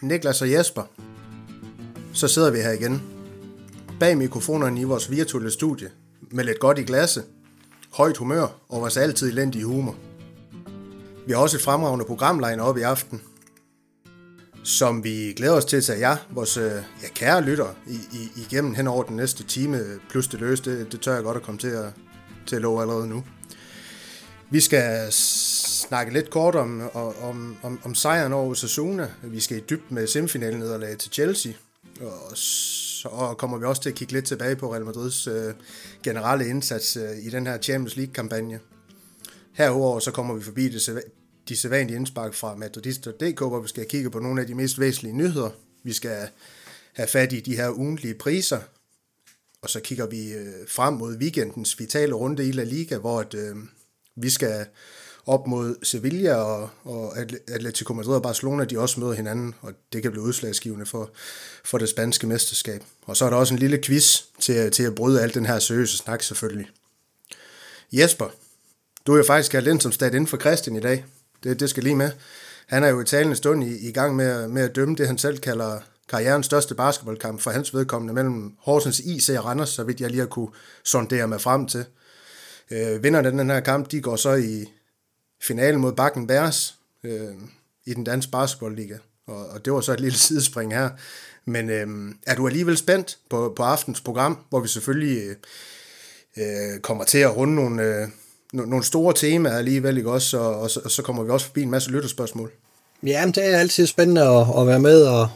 Niklas og Jesper. Så sidder vi her igen. Bag mikrofonerne i vores virtuelle studie. Med lidt godt i glasset, højt humør og vores altid elendige humor. Vi har også et fremragende programline op i aften, som vi glæder os til at tage jer, vores øh, ja, kære lytter, i, i, igennem hen over den næste time, plus det løse, det, det tør jeg godt at komme til at, til at love allerede nu. Vi skal snakke lidt kort om, om, om, om sejren over Osasuna. Vi skal i dybt med semifinalen nederlag til Chelsea. Og så kommer vi også til at kigge lidt tilbage på Real Madrids øh, generelle indsats øh, i den her Champions League-kampagne. Herover så kommer vi forbi det, de sædvanlige indspark fra Madridista.dk, hvor vi skal kigge på nogle af de mest væsentlige nyheder. Vi skal have fat i de her ugentlige priser, og så kigger vi øh, frem mod weekendens vitale runde i La Liga, hvor at, øh, vi skal op mod Sevilla og, og Atletico Madrid og Barcelona, de også møder hinanden, og det kan blive udslagsgivende for, for det spanske mesterskab. Og så er der også en lille quiz til, til at bryde alt den her seriøse snak selvfølgelig. Jesper, du er jo faktisk kaldt ind som stat inden for Christian i dag. Det, det skal lige med. Han er jo i talende stund i, i gang med, med at dømme det, han selv kalder karrierens største basketballkamp for hans vedkommende mellem Horsens IC og Randers, så vidt jeg lige har kunne sondere mig frem til. Øh, vinderne den her kamp, de går så i, finalen mod Bakken Bærs øh, i den danske basketballliga. Og, og det var så et lille sidespring her. Men øh, er du alligevel spændt på, på aftens program, hvor vi selvfølgelig øh, øh kommer til at runde nogle, øh, nogle store temaer alligevel, ikke også? Og, og, så, og så kommer vi også forbi en masse lytterspørgsmål. Ja, det er altid spændende at, at være med og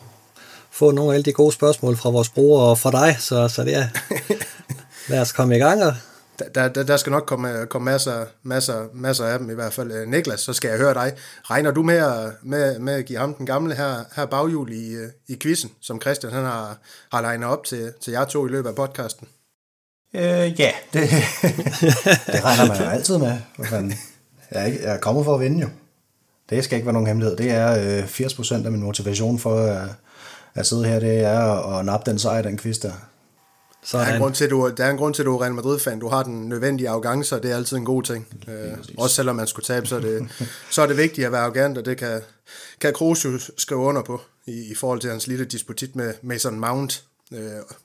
få nogle af alle de gode spørgsmål fra vores brugere og fra dig, så, så det er, lad os komme i gang og der, der, der skal nok komme, komme masser, masser, masser af dem i hvert fald. Øh, Niklas, så skal jeg høre dig. Regner du med, med, med at give ham den gamle her, her baghjul i, øh, i quizzen, som Christian han har, har legnet op til, til jer to i løbet af podcasten? Øh, ja, det, det regner man jo altid med. Jeg er, ikke, jeg er kommet for at vinde jo. Det skal ikke være nogen hemmelighed. Det er øh, 80% af min motivation for at, at sidde her, det er at, at nappe den sejr, den quiz der. Så der, er en grund til, du, der er en grund til, at du er Real Madrid-fan. Du har den nødvendige arrogance, og det er altid en god ting. Øh, også selvom man skulle tabe, så er det, så er det vigtigt at være arrogant, og det kan, kan Kroos jo skrive under på, i, i forhold til hans lille disputit med Mason Mount øh,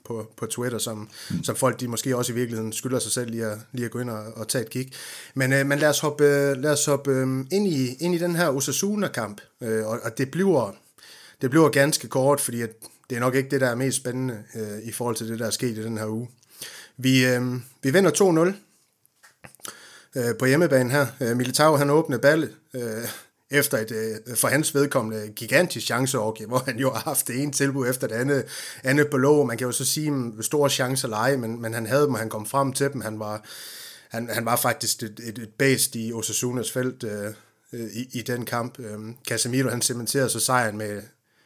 på, på Twitter, som, mm. som folk de måske også i virkeligheden skylder sig selv lige at, lige at gå ind og, og tage et kig. Men, øh, men lad os hoppe, øh, lad os hoppe øh, ind, i, ind i den her Osasuna-kamp, øh, og, og det bliver det bliver ganske kort, fordi at det er nok ikke det, der er mest spændende øh, i forhold til det, der er sket i den her uge. Vi, øh, vi vinder 2-0 øh, på hjemmebane her. Øh, Militao han åbnede ballet øh, efter et øh, for hans vedkommende gigantisk chanceorgie, hvor han jo har haft det ene tilbud efter det andet, andet på lov. Man kan jo så sige, mm, at store chancer lege, men, men han havde dem, og han kom frem til dem. Han var, han, han var faktisk et, et, et bæst i Osasunas felt øh, øh i, i den kamp. Øh, Casemiro han cementerede så sejren med,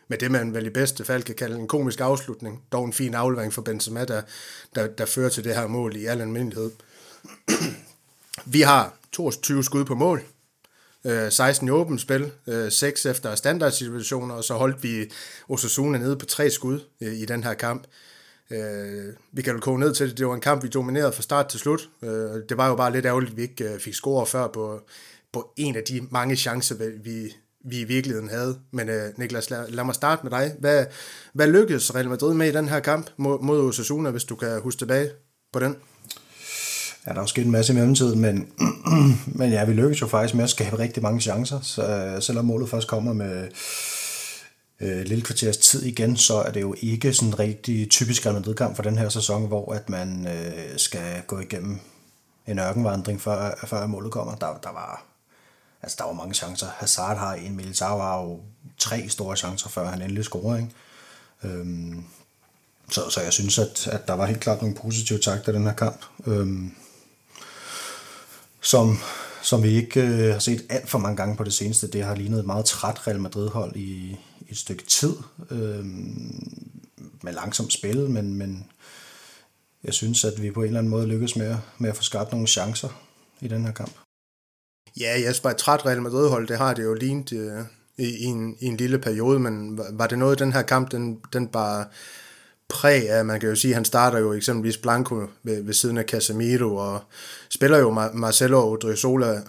med det, man vel i bedste fald kan kalde en komisk afslutning. Dog en fin aflevering for Benzema, der, der, der fører til det her mål i al almindelighed. Vi har 22 skud på mål, Øh, 16 i åbent spil, øh, 6 efter standardsituationer, og så holdt vi Osasuna nede på tre skud øh, i den her kamp. Vi kan jo gå ned til det. Det var en kamp, vi dominerede fra start til slut. Det var jo bare lidt ærgerligt, at vi ikke fik score før på, på en af de mange chancer, vi, vi i virkeligheden havde. Men Niklas, lad, lad mig starte med dig. Hvad, hvad lykkedes Real Madrid med i den her kamp mod, mod Osasuna, hvis du kan huske tilbage på den? Ja, der er jo sket en masse i mellemtiden, men, men ja, vi lykkedes jo faktisk med at skabe rigtig mange chancer. Så øh, selvom målet først kommer med uh, lille kvarters tid igen, så er det jo ikke sådan en rigtig typisk Real kamp for den her sæson, hvor at man øh, skal gå igennem en ørkenvandring, før, før målet kommer. Der, der var Altså, der var mange chancer. Hazard har en, Militao har jo tre store chancer, før han endelig scorede, ikke? Øhm, så, så jeg synes, at, at der var helt klart nogle positive takter i den her kamp. Øhm, som, som vi ikke øh, har set alt for mange gange på det seneste. Det har lignet et meget træt Real Madrid-hold i, i et stykke tid. Øh, med langsomt spil, men, men jeg synes, at vi på en eller anden måde lykkes med, med at få skabt nogle chancer i den her kamp. Ja, jeg Jesper, et træt Real Madrid-hold, det har det jo lignet øh, i, i, en, i en lille periode, men var det noget, den her kamp, den, den bare, præg af, man kan jo sige, at han starter jo eksempelvis Blanco ved, ved siden af Casemiro, og spiller jo Marcelo Odriozola,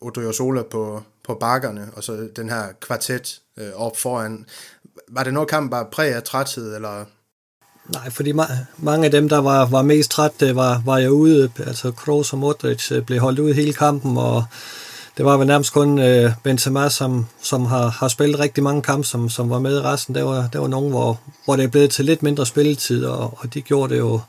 Odriozola på, på bakkerne, og så den her kvartet øh, op foran. Var det noget kamp bare præg af træthed, eller Nej, fordi ma- mange af dem, der var, var mest træt, var, var jeg ude. Altså Kroos og Modric øh, blev holdt ud hele kampen, og det var vel nærmest kun øh, Benzema, som, som har, har spillet rigtig mange kampe, som, som var med i resten. Der var, der var nogen, hvor, hvor det er blevet til lidt mindre spilletid, og, og de gjorde det jo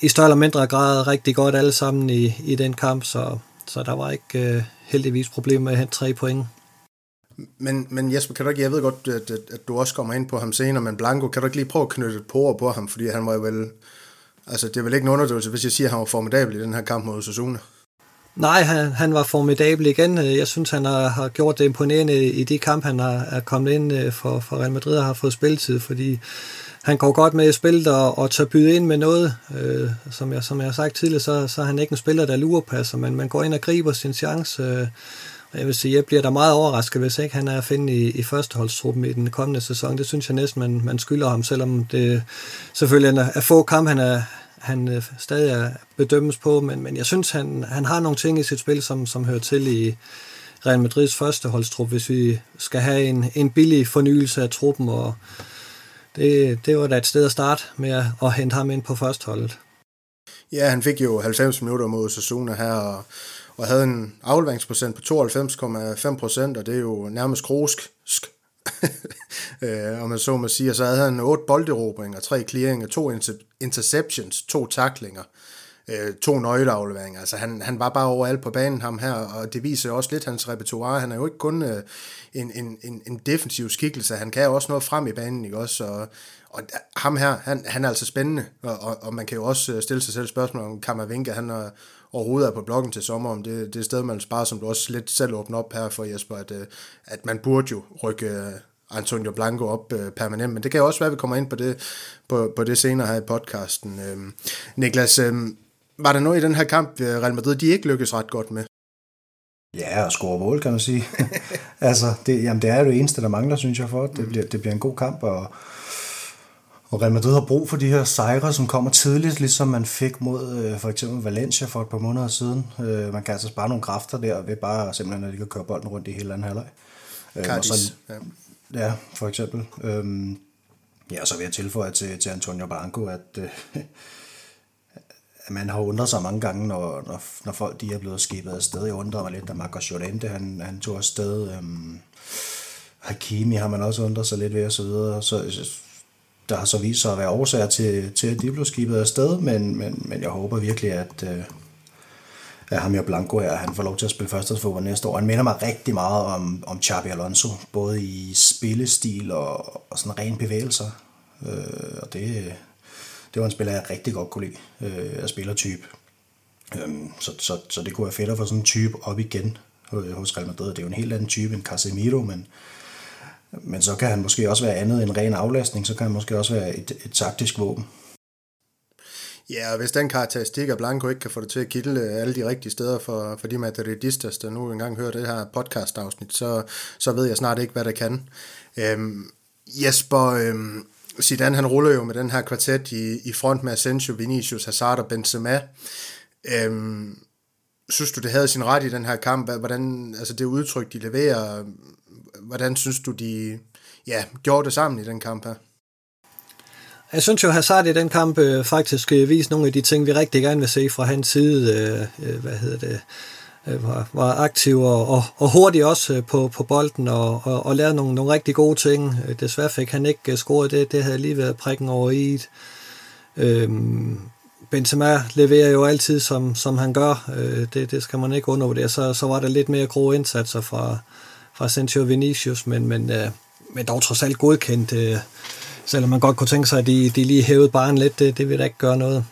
i større eller mindre grad rigtig godt alle sammen i, i den kamp, så, så der var ikke øh, heldigvis problemer med at hente tre point. Men, men Jesper, kan du ikke, jeg ved godt, at, at, at du også kommer ind på ham senere, men Blanco, kan du ikke lige prøve at knytte et på på ham, fordi han var jo vel, altså det er vel ikke en underdrivelse, hvis jeg siger, at han var formidabel i den her kamp mod Osasuna? Nej, han, han var formidabel igen. Jeg synes, han har, har gjort det imponerende i de kampe, han har, er kommet ind øh, for, for Real Madrid og har fået spilletid, fordi han går godt med i spillet og, og tør byde ind med noget. Øh, som, jeg, som jeg har sagt tidligere, så, så er han ikke en spiller, der lurepasser, altså, men man går ind og griber sin chance. Øh, og jeg vil sige, jeg bliver da meget overrasket, hvis ikke han er at finde i, i førsteholdstruppen i den kommende sæson. Det synes jeg næsten, man, man skylder ham, selvom det selvfølgelig er, er få kamp, han er, han øh, stadig er bedømmes på, men, men jeg synes, han, han har nogle ting i sit spil, som, som hører til i Real Madrids første holdstrup, hvis vi skal have en, en billig fornyelse af truppen, og det, det var da et sted at starte med at, at hente ham ind på førsteholdet. Ja, han fik jo 90 minutter mod Sassuna her, og, og havde en afleveringsprocent på 92,5 procent, og det er jo nærmest krosk, øh, om man så må sige. Og så havde han otte bolderobringer, tre clearinger, to interceptions, to taklinger, øh, to nøgleafleveringer. Altså han, han var bare overalt på banen, ham her, og det viser også lidt hans repertoire. Han er jo ikke kun øh, en, en, en, en defensiv skikkelse, han kan jo også noget frem i banen, ikke også? Og, og ham her, han, han er altså spændende, og, og, og man kan jo også øh, stille sig selv spørgsmål om Kammervinke, han er overhovedet er på bloggen til sommer, om det, det er sted, man sparer, som du også lidt selv åbner op her for Jesper, at, øh, at man burde jo rykke Antonio Blanco op øh, permanent, men det kan også være, at vi kommer ind på det, på, på det senere her i podcasten. Øh, Niklas, øh, var der noget i den her kamp, Real Madrid, de ikke lykkedes ret godt med? Ja, at score mål, kan man sige. altså, det, jamen, det er jo det eneste, der mangler, synes jeg, for. Det bliver, det bliver en god kamp, og, og Real Madrid har brug for de her sejre, som kommer tidligt, ligesom man fik mod øh, for eksempel Valencia for et par måneder siden. Øh, man kan altså spare nogle kræfter der, ved bare simpelthen, at de kan køre bolden rundt i hele anden halvleg. Øh, og så, ja. ja, for eksempel. Øh, ja, så vil jeg tilføje til, til Antonio Blanco, at øh, man har undret sig mange gange, når, når, når folk de er blevet skibet afsted. Jeg undrer mig lidt, da Marcos Llorente, han, han tog afsted. Øhm, Hakimi har man også undret sig lidt ved, og så videre. Så, der har så vist sig at være årsager til, til at de blev skibet afsted, men, men, men jeg håber virkelig, at, øh, at ham og Blanco her, han får lov til at spille førsteårsfodbold næste år. Han minder mig rigtig meget om, om Xabi Alonso, både i spillestil og, og sådan ren bevægelser. Øh, og det, det var en spiller, jeg rigtig godt kunne lide øh, af spillertype. Øh, så, så, så det kunne være fedt at få sådan en type op igen øh, hos Real Madrid. Det er jo en helt anden type end Casemiro, men, men så kan han måske også være andet end ren aflastning, så kan han måske også være et, et taktisk våben. Ja, og hvis den karakteristik af Blanco ikke kan få det til at kilde øh, alle de rigtige steder for, for de materialister, der nu engang hører det her podcast-afsnit, så, så ved jeg snart ikke, hvad der kan. Øhm, Jesper, øhm, Zidane han ruller jo med den her kvartet i, i front med Asensio, Vinicius, Hazard og Benzema. Øhm, synes du, det havde sin ret i den her kamp? Hvordan, altså det udtryk, de leverer, hvordan synes du, de ja, gjorde det sammen i den kamp her? Jeg synes jo, Hazard i den kamp øh, faktisk øh, viste nogle af de ting, vi rigtig gerne vil se fra hans side. Øh, øh, hvad hedder det? Øh, var, var aktiv og, og, og hurtig også øh, på, på bolden og, og, og lavede nogle, nogle rigtig gode ting. Øh, desværre fik han ikke øh, scoret det. Det havde lige været prikken over i Øhm, Benzema leverer jo altid, som, som han gør. Øh, det, det skal man ikke undervurdere. Så, så var der lidt mere grove indsatser fra, fra Sergio Vinicius, men, men, øh, men dog trods alt godkendt. Øh, selvom man godt kunne tænke sig, at de, de lige hævede barn lidt, det, det vil da ikke gøre noget.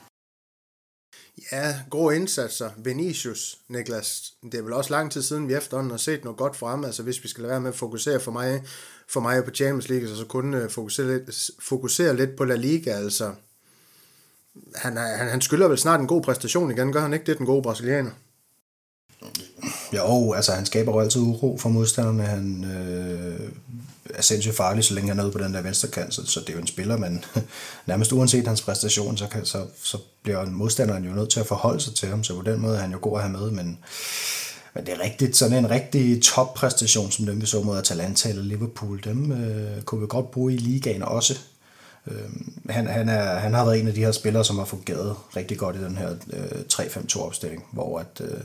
Ja, gode indsatser. Vinicius, Niklas, det er vel også lang tid siden, vi efterhånden har set noget godt frem. ham. Altså hvis vi skal lade være med at fokusere for mig, for mig på Champions League, så, så kun øh, fokusere lidt, fokusere lidt på La Liga. Altså, han, han, han skylder vel snart en god præstation igen, gør han ikke det, den gode brasilianer? Jo, altså han skaber jo altid uro for modstanderne. Han, øh, er sindssygt farlig, så længe han er nede på den der venstre kant, så, så det er jo en spiller, men nærmest uanset hans præstation, så, kan, så, så bliver modstanderen jo nødt til at forholde sig til ham, så på den måde er han jo god at have med, men, men det er rigtigt, sådan en rigtig toppræstation, som dem vi så mod Atalanta eller Liverpool, dem øh, kunne vi godt bruge i ligaen også. Øh, han, han, er, han har været en af de her spillere, som har fungeret rigtig godt i den her øh, 3-5-2 opstilling, hvor, at, øh,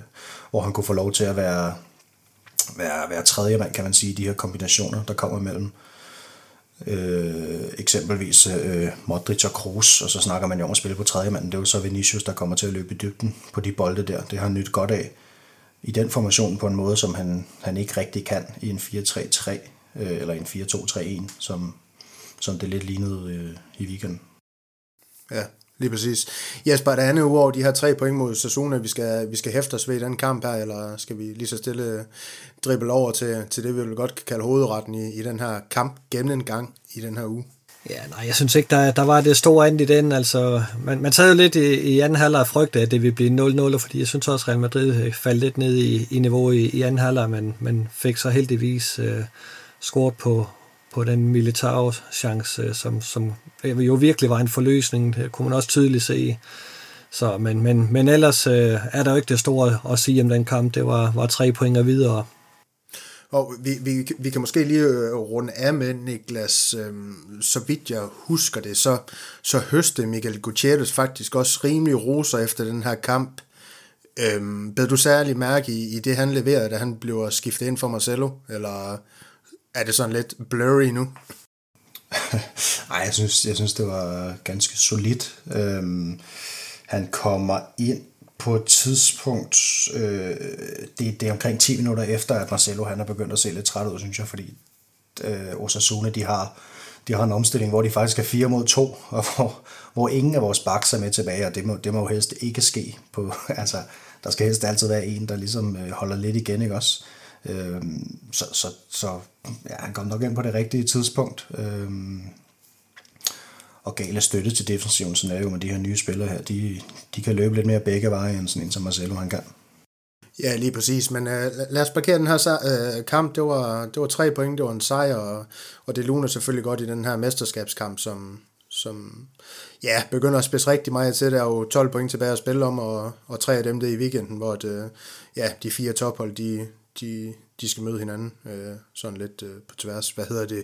hvor han kunne få lov til at være være, være tredje mand, kan man sige, de her kombinationer, der kommer imellem. Øh, eksempelvis øh, Modric og Kroos, og så snakker man jo om at spille på tredje mand. Det er jo så Vinicius, der kommer til at løbe i dybden på de bolde der. Det har han nyt godt af i den formation på en måde, som han, han ikke rigtig kan i en 4-3-3 øh, eller en 4-2-3-1, som, som det lidt lignede øh, i weekenden. Ja, Lige præcis. Jesper, der andet over de her tre point mod Sassuna, vi skal, vi skal hæfte os ved i den kamp her, eller skal vi lige så stille drible over til, til det, vi vil godt kan kalde hovedretten i, i den her kamp gang i den her uge? Ja, nej, jeg synes ikke, der, der var det store andet i den. Altså, man, man sad jo lidt i, i anden halvleg og frygte, at det ville blive 0-0, fordi jeg synes også, at Real Madrid faldt lidt ned i, i niveau i, i anden halvleg, men, men fik så heldigvis øh, scoret på, på den militære chance, som, som jo virkelig var en forløsning, det kunne man også tydeligt se. Så, men, men, men ellers øh, er der jo ikke det store at sige om den kamp. Det var, var tre point videre. Og vi, vi, vi kan måske lige øh, runde af med, Niklas, øhm, så vidt jeg husker det, så, så høste Miguel Gutierrez faktisk også rimelig roser efter den her kamp. Øhm, bed du særlig mærke i, i det, han leverede, da han blev skiftet ind for Marcelo? Eller er det sådan lidt blurry nu? Nej, jeg synes, jeg synes, det var ganske solidt. Øhm, han kommer ind på et tidspunkt, øh, det, det er omkring 10 minutter efter, at Marcelo han er begyndt at se lidt træt ud, synes jeg, fordi øh, Osasuna, de har, de har en omstilling, hvor de faktisk er 4 mod 2, og hvor, hvor ingen af vores backs er med tilbage, og det må, det må jo helst ikke ske. På, altså, der skal helst altid være en, der ligesom øh, holder lidt igen, ikke også? Øh, så så, så ja, han kom nok ind på det rigtige tidspunkt. Øh, og gale støtte til defensiven, sådan er jo med de her nye spillere her, de, de kan løbe lidt mere begge veje, end sådan en som Marcelo han kan. Ja, lige præcis, men uh, lad os parkere den her uh, kamp, det var, det var tre point, det var en sejr, og, og det luner selvfølgelig godt i den her mesterskabskamp, som, som ja, begynder at spidse rigtig meget til. Der er jo 12 point tilbage at spille om, og, og tre af dem det i weekenden, hvor det, ja, de fire tophold, de, de, de skal møde hinanden øh, sådan lidt øh, på tværs. Hvad hedder det?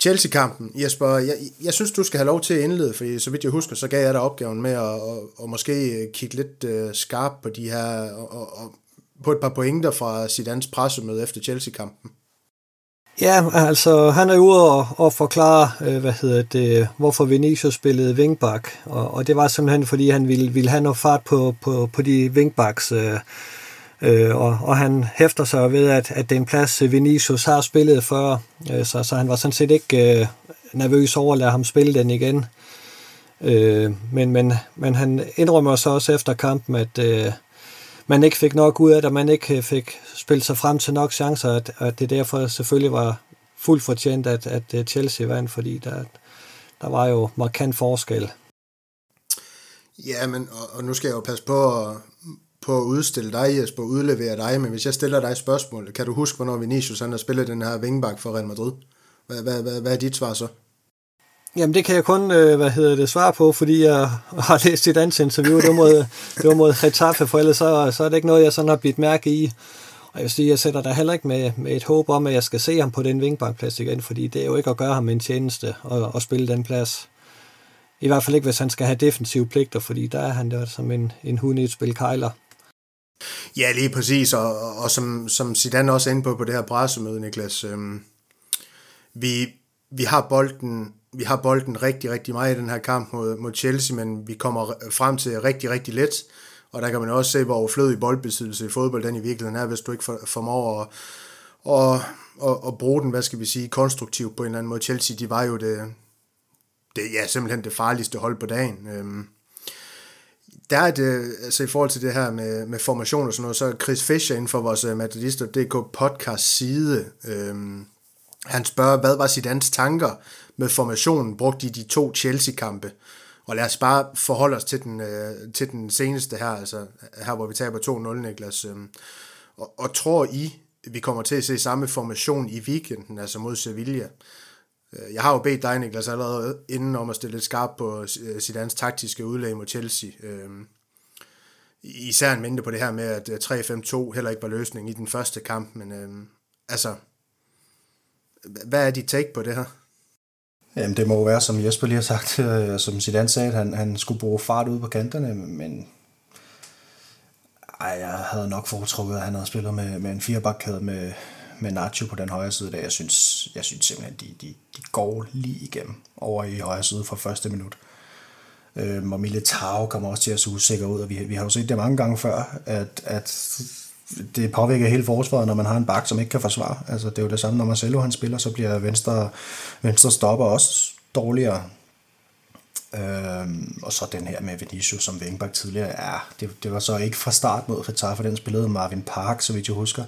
Chelsea-kampen, Jesper, jeg, jeg synes, du skal have lov til at indlede, for så vidt jeg husker, så gav jeg dig opgaven med at og, og måske øh, kigge lidt øh, skarp på de her, og, og, og på et par pointer fra Zidanes pressemøde efter Chelsea-kampen. Ja, altså han er ude og, og forklare, øh, hvad hedder det, hvorfor Vinicius spillede wingback, og, og det var simpelthen fordi han ville, ville have noget fart på, på, på de wingbacks, øh, Øh, og, og han hæfter sig ved, at, at det er en plads, øh, Vinicius har spillet før, øh, så, så han var sådan set ikke øh, nervøs over at lade ham spille den igen. Øh, men, men, men han indrømmer så også efter kampen, at øh, man ikke fik nok ud af det, man ikke øh, fik spillet sig frem til nok chancer, at, at det derfor selvfølgelig var fuldt fortjent, at, at øh, Chelsea vandt, fordi der, der var jo markant forskel. Ja, men og, og nu skal jeg jo passe på at, på at udstille dig, Jesper, udlevere dig, men hvis jeg stiller dig spørgsmål, kan du huske, hvornår Vinicius han har spillet den her vingbak for Real Madrid? Hvad, hvad, hvad, hvad er dit svar så? Jamen det kan jeg kun, øh, hvad hedder det, svare på, fordi jeg har læst et andet interview, det var mod, det var mod Getafe, for ellers så, så er det ikke noget, jeg sådan har bidt mærke i. Og jeg vil sige, jeg sætter der heller ikke med, med et håb om, at jeg skal se ham på den vingbankplads igen, fordi det er jo ikke at gøre ham en tjeneste at, at spille den plads. I hvert fald ikke, hvis han skal have defensive pligter, fordi der er han der som en, en hund i et spil kejler. Ja, lige præcis, og, og som, som Zidane også er inde på på det her pressemøde, Niklas, øhm, vi, vi har bolden vi har bolden rigtig, rigtig meget i den her kamp mod, mod Chelsea, men vi kommer frem til rigtig, rigtig let, og der kan man også se, hvor overflødig boldbesiddelse i fodbold den i virkeligheden er, hvis du ikke formår at, at, og, og bruge den, hvad skal vi sige, konstruktivt på en eller anden måde. Chelsea, de var jo det, det ja, simpelthen det farligste hold på dagen. Øhm, der er det, altså i forhold til det her med, med formation og sådan noget, så er Chris Fischer inden for vores øh, Madridister.dk podcast side, øhm, han spørger, hvad var Zidanes tanker med formationen brugt i de to Chelsea-kampe? Og lad os bare forholde os til den, øh, til den seneste her, altså her hvor vi taber 2-0, Niklas. Øhm, og, og tror I, vi kommer til at se samme formation i weekenden, altså mod Sevilla. Øh, jeg har jo bedt dig, Niklas, allerede inden om at stille lidt skarp på øh, Zidanes taktiske udlæg mod Chelsea. Øh, især en mente på det her med, at 3-5-2 heller ikke var løsningen i den første kamp, men øh, altså, hvad er dit take på det her? Jamen det må jo være, som Jesper lige har sagt, øh, som Zidane sagde, at han, han skulle bruge fart ud på kanterne, men ej, jeg havde nok foretrukket, at han havde spillet med, med en firebakkæde med, med Nacho på den højre side, der jeg synes, jeg synes simpelthen, de, de, de går lige igennem over i højre side fra første minut. Øhm, og Militao kommer også til at se usikker ud, og vi, vi har jo set det mange gange før, at, at det påvirker hele forsvaret, når man har en bak, som ikke kan forsvare. Altså, det er jo det samme, når Marcelo han spiller, så bliver venstre, venstre stopper også dårligere. Øhm, og så den her med Vinicius som Vengbak tidligere, ja, det, det var så ikke fra start mod Getafe, for den spillede Marvin Park, så vidt jeg husker.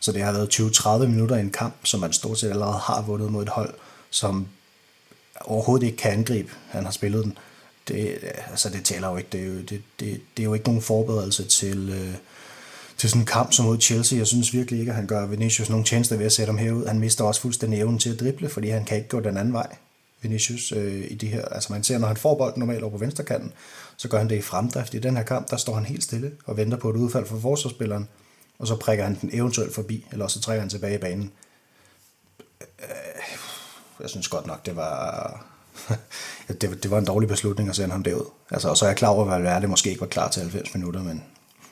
Så det har været 20-30 minutter i en kamp, som man stort set allerede har vundet mod et hold, som overhovedet ikke kan angribe. Han har spillet den. Det, altså det taler jo ikke, det er jo, det, det, det er jo ikke nogen forberedelse til, øh, til sådan en kamp som mod Chelsea. Jeg synes virkelig ikke, at han gør Vinicius nogen tjenester ved at sætte ham herud. Han mister også fuldstændig evnen til at drible, fordi han kan ikke gå den anden vej. Vinicius øh, i det her, altså man ser, når han får bolden normalt over på venstre kanten, så gør han det i fremdrift. I den her kamp, der står han helt stille og venter på et udfald fra forsvarsspilleren, og så prikker han den eventuelt forbi, eller så trækker han tilbage i banen. Øh, jeg synes godt nok, det var, det, det var en dårlig beslutning at sende ham derud. Altså, og så er jeg klar over, hvad det måske ikke var klar til 90 minutter, men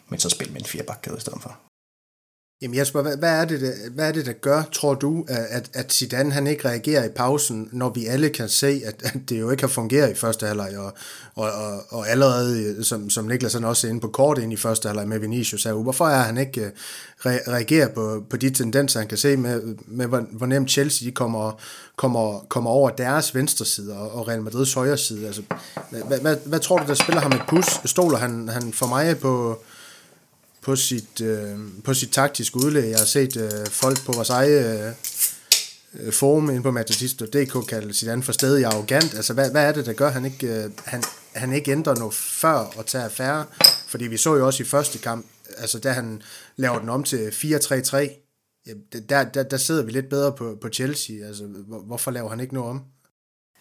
men så spil med en firebakkæde i stedet for. Jamen jeg spørger, hvad, er det, der, hvad er det, der gør, tror du, at, at Zidane han ikke reagerer i pausen, når vi alle kan se, at, at det jo ikke har fungeret i første halvleg, og, og, og, og allerede, øh, som, som Niklas han også er inde på kort ind i første halvleg med Vinicius her, hvorfor er han ikke øh, re, reagerer på, på de tendenser, han kan se med, med hvor, hvor nemt Chelsea de kommer, kommer, kommer over deres venstre side og, og Real Madrids højre side? Altså, hvad, hvad, hvad, tror du, der spiller ham et pus? Stoler han, han for mig på på sit, øh, på sit taktiske udlæg. Jeg har set øh, folk på vores eget øh, forum inde på Matadist.dk kalde sit andet for stadig arrogant. Altså, hvad, hvad er det, der gør, han ikke, øh, han, han ikke ændrer noget før og tager færre? Fordi vi så jo også i første kamp, altså da han laver den om til 4-3-3, der, der, der sidder vi lidt bedre på, på Chelsea. Altså, hvorfor laver han ikke noget om?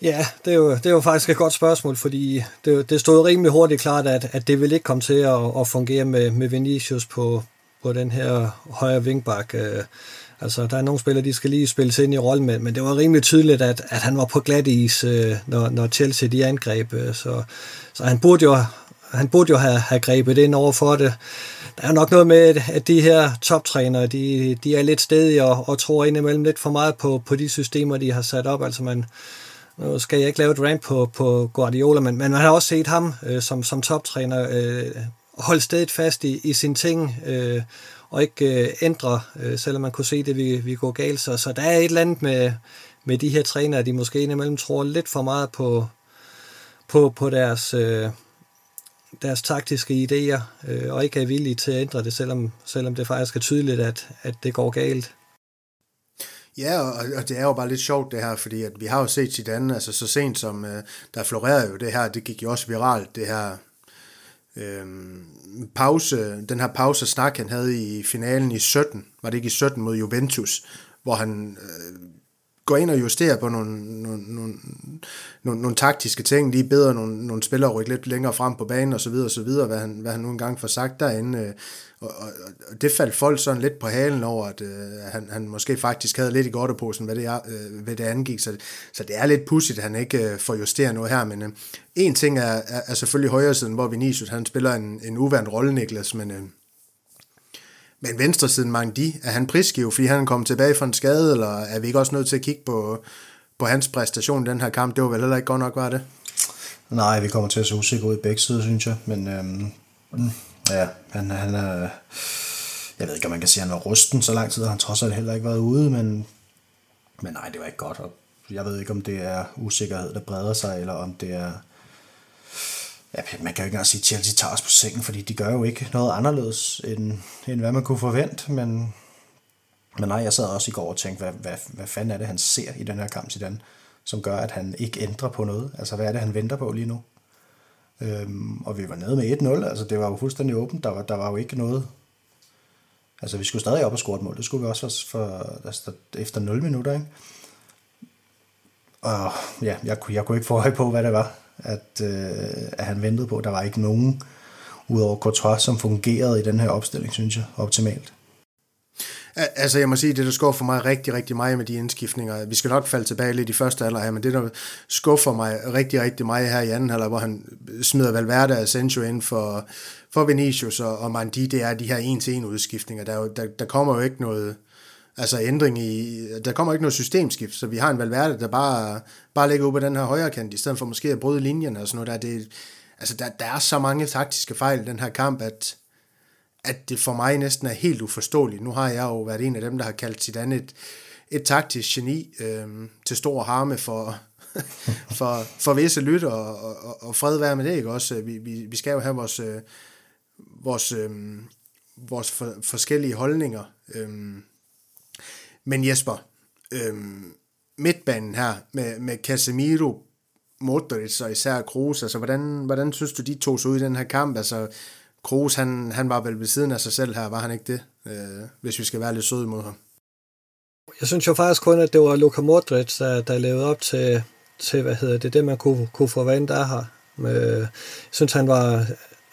Ja, det er, jo, det er jo faktisk et godt spørgsmål, fordi det, det stod rimelig hurtigt klart, at, at det vil ikke komme til at, at fungere med, med Vinicius på, på den her højre vingbak. Øh, altså, der er nogle spillere, de skal lige spille ind i rollen med, men det var rimelig tydeligt, at, at han var på glat is, øh, når, når Chelsea de angreb. Øh, så, så han burde jo, han burde jo have, have grebet ind over for det. Der er nok noget med, at de her toptrænere, de, de er lidt stedige og, og tror indimellem lidt for meget på, på de systemer, de har sat op. Altså man, nu skal jeg ikke lave et rant på, på Guardiola, men, men man har også set ham øh, som, som toptræner øh, holde stedet fast i, i sine ting, øh, og ikke øh, ændre, øh, selvom man kunne se det, vi, vi går galt. Så, så der er et eller andet med, med de her trænere, de måske indimellem tror lidt for meget på, på, på deres, øh, deres taktiske idéer, øh, og ikke er villige til at ændre det, selvom, selvom det faktisk er tydeligt, at, at det går galt. Ja, og, og det er jo bare lidt sjovt det her, fordi at vi har jo set Zidane, altså så sent som, øh, der florerede jo det her, det gik jo også viralt, det her øh, pause, den her pause snak, han havde i finalen i 17, var det ikke i 17 mod Juventus, hvor han øh, går ind og justerer på nogle, nogle, nogle, nogle, nogle taktiske ting, lige bedre nogle, nogle spillere rykke lidt længere frem på banen og så videre og så videre, hvad han, hvad han nu engang får sagt derinde. Øh, og, og, og det faldt folk sådan lidt på halen over, at øh, han, han måske faktisk havde lidt i godteposen, hvad det, er, øh, hvad det angik. Så, så det er lidt pudsigt, at han ikke øh, får justeret noget her. Men øh, en ting er, er, er selvfølgelig højre siden, hvor Vinicius han spiller en, en uvandt rolle, Niklas, men... Øh, men venstre siden de. er han prisgivet, fordi han kom tilbage fra en skade, eller er vi ikke også nødt til at kigge på, på hans præstation i den her kamp? Det var vel heller ikke godt nok, var det? Nej, vi kommer til at se usikre ud i begge sider, synes jeg. Men øhm, ja, han, han er... Jeg ved ikke, om man kan sige, at han var rusten så lang tid, har han trods alt heller ikke været ude, men, men nej, det var ikke godt. Og jeg ved ikke, om det er usikkerhed, der breder sig, eller om det er ja, man kan jo ikke engang sige, at Chelsea tager os på sengen, fordi de gør jo ikke noget anderledes, end, end hvad man kunne forvente, men, men nej, jeg sad også i går og tænkte, hvad, hvad, hvad fanden er det, han ser i den her kamp, Zidane, som gør, at han ikke ændrer på noget? Altså, hvad er det, han venter på lige nu? Øhm, og vi var nede med 1-0, altså det var jo fuldstændig åbent, der var, der var jo ikke noget, Altså, vi skulle stadig op og score et mål. Det skulle vi også for, for altså, efter 0 minutter, ikke? Og ja, jeg, jeg kunne ikke få øje på, hvad det var, at, øh, at han ventede på. Der var ikke nogen, udover Courtois, som fungerede i den her opstilling, synes jeg, optimalt. Altså, jeg må sige, det der skuffer mig rigtig, rigtig meget med de indskiftninger. Vi skal nok falde tilbage lidt i første alder her, men det der skuffer mig rigtig, rigtig meget her i anden halvleg, hvor han smider Valverde og Asensio ind for, for Vinicius og, og Mandi, det er de her en-til-en udskiftninger. Der, der, der kommer jo ikke noget, altså ændring i, der kommer ikke noget systemskift, så vi har en Valverde, der bare, bare ligger ude på den her højre kant, i stedet for måske at bryde linjerne og sådan noget der. Det, altså, der, der er så mange taktiske fejl i den her kamp, at, at det for mig næsten er helt uforståeligt. Nu har jeg jo været en af dem, der har kaldt Zidane et, et taktisk geni øh, til stor harme for, for, for visse lytter, og, og, og fred være med det, ikke også? Vi, vi, vi skal jo have vores, øh, vores, øh, vores for, forskellige holdninger. Øh, men Jesper, øh, midtbanen her med, med Casemiro, Modric og især Kroos, altså hvordan, hvordan synes du, de tog sig ud i den her kamp? Altså, Kroos, han, han var vel ved siden af sig selv her, var han ikke det? Øh, hvis vi skal være lidt søde mod ham. Jeg synes jo faktisk kun, at det var Luka Modric, der, der levede op til, til, hvad hedder det, det man kunne, kunne forvente af her. Øh, jeg synes, han var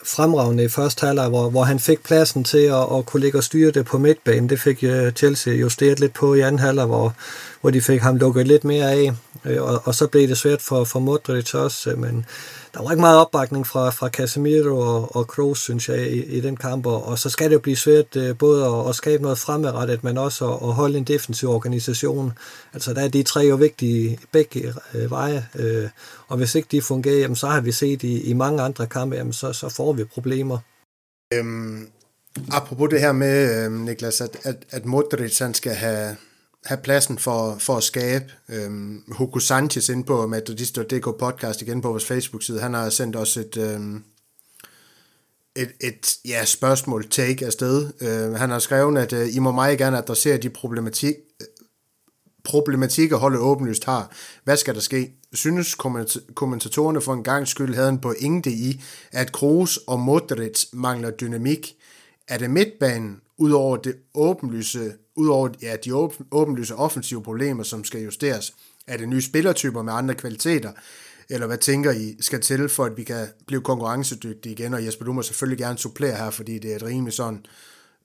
fremragende i første halvleg, hvor, hvor han fik pladsen til at, at kunne ligge og styre det på midtbanen. Det fik øh, Chelsea justeret lidt på i anden halvleg, hvor, hvor de fik ham lukket lidt mere af. Øh, og, og så blev det svært for, for Modric også, men der var ikke meget opbakning fra, fra Casemiro og, og Kroos, synes jeg, i, i den kamp, og, og så skal det jo blive svært øh, både at, at skabe noget fremadrettet, men også at, at holde en defensiv organisation. Altså der er de tre jo vigtige begge øh, veje, øh, og hvis ikke de fungerer, jamen, så har vi set i, i mange andre kampe, jamen, så, så får vi problemer. Øhm, apropos det her med, øh, Niklas, at, at, at Modric han skal have have pladsen for, for at skabe. Øhm, Hugo Sanchez ind på Madridista.dk podcast igen på vores Facebook-side, han har sendt os et, øhm, et, et ja, spørgsmål, take afsted. Øh, han har skrevet, at øh, I må meget gerne adressere de problematik, problematikker holdet åbenlyst har. Hvad skal der ske? Synes kommentatorerne for en gang skyld havde en pointe i, at Kroos og Modric mangler dynamik? Er det midtbanen, udover det åbenlyse Udover ja, de åbenlyse offensive problemer, som skal justeres, er det nye spillertyper med andre kvaliteter, eller hvad tænker I skal til, for at vi kan blive konkurrencedygtige igen? Og Jesper, du må selvfølgelig gerne supplere her, fordi det er et rimelig sådan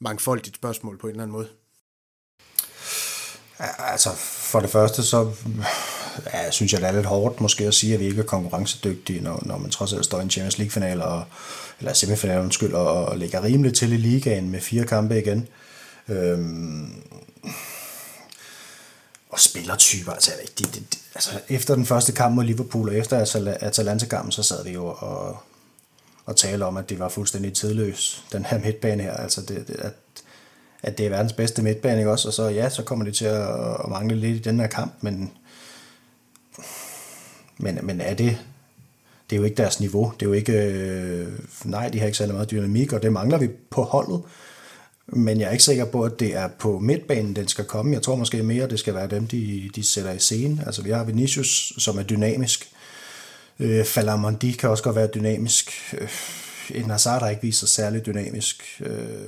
mangfoldigt spørgsmål på en eller anden måde. Altså, for det første, så ja, synes jeg, det er lidt hårdt måske at sige, at vi ikke er konkurrencedygtige, når, når man trods alt står i en Champions League-final, og, eller semifinal, undskyld, og, og ligger rimeligt til i ligaen med fire kampe igen. Øhm, og spillertyper, altså, de, de, de, altså efter den første kamp mod Liverpool og efter Atalanta-kampen, så sad vi jo og, og talte om, at det var fuldstændig tidløs, den her midtbane her, altså det, det, at, at det er verdens bedste midtbane, ikke også? Og så ja, så kommer det til at, at mangle lidt i den her kamp, men, men, men er det, det er jo ikke deres niveau, det er jo ikke, øh, nej, de har ikke særlig meget dynamik, og det mangler vi på holdet, men jeg er ikke sikker på, at det er på midtbanen, den skal komme. Jeg tror måske mere, at det skal være dem, de, de sætter i scene. Altså vi har Vinicius, som er dynamisk. Øh, Falamondi kan også godt være dynamisk. Øh, en Hazard har ikke vist sig særlig dynamisk. Øh,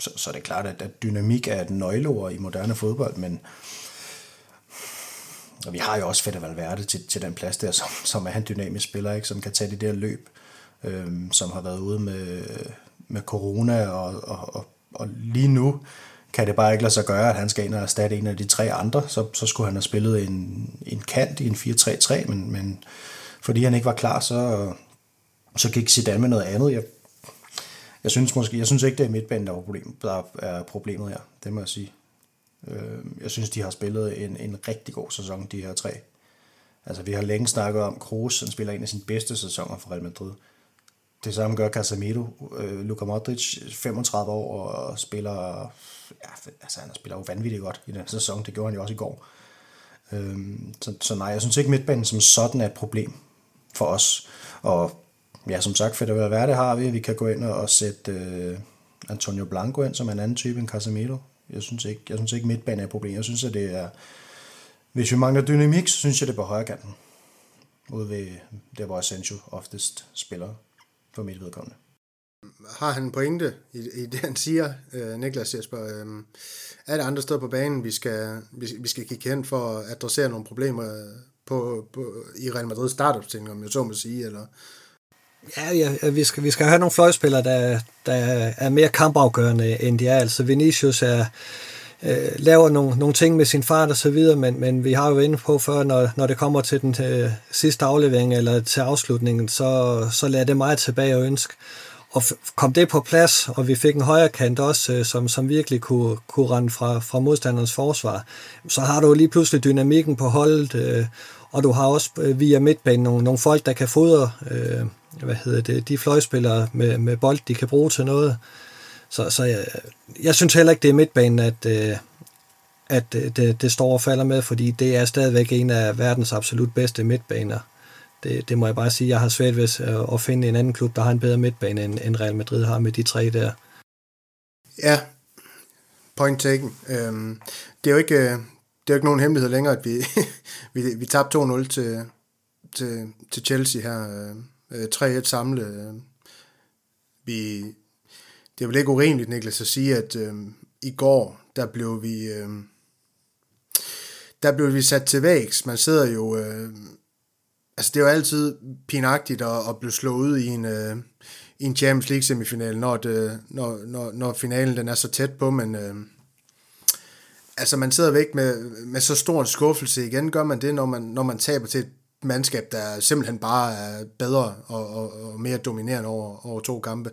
så, så det er klart, at, at dynamik er et nøgleord i moderne fodbold, men og vi har jo også Fede Valverde til, til den plads der, som, som er en dynamisk spiller, ikke? som kan tage det der løb, øh, som har været ude med, med corona og, og, og og lige nu kan det bare ikke lade sig gøre, at han skal ind og erstatte en af de tre andre, så, så skulle han have spillet en, en kant i en 4-3-3, men, men fordi han ikke var klar, så, så gik Zidane med noget andet. Jeg, jeg synes måske, jeg synes ikke, det er midtbanen, der er, problem, der er problemet her, det må jeg sige. Øh, jeg synes, de har spillet en, en rigtig god sæson, de her tre. Altså, vi har længe snakket om, Kroos, han spiller en af sine bedste sæsoner for Real Madrid. Det samme gør Casemiro. Øh, Luka Modric, 35 år, og spiller, ja, altså han spiller jo vanvittigt godt i den sæson. Det gjorde han jo også i går. Øh, så, så nej, jeg synes ikke midtbanen som sådan er et problem for os. Og ja, som sagt, for det være det har vi. Vi kan gå ind og sætte øh, Antonio Blanco ind, som er en anden type end Casemiro. Jeg synes ikke, jeg synes ikke midtbanen er et problem. Jeg synes, at det er... Hvis vi mangler dynamik, så synes jeg, det er på højre kanten. Ude ved der, hvor Asensio oftest spiller for mit vedkommende. Har han en pointe i, i det, han siger, øh, Niklas Jesper? Øh, er der andre steder på banen, vi skal, vi, vi skal kigge hen for at adressere nogle problemer på, på, i Real Madrid startopstilling, om jeg så må sige, eller... Ja, ja vi, skal, vi skal have nogle fløjspillere, der, der er mere kampafgørende, end de er. Altså Vinicius er, øh, laver nogle, nogle ting med sin fart og så videre, men, men vi har jo inde på før, når, når det kommer til den til øh, sidste aflevering eller til afslutningen, så, så lader det meget tilbage at ønske. Og kom det på plads, og vi fik en højre kant også, øh, som, som virkelig kunne, kunne rende fra, fra modstanderens forsvar, så har du lige pludselig dynamikken på holdet, øh, og du har også øh, via midtbanen nogle, nogle folk, der kan fodre øh, hvad hedder det, de fløjspillere med, med bold, de kan bruge til noget. Så, så jeg, jeg synes heller ikke, det er midtbanen, at, øh, at det, det står og falder med, fordi det er stadigvæk en af verdens absolut bedste midtbaner. Det, det må jeg bare sige. Jeg har svært ved at øh, finde en anden klub, der har en bedre midtbane, end, end Real Madrid har med de tre der. Ja, point taken. Øhm, det er jo ikke, øh, det er jo ikke nogen hemmelighed længere, at vi, vi, vi tabte 2-0 til, til, til Chelsea her. Øh, øh 3-1 samlet. Øh, vi, det er vel ikke urimeligt, Niklas, at sige, at øh, i går, der blev vi... Øh, der blev vi sat til vægs. Man sidder jo... Øh, altså, det er jo altid pinagtigt at, at blive slået ud i en, øh, i en Champions League semifinal, når, det, når, når, når finalen den er så tæt på, men... Øh, altså, man sidder væk med, med så stor en skuffelse igen. Gør man det, når man, når man taber til et mandskab, der simpelthen bare er bedre og, og, og mere dominerende over, over to kampe?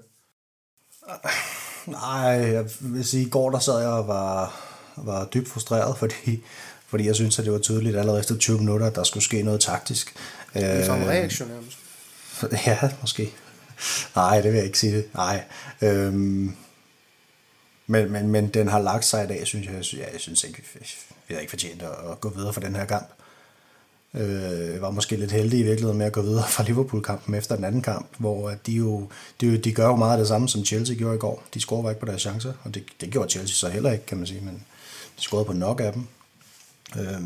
Nej, jeg vil sige, i går der sad jeg og var, var dybt frustreret, fordi, fordi jeg synes, at det var tydeligt allerede efter 20 minutter, at der skulle ske noget taktisk. Det er en reaktion nærmest. Ja, måske. Nej, det vil jeg ikke sige det. Nej. Øhm, men, men, men den har lagt sig i dag, synes jeg. Jeg synes ikke, vi har ikke fortjent at gå videre for den her kamp. Øh, var måske lidt heldig i virkeligheden med at gå videre fra Liverpool-kampen efter den anden kamp, hvor de jo, de, de gør jo meget af det samme, som Chelsea gjorde i går. De scorer ikke på deres chancer, og det, det gjorde Chelsea så heller ikke, kan man sige, men de scorede på nok af dem. Øh,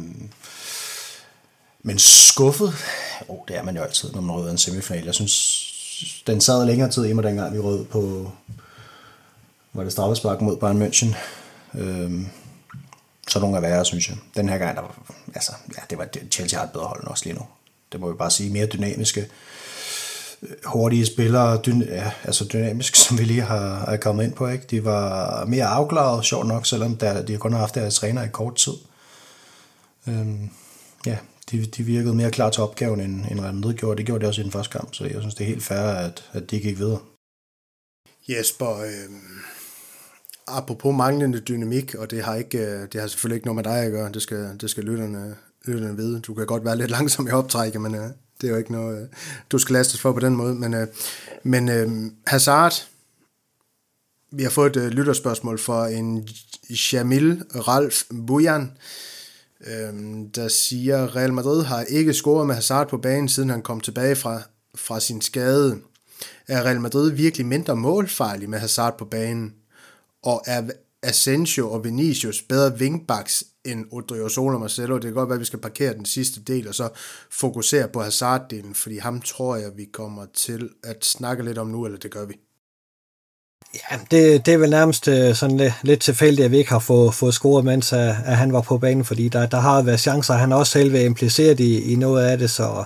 men skuffet, oh, det er man jo altid, når man røder en semifinal. Jeg synes, den sad længere tid i mig, dengang vi rød på, var det straffespark mod Bayern München. Øh, så nogle af værre, synes jeg. Den her gang, der var, altså, ja, det var, Chelsea har et bedre hold også lige nu. Det må vi bare sige. Mere dynamiske, øh, hurtige spillere, dyn, ja, altså dynamisk, som vi lige har, er kommet ind på. Ikke? De var mere afklaret, sjovt nok, selvom der, de kun har haft deres træner i kort tid. Øhm, ja, de, de virkede mere klar til opgaven, end, end Real Madrid gjorde. Det gjorde de også i den første kamp, så jeg synes, det er helt fair, at, at de gik videre. Jesper, øh, apropos manglende dynamik, og det har, ikke, øh, det har selvfølgelig ikke noget med dig at gøre, det skal, det skal lytterne, lytterne vide. Du kan godt være lidt langsom i optrækket, men øh, det er jo ikke noget, øh, du skal lastes for på den måde. Men, men Hazard, vi har fået et lytterspørgsmål fra en Jamil Ralf Bujan, der siger, Real Madrid har ikke scoret med Hazard på banen, siden han kom tilbage fra, fra sin skade. Er Real Madrid virkelig mindre målfarlig med Hazard på banen? Og er Asensio og Vinicius bedre wingbacks end Odriozola og Marcelo. Det kan godt være, at vi skal parkere den sidste del, og så fokusere på Hazard-delen, fordi ham tror jeg, vi kommer til at snakke lidt om nu, eller det gør vi. Ja, det, det er vel nærmest øh, sådan lidt, lidt tilfældigt, at vi ikke har fået, fået scoret, mens at, at han var på banen, fordi der, der har været chancer, han også selv været impliceret i, i noget af det, så,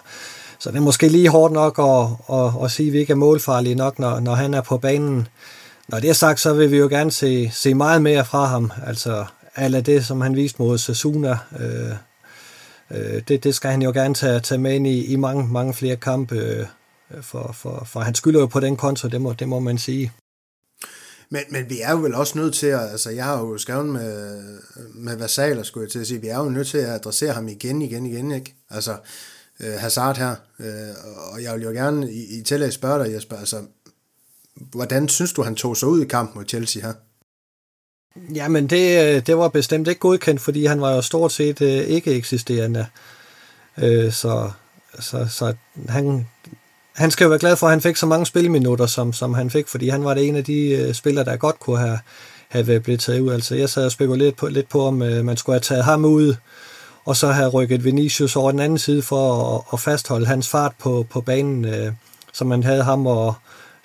så det er måske lige hårdt nok at, at, at sige, at vi ikke er målfarlige nok, når, når han er på banen. Når det er sagt, så vil vi jo gerne se, se meget mere fra ham. Altså, alt det, som han viste mod Sasuna, øh, øh, det, det skal han jo gerne tage, tage med ind i, i mange, mange flere kampe, øh, for, for, for han skylder jo på den konto, det må, det må man sige. Men, men vi er jo vel også nødt til at, altså jeg har jo skrevet med, med versaler, skulle jeg til at sige, vi er jo nødt til at adressere ham igen, igen, igen, ikke? Altså, øh, Hazard her, øh, og jeg vil jo gerne i, i tillæg spørge dig, Jesper, altså, Hvordan synes du, han tog sig ud i kampen mod Chelsea her? Jamen, det, øh, det var bestemt ikke godkendt, fordi han var jo stort set øh, ikke eksisterende. Øh, så, så, så han, han skal jo være glad for, at han fik så mange spilminutter, som, som han fik, fordi han var det en af de øh, spillere, der godt kunne have, have blevet taget ud. Altså, jeg sad og spekulerede på, lidt på, om øh, man skulle have taget ham ud, og så have rykket Vinicius over den anden side for at, at fastholde hans fart på, på banen, så man havde ham og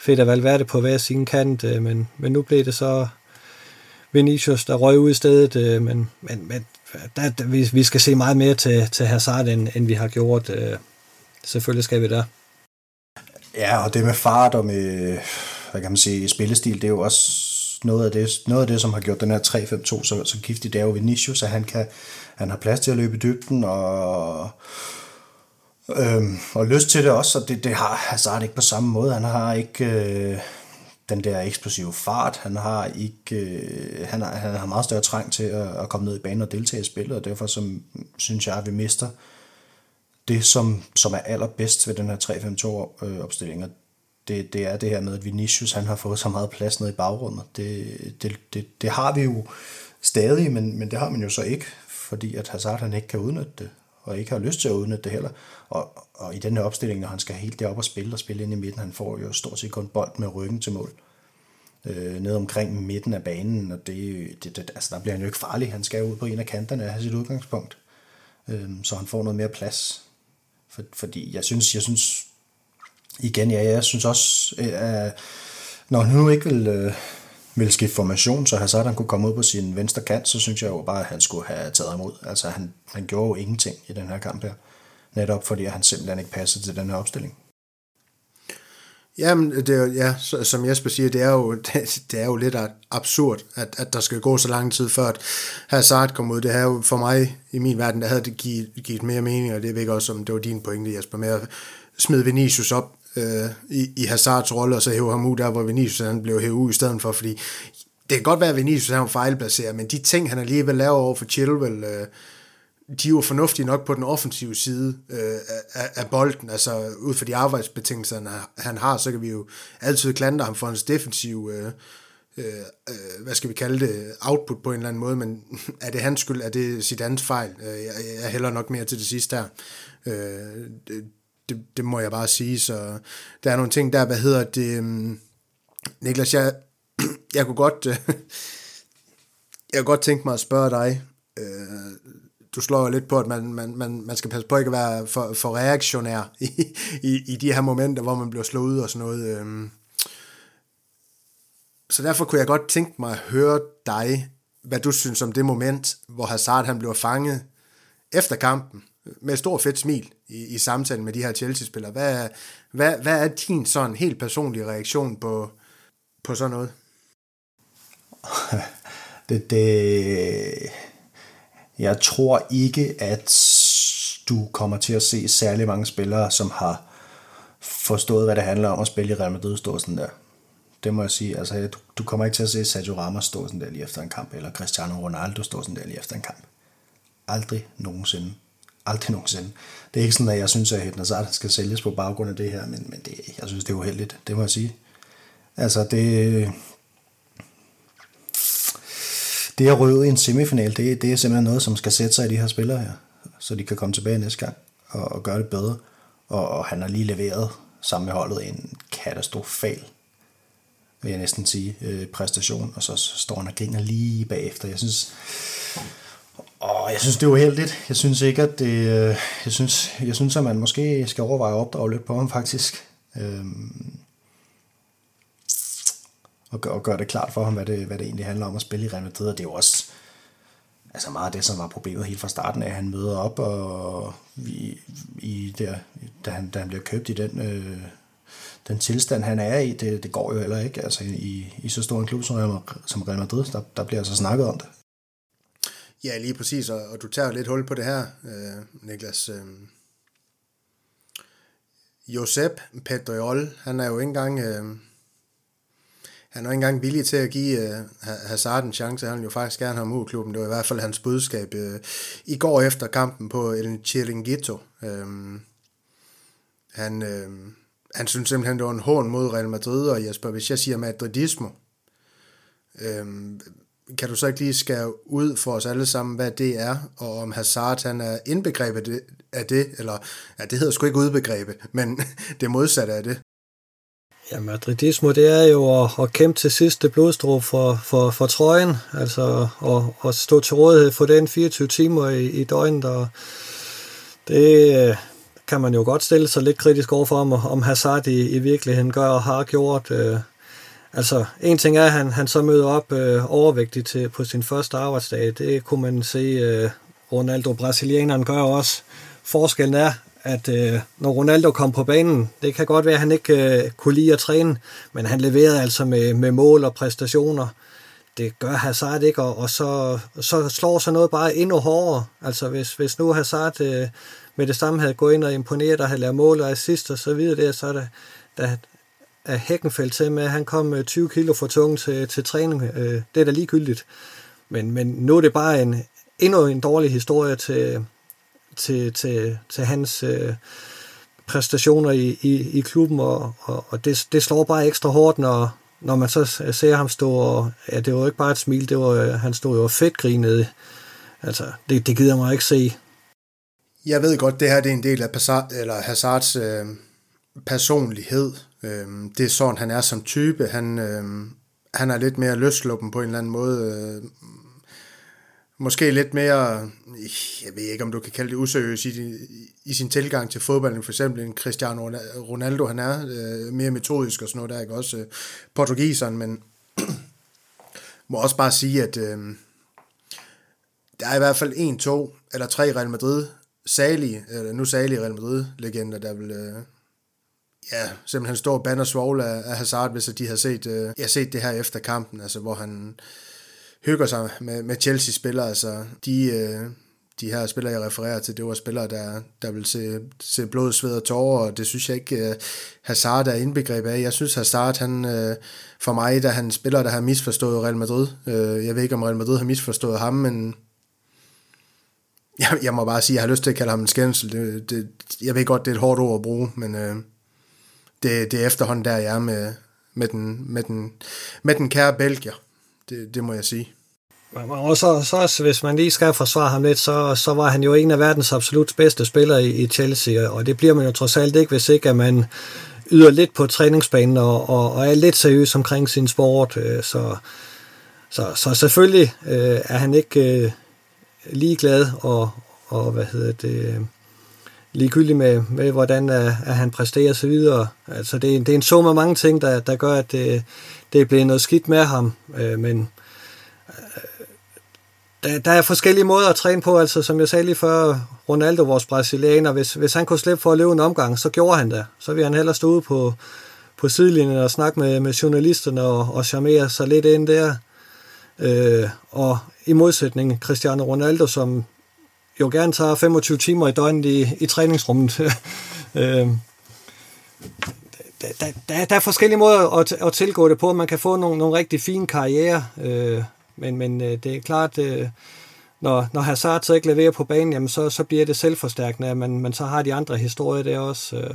fedt at Valverde på hver sin kant, øh, men, men nu blev det så Vinicius, der røg ud i stedet, øh, men, men, men der, der, vi, vi skal se meget mere til, til Hazard, end, end vi har gjort. Øh, selvfølgelig skal vi der. Ja, og det med fart og med, hvad kan man sige, spillestil, det er jo også noget af det, noget af det som har gjort den her 3-5-2 så, så giftig, det er jo Vinicius, at han, kan, han har plads til at løbe i dybden, og, øhm, og lyst til det også, og det, det har Hazard ikke på samme måde. Han har ikke øh, den der eksplosive fart, han har ikke øh, han, har, han har meget større trang til at, at komme ned i banen og deltage i spillet, og derfor som, synes jeg, at vi mister det, som, som er allerbedst ved den her 3-5-2 øh, opstilling, og det, det er det her med, at Vinicius han har fået så meget plads ned i bagrummet. Det, det, det, det har vi jo stadig, men, men det har man jo så ikke, fordi at Hazard han ikke kan udnytte det, og ikke har lyst til at udnytte det heller. Og, og i den her opstilling, når han skal helt derop og spille og spille ind i midten, han får jo stort set kun bold med ryggen til mål. Øh, ned omkring midten af banen, og det, det, det, altså der bliver han jo ikke farlig. Han skal ud på en af kanterne have sit udgangspunkt, øh, så han får noget mere plads. For, fordi jeg synes, jeg synes igen, ja, jeg synes også, øh, når han nu ikke vil, øh, ville skifte formation, så Hazard han kunne komme ud på sin venstre kant, så synes jeg jo bare, at han skulle have taget imod. Altså han, han gjorde jo ingenting i den her kamp her. Netop fordi han simpelthen ikke passede til den her opstilling. Jamen, det er, ja, som Jesper siger, det er jo, det, det er jo lidt absurd, at, at der skal gå så lang tid før, at Hazard kommer ud. Det er jo for mig, i min verden, der havde det givet, givet mere mening, og det ved ikke også, om det var din pointe, Jesper, med at smide Vinicius op øh, i, i Hazards rolle, og så hæve ham ud der, hvor Vinicius han blev hævet ud i stedet for, fordi det kan godt være, at Vinicius han fejlplacerer, men de ting, han alligevel laver over for Chilwell, øh, de er jo fornuftige nok på den offensive side øh, af, af bolden, altså ud fra de arbejdsbetingelser, han har, så kan vi jo altid klandre ham for hans defensive, øh, øh, øh hvad skal vi kalde det, output på en eller anden måde, men er det hans skyld, er det sit andet fejl? Øh, jeg, jeg hælder nok mere til det sidste her. Øh, det, det, må jeg bare sige, så der er nogle ting der, hvad hedder det, um, Niklas, jeg, jeg kunne godt, uh, jeg kunne godt tænke mig at spørge dig, uh, du slår jo lidt på, at man, man, man, man skal passe på ikke at være for, for reaktionær i, i, i de her momenter, hvor man bliver slået ud og sådan noget. Um, så derfor kunne jeg godt tænke mig at høre dig, hvad du synes om det moment, hvor Hazard han blev fanget efter kampen med stor fedt smil i, i samtalen med de her Chelsea-spillere. Hvad, hvad, hvad er din sådan helt personlige reaktion på, på sådan noget? Det, det, jeg tror ikke, at du kommer til at se særlig mange spillere, som har forstået, hvad det handler om at spille i Real Madrid, stå sådan der. Det må jeg sige. Altså, du, du kommer ikke til at se Sergio Ramos stå sådan der lige efter en kamp, eller Cristiano Ronaldo stå sådan der lige efter en kamp. Aldrig nogensinde. Aldrig nogensinde. Det er ikke sådan, at jeg synes, at Hedden Hazard skal sælges på baggrund af det her, men, men det, jeg synes, det er uheldigt. Det må jeg sige. Altså, det, det at røde i en semifinal, det, det er simpelthen noget, som skal sætte sig i de her spillere her, så de kan komme tilbage næste gang og, og gøre det bedre. Og, og han har lige leveret sammen med holdet en katastrofal, vil jeg næsten sige, øh, præstation, og så, så står han og griner lige bagefter. Jeg synes, og jeg synes, det er uheldigt. Jeg synes ikke, at det... Øh, jeg synes, jeg synes at man måske skal overveje at opdrage lidt på ham, faktisk. Øhm, og, gør, og gøre det klart for ham, hvad det, hvad det egentlig handler om at spille i Real Madrid. Og det er jo også altså meget af det, som var problemet helt fra starten af, at han møder op, og i, i der, da, han, da han bliver købt i den, øh, den tilstand, han er i, det, det går jo heller ikke. Altså i, i så stor en klub som, som Real Madrid, der, der bliver altså snakket om det. Ja, lige præcis, og, og du tager lidt hul på det her, øh, Niklas. Øh. Josep Pedriol, han er jo ikke engang, øh, han er ikke engang villig til at give øh, Hazard en chance. Han vil jo faktisk gerne have ham ud klubben. Det var i hvert fald hans budskab øh, i går efter kampen på El Chiringuito. Øh, han, øh, han synes simpelthen, det var en hån mod Real Madrid, og Jesper, hvis jeg siger madridismo, øh, kan du så ikke lige skære ud for os alle sammen, hvad det er, og om Hazard han er indbegrebet af det, eller ja, det hedder sgu ikke udbegrebet, men det modsatte af det. Ja, madridismo, det er jo at, at kæmpe til sidste blodstrå for, for, for trøjen, altså at, at stå til rådighed for den 24 timer i, i døgnet, og det øh, kan man jo godt stille sig lidt kritisk overfor, om, om Hazard i, i virkeligheden gør og har gjort. Øh, altså, en ting er, at han, han så møder op øh, overvægtig til, på sin første arbejdsdag. Det kunne man se, øh, Ronaldo brasilianeren gør også. Forskellen er, at øh, når Ronaldo kom på banen, det kan godt være, at han ikke øh, kunne lide at træne, men han leverede altså med, med mål og præstationer. Det gør Hazard ikke, og, og så, så slår sig noget bare endnu hårdere. Altså hvis, hvis nu Hazard øh, med det samme havde gået ind og imponeret og havde lavet mål og assist og så videre der, så er det, der er Hækkenfeldt til med, at han kom øh, 20 kilo for tung til, til træning. Øh, det er da ligegyldigt. Men, men nu er det bare en, endnu en dårlig historie til, til, til, til hans øh, præstationer i, i, i klubben, og, og, og det, det slår bare ekstra hårdt, når, når man så ser ham stå, og ja, det var jo ikke bare et smil, det var, øh, han stod jo fedt grinede. Altså, det, det gider mig ikke se. Jeg ved godt, det her det er en del af Passat, eller Hazards øh, personlighed. Øh, det er sådan, han er som type. Han, øhm, han er lidt mere løsluppen på en eller anden måde. Øh, måske lidt mere, jeg ved ikke, om du kan kalde det useriøs i, i sin tilgang til fodbolden, for eksempel en Cristiano Ronaldo, han er øh, mere metodisk og sådan noget der, ikke også øh, portugiseren, men må også bare sige, at øh, der er i hvert fald en, to eller tre Real Madrid salige, eller nu salige Real Madrid-legender, der vil øh, ja, simpelthen står og banner svogle af, af Hazard, hvis de har set, øh, jeg set det her efter kampen, altså hvor han hygger sig med, med Chelsea-spillere. Altså, de, øh, de her spillere, jeg refererer til, det var spillere, der, der vil se, se blod, sved og tårer, og det synes jeg ikke, uh, Hazard er indbegreb af. Jeg synes, Hazard, han, uh, for mig, der han spiller, der har misforstået Real Madrid. Uh, jeg ved ikke, om Real Madrid har misforstået ham, men jeg, jeg må bare sige, jeg har lyst til at kalde ham en skændsel. Det, det, jeg ved godt, det er et hårdt ord at bruge, men uh, det, det er efterhånden der, jeg er med, med, den, med, den, med den kære Belgier. Det, det må jeg sige. Og så, så hvis man lige skal forsvare ham lidt, så, så var han jo en af verdens absolut bedste spillere i, i Chelsea, og det bliver man jo trods alt ikke, hvis ikke at man yder lidt på træningsbanen og, og, og er lidt seriøs omkring sin sport. Øh, så, så, så selvfølgelig øh, er han ikke øh, ligeglad og, og hvad hedder det, øh, ligegyldigt med, med hvordan at, at han præsterer så videre. Altså det, det er en sum af mange ting, der, der gør, at det, det bliver noget skidt med ham, øh, men øh, der, der er forskellige måder at træne på, altså som jeg sagde lige før, Ronaldo, vores brasilianer, hvis, hvis han kunne slippe for at løbe en omgang, så gjorde han det. Så ville han hellere stå ude på, på sidelinjen og snakke med, med journalisterne og, og charmere sig lidt ind der. Øh, og i modsætning Cristiano Ronaldo, som jo gerne tager 25 timer i døgnet i, i træningsrummet. øh, der, der, der er forskellige måder at, at tilgå det på. Man kan få nogle, nogle rigtig fine karriere, øh, men, men øh, det er klart, øh, når, når Hazard så ikke leverer på banen, jamen så, så bliver det selvforstærkende, at man, man så har de andre historier der også. Øh.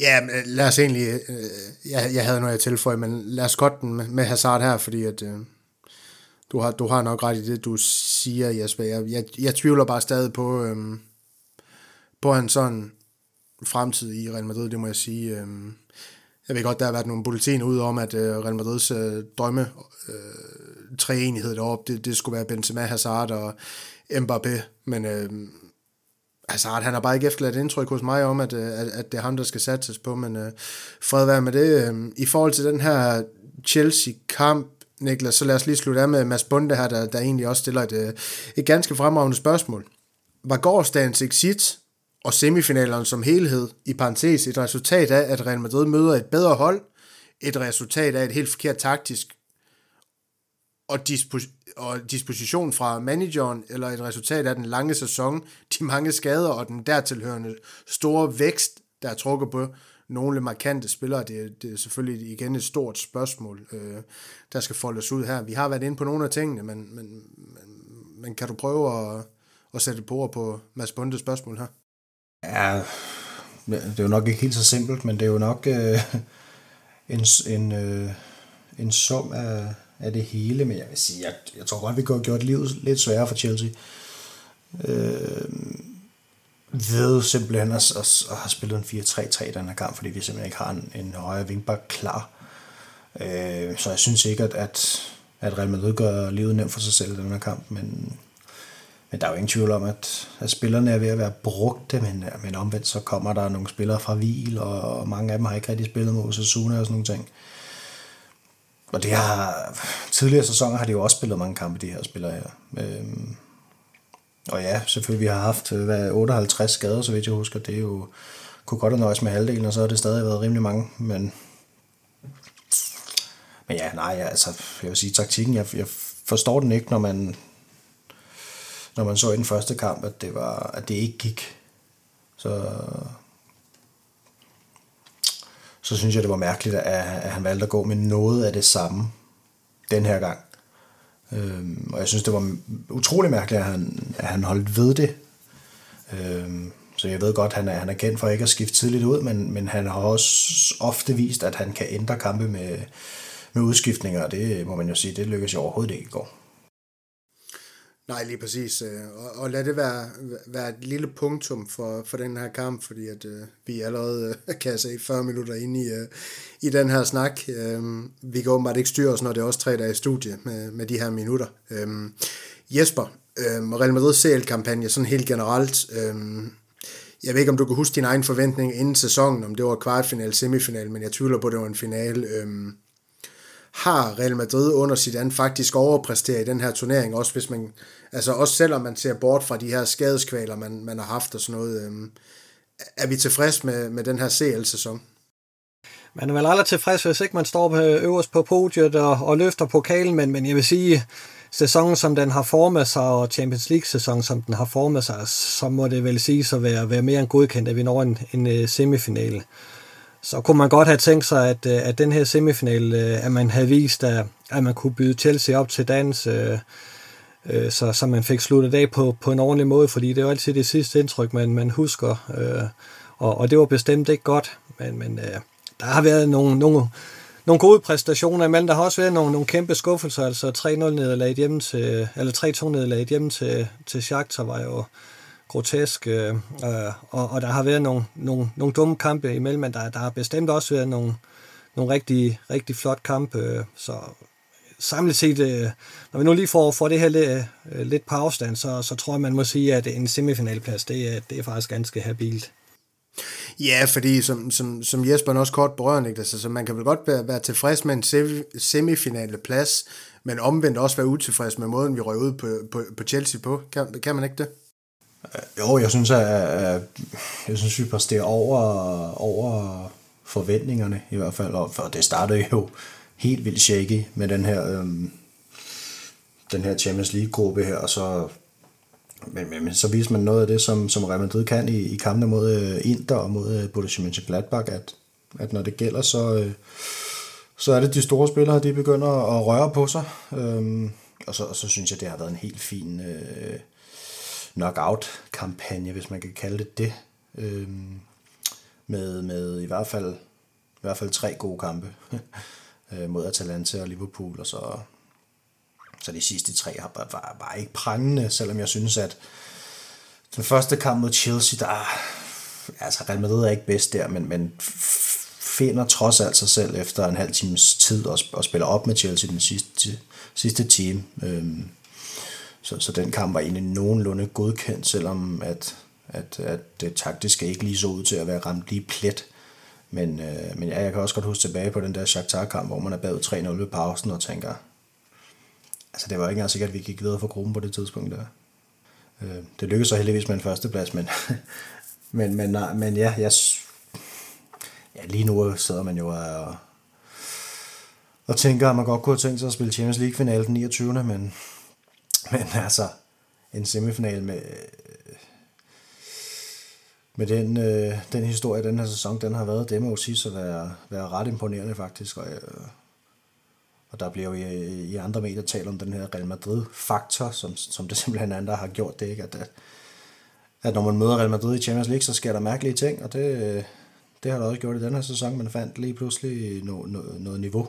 Ja, øh, lad os egentlig, øh, jeg, jeg havde noget at tilføje, men lad os godt den med, med Hazard her, fordi at, øh, du, har, du har nok ret i det, du siger, Jesper. Jeg, jeg, jeg tvivler bare stadig på, øhm, på hans sådan fremtid i Real Madrid, det må jeg sige. Øhm, jeg ved godt, der har været nogle bulletiner ud om, at øh, Real Madrids øh, drømme øh, træenighed deroppe, det, det skulle være Benzema, Hazard og Mbappé, men øh, Hazard, han har bare ikke efterladt indtryk hos mig om, at, øh, at, at det er ham, der skal satses på, men øh, fred være med det. Øh, I forhold til den her Chelsea-kamp, Niklas, så lad os lige slutte af med Mads Bunde her, der, der egentlig også stiller et, øh, et ganske fremragende spørgsmål. Var gårdsdagens exit og semifinalerne som helhed, i parentes et resultat af, at Real Madrid møder et bedre hold, et resultat af et helt forkert taktisk og, dispo- og disposition fra manageren, eller et resultat af den lange sæson, de mange skader og den dertilhørende store vækst, der er trukket på nogle markante spillere. Det, det er selvfølgelig igen et stort spørgsmål, øh, der skal foldes ud her. Vi har været inde på nogle af tingene, men, men, men, men kan du prøve at, at sætte på på Mads Bundes spørgsmål her? Ja, det er jo nok ikke helt så simpelt, men det er jo nok øh, en, en, øh, en sum af, af det hele, men jeg vil sige, jeg, jeg tror godt, vi kunne have gjort livet lidt sværere for Chelsea. Øh, ved simpelthen at, at, at have spillet en 4-3-3 den her kamp, fordi vi simpelthen ikke har en, en højere vingbak klar. Øh, så jeg synes ikke, at, at, at Real Madrid gør livet nemt for sig selv i den her kamp, men men der er jo ingen tvivl om, at, at spillerne er ved at være brugte, men, men omvendt så kommer der nogle spillere fra Vil, og mange af dem har ikke rigtig spillet mod Osasuna og sådan nogle ting. Og det har, tidligere sæsoner har de jo også spillet mange kampe, de her spillere her. Øh, og ja, selvfølgelig, vi har haft øh, hvad, 58 skader, så vidt jeg husker. Det er jo, kunne godt have nøjes med halvdelen, og så har det stadig været rimelig mange. Men, men ja, nej, altså, jeg vil sige, taktikken, jeg, jeg forstår den ikke, når man, når man så i den første kamp, at det, var, at det ikke gik. Så, så synes jeg, det var mærkeligt, at, at han valgte at gå med noget af det samme den her gang. Øhm, og jeg synes, det var utrolig mærkeligt, at han, at han holdt ved det. Øhm, så jeg ved godt, at han er, han er kendt for ikke at skifte tidligt ud, men, men han har også ofte vist, at han kan ændre kampe med, med udskiftninger, og det må man jo sige, det lykkedes jo overhovedet ikke i går. Nej, lige præcis. Øh, og, og lad det være, være et lille punktum for, for den her kamp, fordi at øh, vi allerede, øh, kan jeg se, 40 minutter inde i, øh, i den her snak. Øh, vi kan åbenbart ikke styre os, når det er også tre dage i studie med, med de her minutter. Øh, Jesper, øh, Real Madrid CL-kampagne sådan helt generelt. Øh, jeg ved ikke, om du kan huske din egen forventning inden sæsonen, om det var kvartfinal, semifinal, men jeg tvivler på, at det var en finale. Øh, har Real Madrid under sit andet faktisk overpræsteret i den her turnering, også hvis man, altså også selvom man ser bort fra de her skadeskvaler, man, man har haft og sådan noget, øhm, er vi tilfreds med, med den her CL-sæson? Man er vel aldrig tilfreds, hvis ikke man står på øverst på podiet og, og løfter pokalen, men, men jeg vil sige, sæsonen som den har formet sig, og Champions League-sæsonen som den har formet sig, så må det vel sige at være, være mere end godkendt, at vi når en, en øh, semifinale så kunne man godt have tænkt sig, at, øh, at den her semifinal, øh, at man havde vist, at, at man kunne byde Chelsea op til dans, øh, øh, så, så man fik sluttet af på, på en ordentlig måde, fordi det er jo altid det sidste indtryk, man, man husker, og, og det var bestemt ikke godt, men, men der har været nogle, nogle, nogle gode præstationer men Der har også været nogle, nogle kæmpe skuffelser, altså 3-0 nederlag hjemme til, eller 3-2 nederlag hjemme til, til Shakhtar var jo grotesk, øh, øh, og, og der har været nogle, nogle, nogle dumme kampe imellem, men der, der har bestemt også været nogle, nogle rigtig, rigtig flot kampe, øh, så samlet set, øh, når vi nu lige får, får det her lidt, øh, lidt på afstand, så, så tror jeg, man må sige, at en semifinalplads, det er, det er faktisk ganske habilt. Ja, fordi som, som, som Jesper også kort berørte, altså, så man kan vel godt være, være tilfreds med en semifinale plads, men omvendt også være utilfreds med måden, vi røg ud på, på, på Chelsea på. Kan, kan man ikke det? Øh, jo, jeg synes, at, jeg synes, vi præsterer over, over forventningerne i hvert fald, og for det startede jo helt vildt shaky med den her, øhm, den her Champions League-gruppe her, og så, men, men, men så viser man noget af det, som, som Real Madrid kan i, i kampene mod øh, Inter og mod øh, Borussia Mönchengladbach, at, at når det gælder, så, øh, så er det de store spillere, de begynder at røre på sig, øhm, og, så, og så synes jeg, det har været en helt fin... Øh, knockout-kampagne, hvis man kan kalde det det. Øh, med, med i hvert fald i hvert fald tre gode kampe øh, mod Atalanta og Liverpool, og så, så de sidste tre var, var, var ikke prangende, selvom jeg synes, at den første kamp mod Chelsea, der altså Real Madrid er ikke bedst der, men, men finder trods alt sig selv efter en halv times tid og, og spiller op med Chelsea den sidste, sidste time. Øhm, så, så den kamp var egentlig nogenlunde godkendt, selvom at, at, at det taktiske ikke lige så ud til at være ramt lige plet. Men, øh, men ja, jeg kan også godt huske tilbage på den der Shakhtar-kamp, hvor man er bagud 3-0 ved pausen og tænker, altså det var ikke engang sikkert, at vi gik videre for gruppen på det tidspunkt der. Øh, det lykkedes så heldigvis med en førsteplads, men, men, men, nej, men ja, jeg, ja, lige nu sidder man jo og, og tænker, at man godt kunne have tænkt sig at spille Champions League-finale den 29. Men, men altså, en semifinal med, øh, med den, øh, den historie, den her sæson, den har været, det må jo sige at være, være ret imponerende faktisk. Og, øh, og der bliver jo i, i andre medier talt om den her Real Madrid-faktor, som, som det simpelthen er, der har gjort det, ikke? At, at, at når man møder Real Madrid i Champions League, så sker der mærkelige ting, og det, øh, det har der også gjort i den her sæson. Man fandt lige pludselig no, no, noget niveau.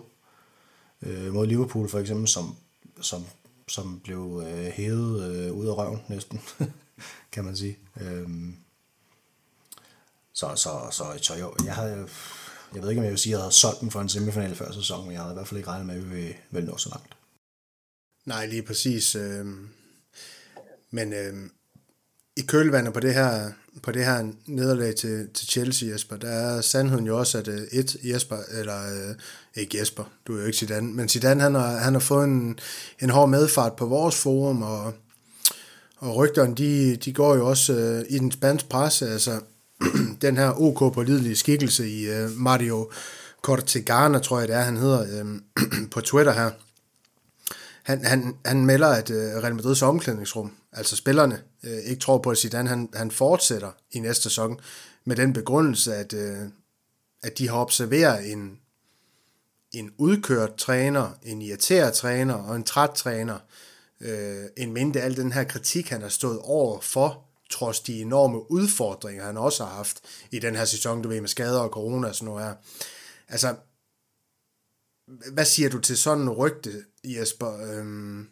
Øh, mod Liverpool for eksempel, som, som som blev øh, hævet øh, ud af røven næsten, kan man sige. Øhm, så, så, så, så jo, jeg havde, jeg ved ikke, om jeg vil sige, at jeg havde solgt den for en semifinal før sæson, men jeg havde i hvert fald ikke regnet med, at vi ville nå så langt. Nej, lige præcis. Øh, Men øh, i kølvandet på det her, på det her nederlag til, til Chelsea, Jesper, der er sandheden jo også, at øh, et Jesper, eller øh, ikke Jesper, du er jo ikke Zidane, men Zidane han har, han har fået en, en hård medfart på vores forum, og, og rygterne, de, de går jo også øh, i den spanske presse, altså den her OK pålidelige skikkelse i øh, Mario Cortegana, tror jeg det er, han hedder, øh, på Twitter her, han, han, han melder, at øh, Real Madrids omklædningsrum, altså spillerne, øh, ikke tror på, at Zidane han, han fortsætter i næste sæson med den begrundelse, at, øh, at de har observeret en, en udkørt træner, en irriteret træner og en træt træner, øh, en mindre al den her kritik, han har stået over for, trods de enorme udfordringer, han også har haft i den her sæson, du ved, med skader og corona og sådan noget her. Altså, hvad siger du til sådan en rygte, Jesper? Øhm,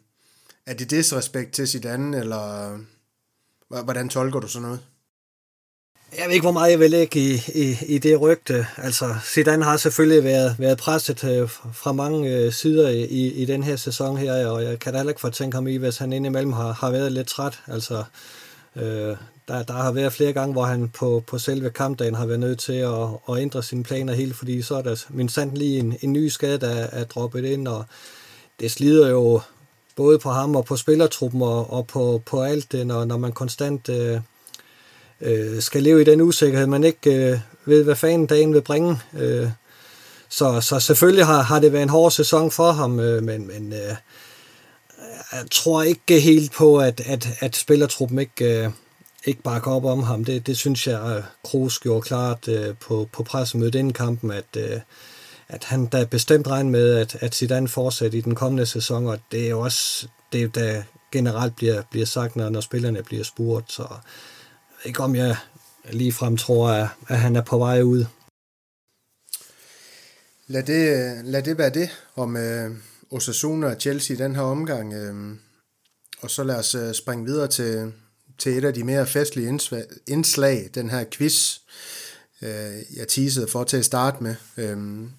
er det disrespekt til sit andet, eller hvordan tolker du sådan noget? Jeg ved ikke, hvor meget jeg vil lægge i, i, i det rygte. Altså, Zidane har selvfølgelig været, været presset øh, fra mange øh, sider i, i den her sæson her, og jeg kan da heller ikke få ham i, hvis han indimellem har, har været lidt træt. Altså, øh, der, der har været flere gange, hvor han på, på selve kampdagen har været nødt til at, at ændre sine planer helt, fordi så er der min sandt lige en, en ny skade, der er droppet ind, og det slider jo både på ham og på spillertruppen og, og på, på alt det, når, når man konstant øh, øh, skal leve i den usikkerhed, man ikke øh, ved, hvad fanden dagen vil bringe. Øh, så, så selvfølgelig har, har det været en hård sæson for ham, øh, men, men øh, jeg tror ikke helt på, at, at, at spillertruppen ikke... Øh, ikke bakker op om ham. Det, det synes jeg, øh, Kroos gjorde klart øh, på, på pressemødet inden kampen, at, øh, han da bestemt regner med, at, at Zidane fortsætter i den kommende sæson, og det er jo også det, der generelt bliver, bliver sagt, når, når spillerne bliver spurgt. Så ikke om jeg lige frem tror, at, at han er på vej ud. Lad det, lad det være det om øh, Osasuna og Chelsea i den her omgang. Øh, og så lad os øh, springe videre til, til et af de mere festlige indslag, den her quiz, øh, jeg teasede for til at starte med. Øhm,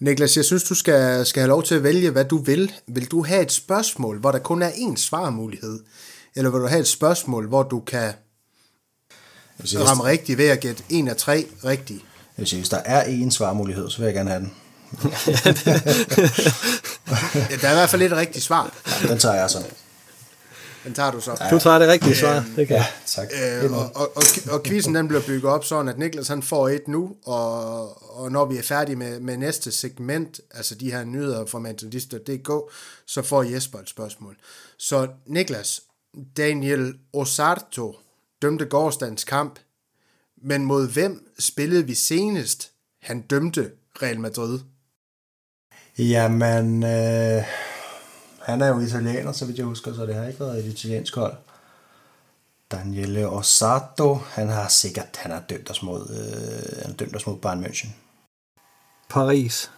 Niklas, jeg synes, du skal, skal have lov til at vælge, hvad du vil. Vil du have et spørgsmål, hvor der kun er én svarmulighed? Eller vil du have et spørgsmål, hvor du kan siger, ramme rigtigt ved at gætte en af tre rigtige? Jeg siger, hvis der er én svarmulighed, så vil jeg gerne have den. ja, der er i hvert fald et rigtigt svar. Ja, den tager jeg så. Den tager du så. Ja. Du tager det rigtige svar. Det kan. Ja, tak. Øh, og, og, og, og quizzen den bliver bygget op sådan, at Niklas han får et nu, og, og når vi er færdige med, med næste segment, altså de her nyheder fra Mentalista.dk, så får Jesper et spørgsmål. Så Niklas, Daniel Osarto dømte gårdsdagens kamp, men mod hvem spillede vi senest, han dømte Real Madrid? Jamen, øh, han er jo italiener, så vidt jeg husker, så det har ikke været et italiensk hold. Daniele Osato, han har sikkert, han har dømt os mod, øh, han har dømt os mod Bayern München. Paris.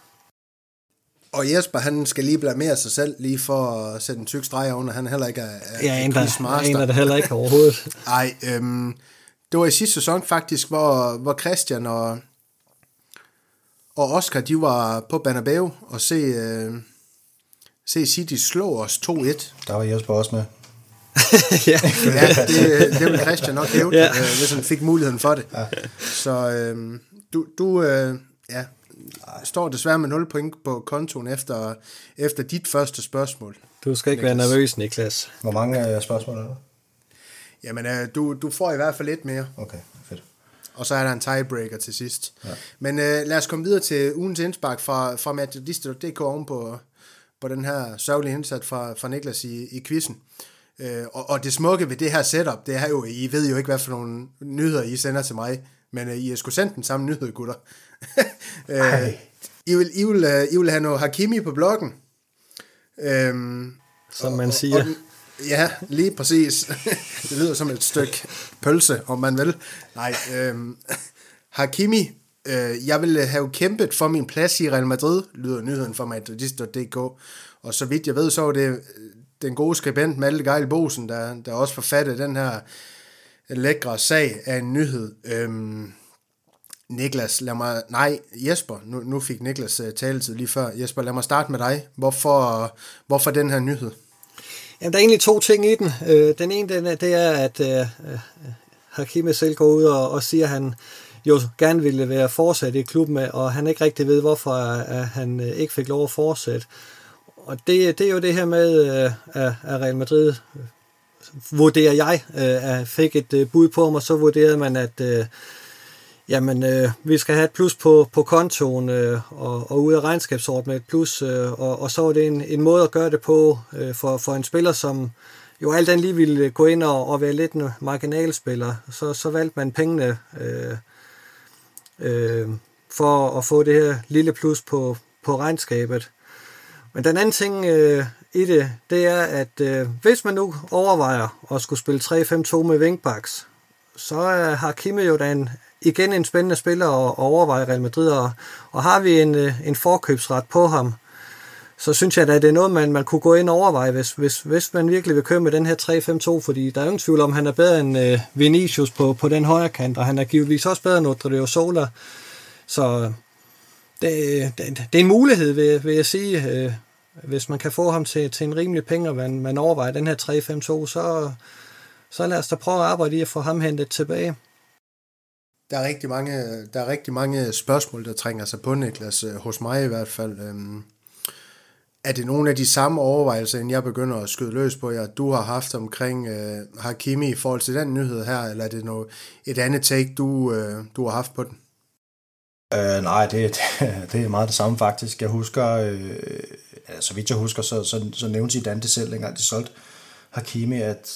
Og Jesper, han skal lige blamere sig selv, lige for at sætte en tyk streg under. Han heller ikke er, er ja, en, der, en, der det heller ikke overhovedet. Nej, øhm, det var i sidste sæson faktisk, hvor, hvor Christian og, og Oscar, de var på Banabeo og se, øh, se City slå os 2-1. Der var Jesper også med. ja, ja det, det vil Christian nok hæve, ja. øh, hvis han fik muligheden for det. Ja. Så øh, du, du øh, ja, står desværre med 0 point på kontoen efter, efter dit første spørgsmål. Du skal ikke Niklas. være nervøs, Niklas. Hvor mange øh, spørgsmål er der? Jamen, øh, du, du får i hvert fald lidt mere. Okay, fedt. Og så er der en tiebreaker til sidst. Ja. Men øh, lad os komme videre til ugens indspark fra, fra Matadista.dk oven på, på den her sørgelige indsats fra, fra Niklas i, i quizzen. Øh, og, og det smukke ved det her setup, det er jo, I ved jo ikke, hvad for nogle nyheder I sender til mig, men øh, I er sgu sendt den samme nyhed, gutter. øh, I, vil, I, vil, uh, I vil have noget Hakimi på bloggen. Øhm, Som man siger. Og, og, ja, lige præcis. det lyder som et stykke pølse, om man vil. Nej, øhm, Hakimi Øh, jeg ville have kæmpet for min plads i Real Madrid, lyder nyheden fra Madridist.dk. Og så vidt jeg ved, så var det øh, den gode skribent Malte Geil Bosen, der, der også forfattede den her lækre sag af en nyhed. Øhm, Niklas, lad mig... Nej, Jesper. Nu, nu fik Niklas uh, taletid lige før. Jesper, lad mig starte med dig. Hvorfor, hvorfor den her nyhed? Jamen, der er egentlig to ting i den. Øh, den ene, den er, det er, at øh, øh Hakime selv går ud og, og siger, at han jo gerne ville være fortsat i klubben, og han ikke rigtig ved, hvorfor øh, at han øh, ikke fik lov at fortsætte. Og det, det er jo det her med, øh, at Real Madrid vurderer jeg, at fik et bud på ham, og så vurderede man, at jamen, øh, vi skal have et plus på, på kontoen øh, og, og ud af regnskabsåret med et plus, øh, og, og så var det en, en måde at gøre det på øh, for, for en spiller, som jo alt andet lige ville gå ind og, og være lidt en marginalspiller. Så, så valgte man pengene øh, øh, for at få det her lille plus på, på regnskabet. Men den anden ting øh, i det, det er, at øh, hvis man nu overvejer at skulle spille 3-5-2 med wingbacks, så øh, har Kimme jo da en, igen en spændende spiller at overveje Real Madrid, og, og har vi en, øh, en forkøbsret på ham, så synes jeg at det er noget, man, man kunne gå ind og overveje, hvis, hvis, hvis man virkelig vil køre med den her 3-5-2, fordi der er ingen tvivl om, at han er bedre end øh, Vinicius på, på den højre kant, og han er givetvis også bedre end Odrio Sola. Så det, det, det er en mulighed, vil, vil jeg sige. Øh, hvis man kan få ham til, til en rimelig penge, og man, man overvejer den her 3-5-2, så, så lad os da prøve at arbejde i at få ham hentet tilbage. Der er rigtig mange, der er rigtig mange spørgsmål, der trænger sig på, Niklas, øh, hos mig i hvert fald. Øhm, er det nogle af de samme overvejelser, end jeg begynder at skyde løs på jer, du har haft omkring øh, Hakimi i forhold til den nyhed her, eller er det noget, et andet take, du, øh, du har haft på den? Øh, nej, det, det, det er meget det samme faktisk. Jeg husker, øh, altså, så vidt jeg husker, så, så, så nævnte Zidane det selv, dengang de solgte Hakimi, at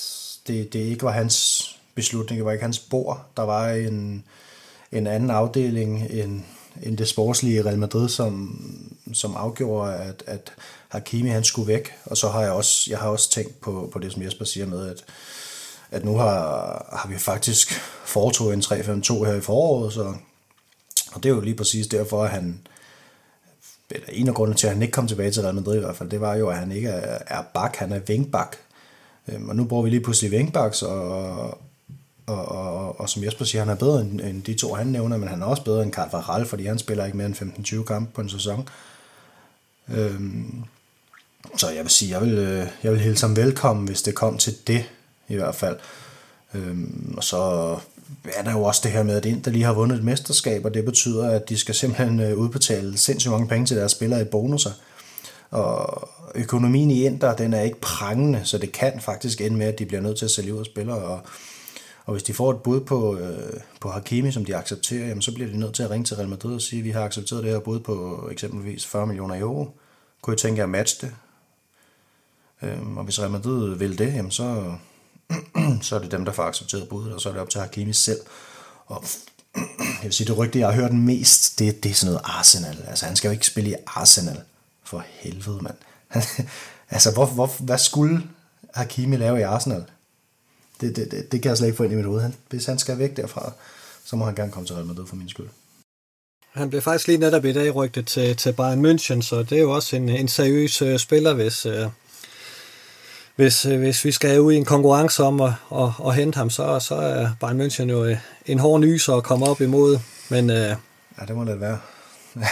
det, det ikke var hans beslutning, det var ikke hans bord. Der var en, en anden afdeling end, end det sportslige Real Madrid, som, som afgjorde, at, at Hakimi han skulle væk. Og så har jeg også, jeg har også tænkt på, på det, som Jesper siger med, at, at nu har, har vi faktisk foretog en 3-5-2 her i foråret, så, og det er jo lige præcis derfor, at han, eller en af grundene til, at han ikke kom tilbage til Real Madrid i hvert fald, det var jo, at han ikke er, er bak, han er vingbak. Øhm, og nu bruger vi lige pludselig vingbaks, og, og, og, og som Jesper siger, han er bedre end, end de to, han nævner, men han er også bedre end Carvajal, fordi han spiller ikke mere end 15-20 kampe på en sæson. Øhm, så jeg vil sige, jeg vil, øh, jeg vil hilse ham velkommen, hvis det kom til det, i hvert fald. Øhm, og så er der jo også det her med, at Inter lige har vundet et mesterskab, og det betyder, at de skal simpelthen øh, udbetale sindssygt mange penge til deres spillere i bonusser. Og økonomien i Inter, den er ikke prangende, så det kan faktisk ende med, at de bliver nødt til at sælge ud af spillere, og og hvis de får et bud på, øh, på Hakimi, som de accepterer, jamen, så bliver de nødt til at ringe til Real Madrid og sige, at vi har accepteret det her bud på eksempelvis 40 millioner euro. Kunne I tænke jer at matche det? Øhm, og hvis Real Madrid vil det, jamen, så, så er det dem, der får accepteret budet, og så er det op til Hakimi selv. Og jeg vil sige, det rygte, jeg har hørt mest, det, det er sådan noget Arsenal. Altså, han skal jo ikke spille i Arsenal. For helvede, mand. altså, hvor, hvor, hvad skulle Hakimi lave i Arsenal? Det, det, det, det kan jeg slet ikke få ind i mit hoved. Han, hvis han skal væk derfra, så må han gerne komme til Real Madrid for min skyld. Han blev faktisk lige netop i dag rygtet til, til Bayern München, så det er jo også en, en seriøs øh, spiller, hvis, øh, hvis, uh, hvis vi skal ud i en konkurrence om at, at, at hente ham, så, så er Bayern München jo en hård nyser at komme op imod. Men, uh, ja, det må det være.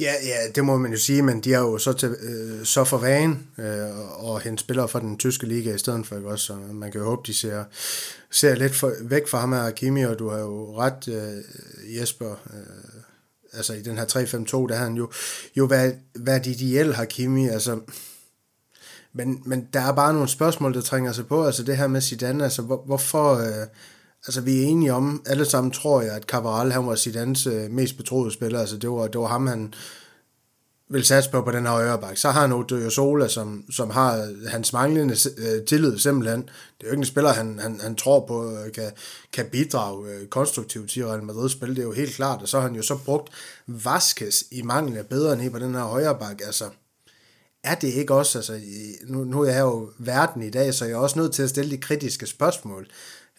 Ja, ja, det må man jo sige, men de har jo så, til, øh, så for vane øh, og hente spillere fra den tyske liga i stedet for, ikke også? Så man kan jo håbe, de ser, ser lidt for, væk fra ham her, Kimi, og du har jo ret, øh, Jesper, øh, altså i den her 3-5-2, der har han jo, jo været, været ideel Hakimi, altså, men, men der er bare nogle spørgsmål, der trænger sig på, altså det her med Zidane, altså hvor, hvorfor, øh, altså vi er enige om, alle sammen tror jeg, at Cavaral, han var Zidanes øh, mest betroede spiller, altså det var, det var ham, han vil satse på på den her højre. Så har han Odrio Sola, som, som har øh, hans manglende øh, tillid simpelthen. Det er jo ikke en spiller, han, han, han tror på øh, kan, kan bidrage øh, konstruktivt til Real Madrid spil. Det er jo helt klart, og så har han jo så brugt Vasquez i mangel af bedre end på den her højre. Altså, er det ikke også, altså, nu, nu er jeg jo verden i dag, så jeg er også nødt til at stille de kritiske spørgsmål.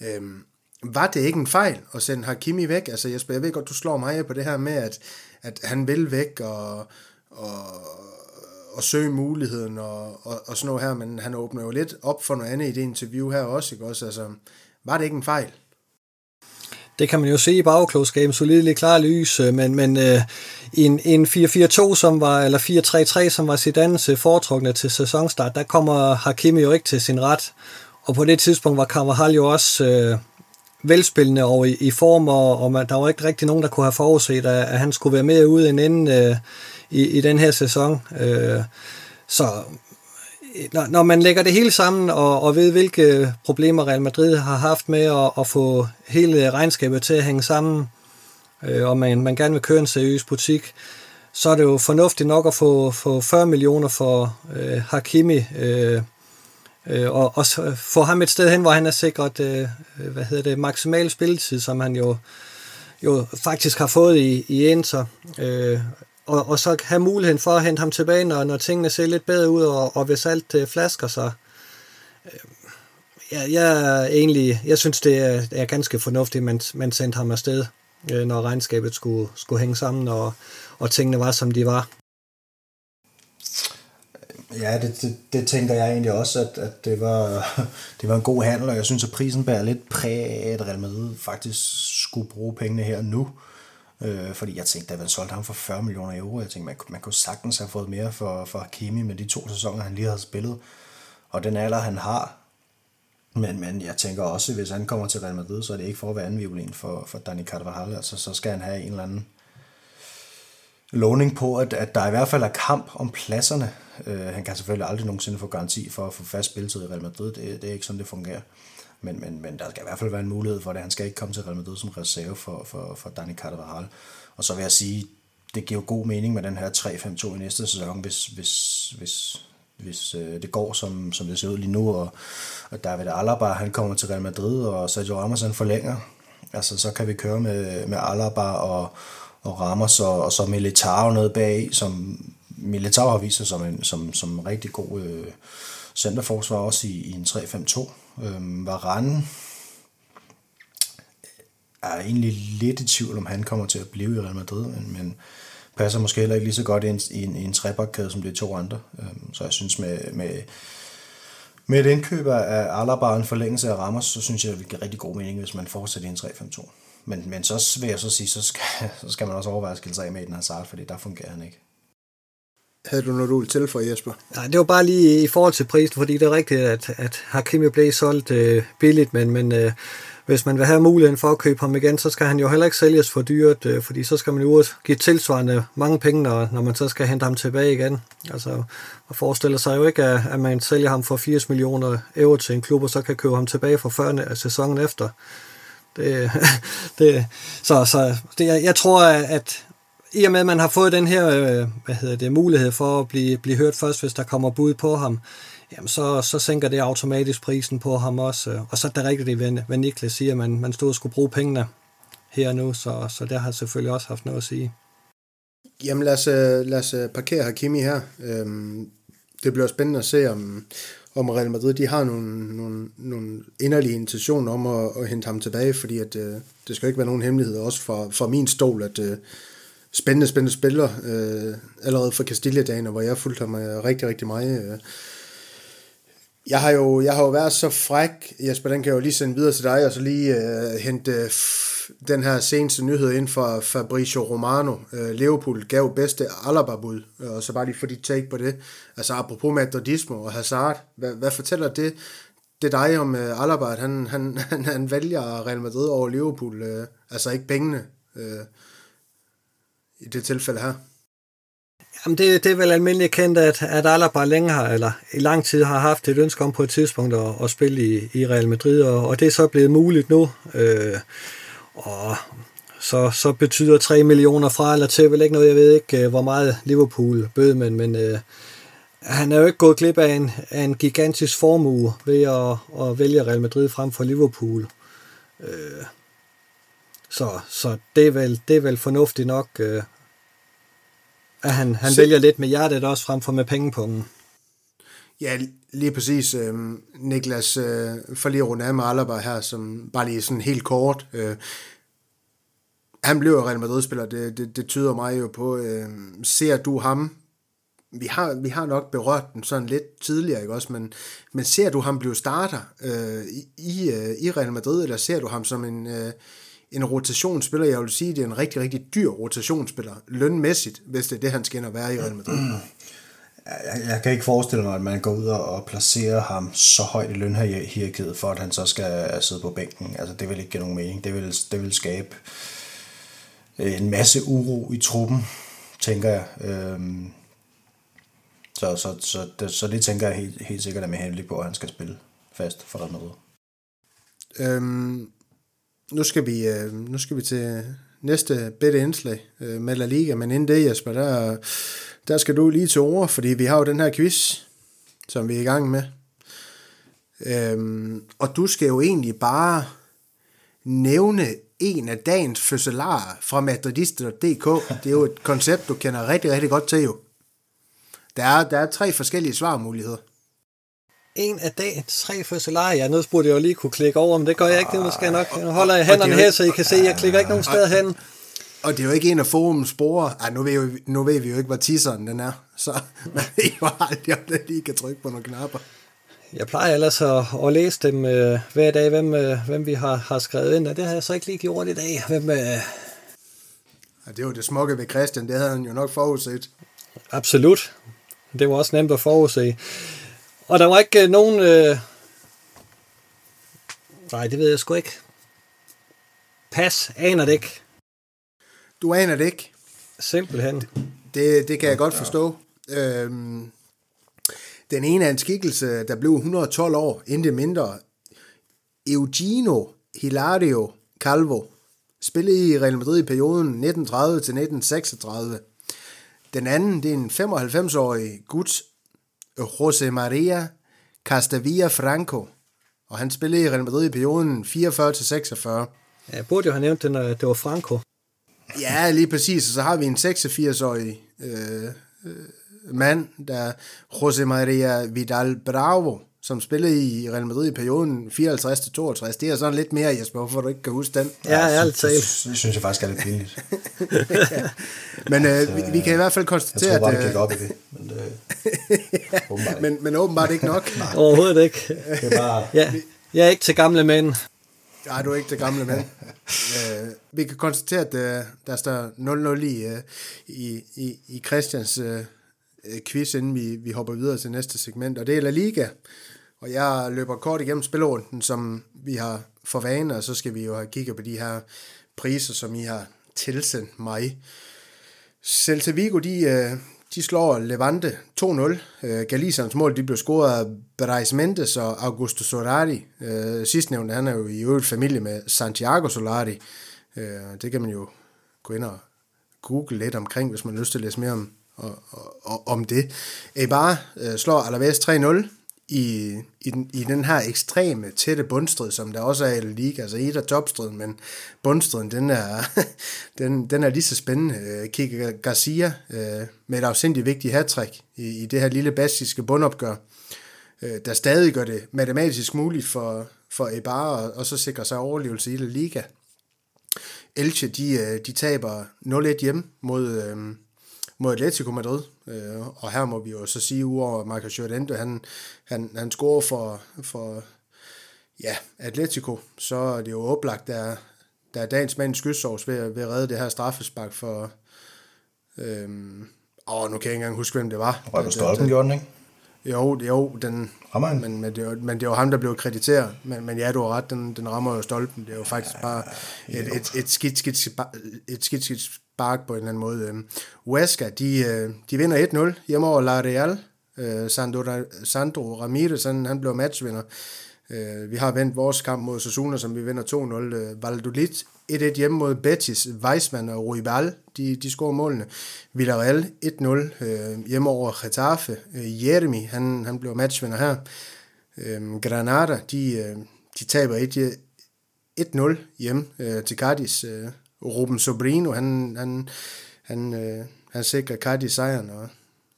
Øhm, var det ikke en fejl at sende Hakimi væk? Altså Jesper, jeg ved godt, du slår mig på det her med, at, at han vil væk og, og, og søge muligheden og, og, og sådan noget her, men han åbner jo lidt op for noget andet i det interview her også, ikke også? Altså, var det ikke en fejl? Det kan man jo se i bagklodskaben, solidt klar lys, øh, men, men øh, en, en 4-4-2, som var, eller 4-3-3, som var Zidanes øh, foretrukne til sæsonstart, der kommer Hakimi jo ikke til sin ret. Og på det tidspunkt var Carvajal jo også øh, velspillende og i, i form, og, og man, der var ikke rigtig nogen, der kunne have forudset, at, at han skulle være mere ude end inden øh, i, i den her sæson. Øh, så når, når man lægger det hele sammen og, og ved, hvilke problemer Real Madrid har haft med at, at få hele regnskabet til at hænge sammen, øh, og man, man gerne vil køre en seriøs butik, så er det jo fornuftigt nok at få, få 40 millioner for øh, Hakimi, øh, øh, og, og få ham et sted hen, hvor han er sikret øh, hvad hedder det, maksimal spilletid, som han jo, jo faktisk har fået i, i Inter. Øh, og, og så have muligheden for at hente ham tilbage, når, når tingene ser lidt bedre ud, og, og hvis alt øh, flasker sig. Øh, ja, jeg, egentlig, jeg synes, det er, er ganske fornuftigt, at man, man sendte ham afsted, øh, når regnskabet skulle, skulle hænge sammen, og, og tingene var, som de var. Ja, det, det, det tænker jeg egentlig også, at, at det, var, det var en god handel, og jeg synes, at prisen bærer lidt præg af, at Real Madrid faktisk skulle bruge pengene her nu. Øh, Øh, fordi jeg tænkte, at man solgte ham for 40 millioner euro. Jeg tænkte, man, man kunne sagtens have fået mere for, for Kimi med de to sæsoner, han lige havde spillet. Og den alder, han har. Men, men jeg tænker også, hvis han kommer til Real Madrid, så er det ikke for at være anden violin for, for Dani Carvajal. Altså, så skal han have en eller anden lovning på, at, at der i hvert fald er kamp om pladserne. Øh, han kan selvfølgelig aldrig nogensinde få garanti for at få fast spilletid i Real Madrid. Det, det er ikke sådan, det fungerer. Men, men, men der skal i hvert fald være en mulighed for det. Han skal ikke komme til Real Madrid som reserve for, for, for Dani Carvajal. Og så vil jeg sige, det giver god mening med den her 3-5-2 i næste sæson, hvis, hvis, hvis, hvis øh, det går, som, som det ser ud lige nu, og, og David Alaba, han kommer til Real Madrid, og Sergio Ramos han forlænger, altså så kan vi køre med, med Alaba og, og Ramos, og, og så Militao noget bag, som Militao har vist sig som en som, som en rigtig god øh, centerforsvar også i, i en 3-5-2. Øhm, Varane er egentlig lidt i tvivl, om han kommer til at blive i Real Madrid, men, men passer måske heller ikke lige så godt i en, i en, i en trebakkæde som de to andre. Øhm, så jeg synes med, med, med et indkøb af Alaba og en forlængelse af Ramos, så synes jeg, det giver rigtig god mening, hvis man fortsætter i en 3-5-2. Men, men så vil jeg så sige, så skal, så skal man også overveje at skille sig af med den Hazard, fordi der fungerer han ikke. Havde du noget, du ville til for Jesper? Nej, det var bare lige i forhold til prisen, fordi det er rigtigt, at, at Hakimi blev solgt øh, billigt, men, men øh, hvis man vil have muligheden for at købe ham igen, så skal han jo heller ikke sælges for dyrt, øh, fordi så skal man jo give tilsvarende mange penge, når, når man så skal hente ham tilbage igen. Altså, man forestiller sig jo ikke, at, at man sælger ham for 80 millioner euro til en klub, og så kan købe ham tilbage for 40 sæsonen efter. Det, det, så så det, jeg, jeg tror, at i og med, at man har fået den her øh, hvad hedder det, mulighed for at blive, blive hørt først, hvis der kommer bud på ham, jamen så, så sænker det automatisk prisen på ham også. Øh, og så er det rigtigt, hvad, hvad Niklas siger, at man, man stod og skulle bruge pengene her nu, så, så der har selvfølgelig også haft noget at sige. Jamen lad os, øh, lad os øh, parkere Hakimi her. Øhm, det bliver spændende at se, om, om Real Madrid de har nogle, nogle, nogle inderlige intentioner om at, at hente ham tilbage, fordi at, øh, det skal ikke være nogen hemmelighed også for, for min stol, at, øh, spændende, spændende spiller, øh, allerede fra Castilla-dagen, hvor jeg fulgte ham rigtig, rigtig meget. Øh. Jeg har jo, jeg har jo været så fræk, Jesper, den kan jeg jo lige sende videre til dig, og så lige øh, hente øh, den her seneste nyhed ind fra Fabricio Romano. Øh, Liverpool gav bedste Alaba-bud, øh, og så bare lige få dit take på det. Altså apropos Madridismo og Hazard, hvad, hvad fortæller det, det dig om øh, Alaba, at han, han, han, han vælger Real Madrid over Liverpool, øh, altså ikke pengene. Øh, i det tilfælde her? Jamen det, det er vel almindeligt kendt, at, at Alaba længe har, eller i lang tid har haft et ønske om på et tidspunkt at, at spille i, i Real Madrid, og, og det er så blevet muligt nu. Øh, og så, så betyder 3 millioner fra eller til vel ikke noget, jeg ved ikke, øh, hvor meget Liverpool bød, men, men øh, han er jo ikke gået glip af en, af en gigantisk formue ved at, at vælge Real Madrid frem for Liverpool. Øh, så, så det, er vel, det er vel fornuftigt nok, øh, at han, han så... vælger lidt med hjertet også frem for med pengepungen. Ja, lige præcis. Øh, Niklas, øh, for lige at runde af med Alaba her, som bare lige sådan helt kort. Øh, han blev Real Madrid-spiller, det, det, det tyder mig jo på. Øh, ser du ham vi har, vi har nok berørt den sådan lidt tidligere, ikke også? Men, men ser du ham blive starter øh, i, i, øh, i Real Madrid, eller ser du ham som en, øh, en rotationsspiller. Jeg vil sige, det er en rigtig, rigtig dyr rotationsspiller, lønmæssigt, hvis det er det, han skal ind og være i Real Madrid. Jeg, jeg kan ikke forestille mig, at man går ud og placerer ham så højt i lønhierarkiet, for at han så skal sidde på bænken. Altså, det vil ikke give nogen mening. Det vil, det vil skabe en masse uro i truppen, tænker jeg. Øhm, så, så, så, det, så det tænker jeg helt, helt sikkert er med henblik på, at han skal spille fast for Real Madrid. Øhm, nu, skal vi, øh, nu skal vi til næste bedre indslag øh, med La Liga, men inden det, Jesper, der, der skal du lige til ord, fordi vi har jo den her quiz, som vi er i gang med. Øhm, og du skal jo egentlig bare nævne en af dagens fødselarer fra madridist.dk. Det er jo et koncept, du kender rigtig, rigtig godt til jo. Der er, der er tre forskellige svarmuligheder. En af dagens tre fødselarer. Nu burde jeg jo lige kunne klikke over, men det gør jeg ikke. Det skal jeg nok. Nu holder jeg hænderne her, så I kan se, at jeg klikker ikke nogen steder hen. Og det er jo ikke en af forumens spore. Ej, nu ved, vi, nu ved vi jo ikke, hvad teaseren den er. Så man ved jo aldrig, om den lige kan trykke på nogle knapper. Jeg plejer ellers at, at læse dem øh, hver dag, hvem, øh, hvem vi har, har skrevet ind, og det har jeg så ikke lige gjort i dag. Hvem, øh... ja, det var det smukke ved Christian, det havde han jo nok forudset. Absolut. Det var også nemt at forudse. Og der var ikke øh, nogen... Øh... Nej, det ved jeg sgu ikke. Pas, aner det ikke. Du aner det ikke? Simpelthen. Det, det kan jeg godt forstå. Øhm, den ene er en skikkelse, der blev 112 år, intet mindre. Eugenio Hilario Calvo spillede i Real Madrid i perioden 1930 til 1936. Den anden, det er en 95-årig gut, José María Castavilla Franco, og han spillede i Real Madrid i perioden 44 til 46. Ja, jeg burde jo have nævnt, at det var Franco. Ja, lige præcis. Og så har vi en 86-årig øh, øh, mand, der José María Vidal Bravo, som spillede i Real Madrid i perioden 54 til 62. Det er sådan lidt mere, Jesper, hvorfor du ikke kan huske den. Ja, ærligt talt. Det synes jeg faktisk er lidt pinligt. men øh, vi, vi kan i hvert fald konstatere, jeg tror bare, at... Jeg op i det, men det ja, men, men åbenbart ikke nok. Overhovedet ikke. Det er bare... ja, jeg er ikke til gamle mænd. Nej, du er ikke til gamle mænd. øh, vi kan konstatere, at øh, der står 0-0 i, øh, i, i, i Christians øh, quiz, inden vi, vi hopper videre til næste segment, og det er La Liga. Og jeg løber kort igennem spillerunden, som vi har for vane, og så skal vi jo have kigget på de her priser, som I har tilsendt mig. Celta Vigo, de, øh, de slår Levante 2-0. Øh, Galicians mål de blev scoret af Brais Mendes og Augusto Solari. Øh, sidstnævnte, han er jo i øvrigt familie med Santiago Solari. Det kan man jo gå ind og google lidt omkring, hvis man har lyst til at læse mere om, og, og, om det. Eibar slår Alaves 3-0 i, i, den, i den her ekstreme tætte bundstrid, som der også er i Liga. Altså et af topstriden, men bundstriden, den er, den, den er lige så spændende. Øh, Kike Garcia øh, med et afsindigt vigtigt hattrick i, i det her lille bastiske bundopgør, øh, der stadig gør det matematisk muligt for, for Eibar og, og så sikre sig overlevelse i La Liga. Elche, de, de taber 0-1 hjem mod, mod Atletico Madrid, øh, og her må vi jo så sige, uover Marcos Llorente, han, han, han scorer for, for ja, Atletico, så er det jo oplagt, der, der er dagens mand skydsovs ved, ved at redde det her straffespark for, øhm, åh, nu kan jeg ikke engang huske, hvem det var. Røg på stolpen, gjorde den, ikke? Jo, jo den, rammer han? Men, men, det er, men det er jo ham, der blev krediteret. Men, men ja, du har ret, den, den rammer jo stolpen. Det er jo faktisk ja, bare et, et, et, skidt, skidt, et skidt, skidt bark på en eller anden måde. Øhm, Huesca, de, øh, de vinder 1-0 hjemme over La Real. Øh, Sandro, Sandro Ramirez, han, han blev matchvinder. Øh, vi har vendt vores kamp mod Sasuna, som vi vinder 2-0. Valladolid 1-1 hjemme mod Betis. Weisman og Ruibal, de, de scorer målene. Villarreal 1-0 hjemme over Getafe. Jeremy, han, han blev matchvinder her. Granada, de, de taber 1-0 hjemme til Cardis. Ruben Sobrino, han, han, han, øh, han sikrer Cardi sejren, og,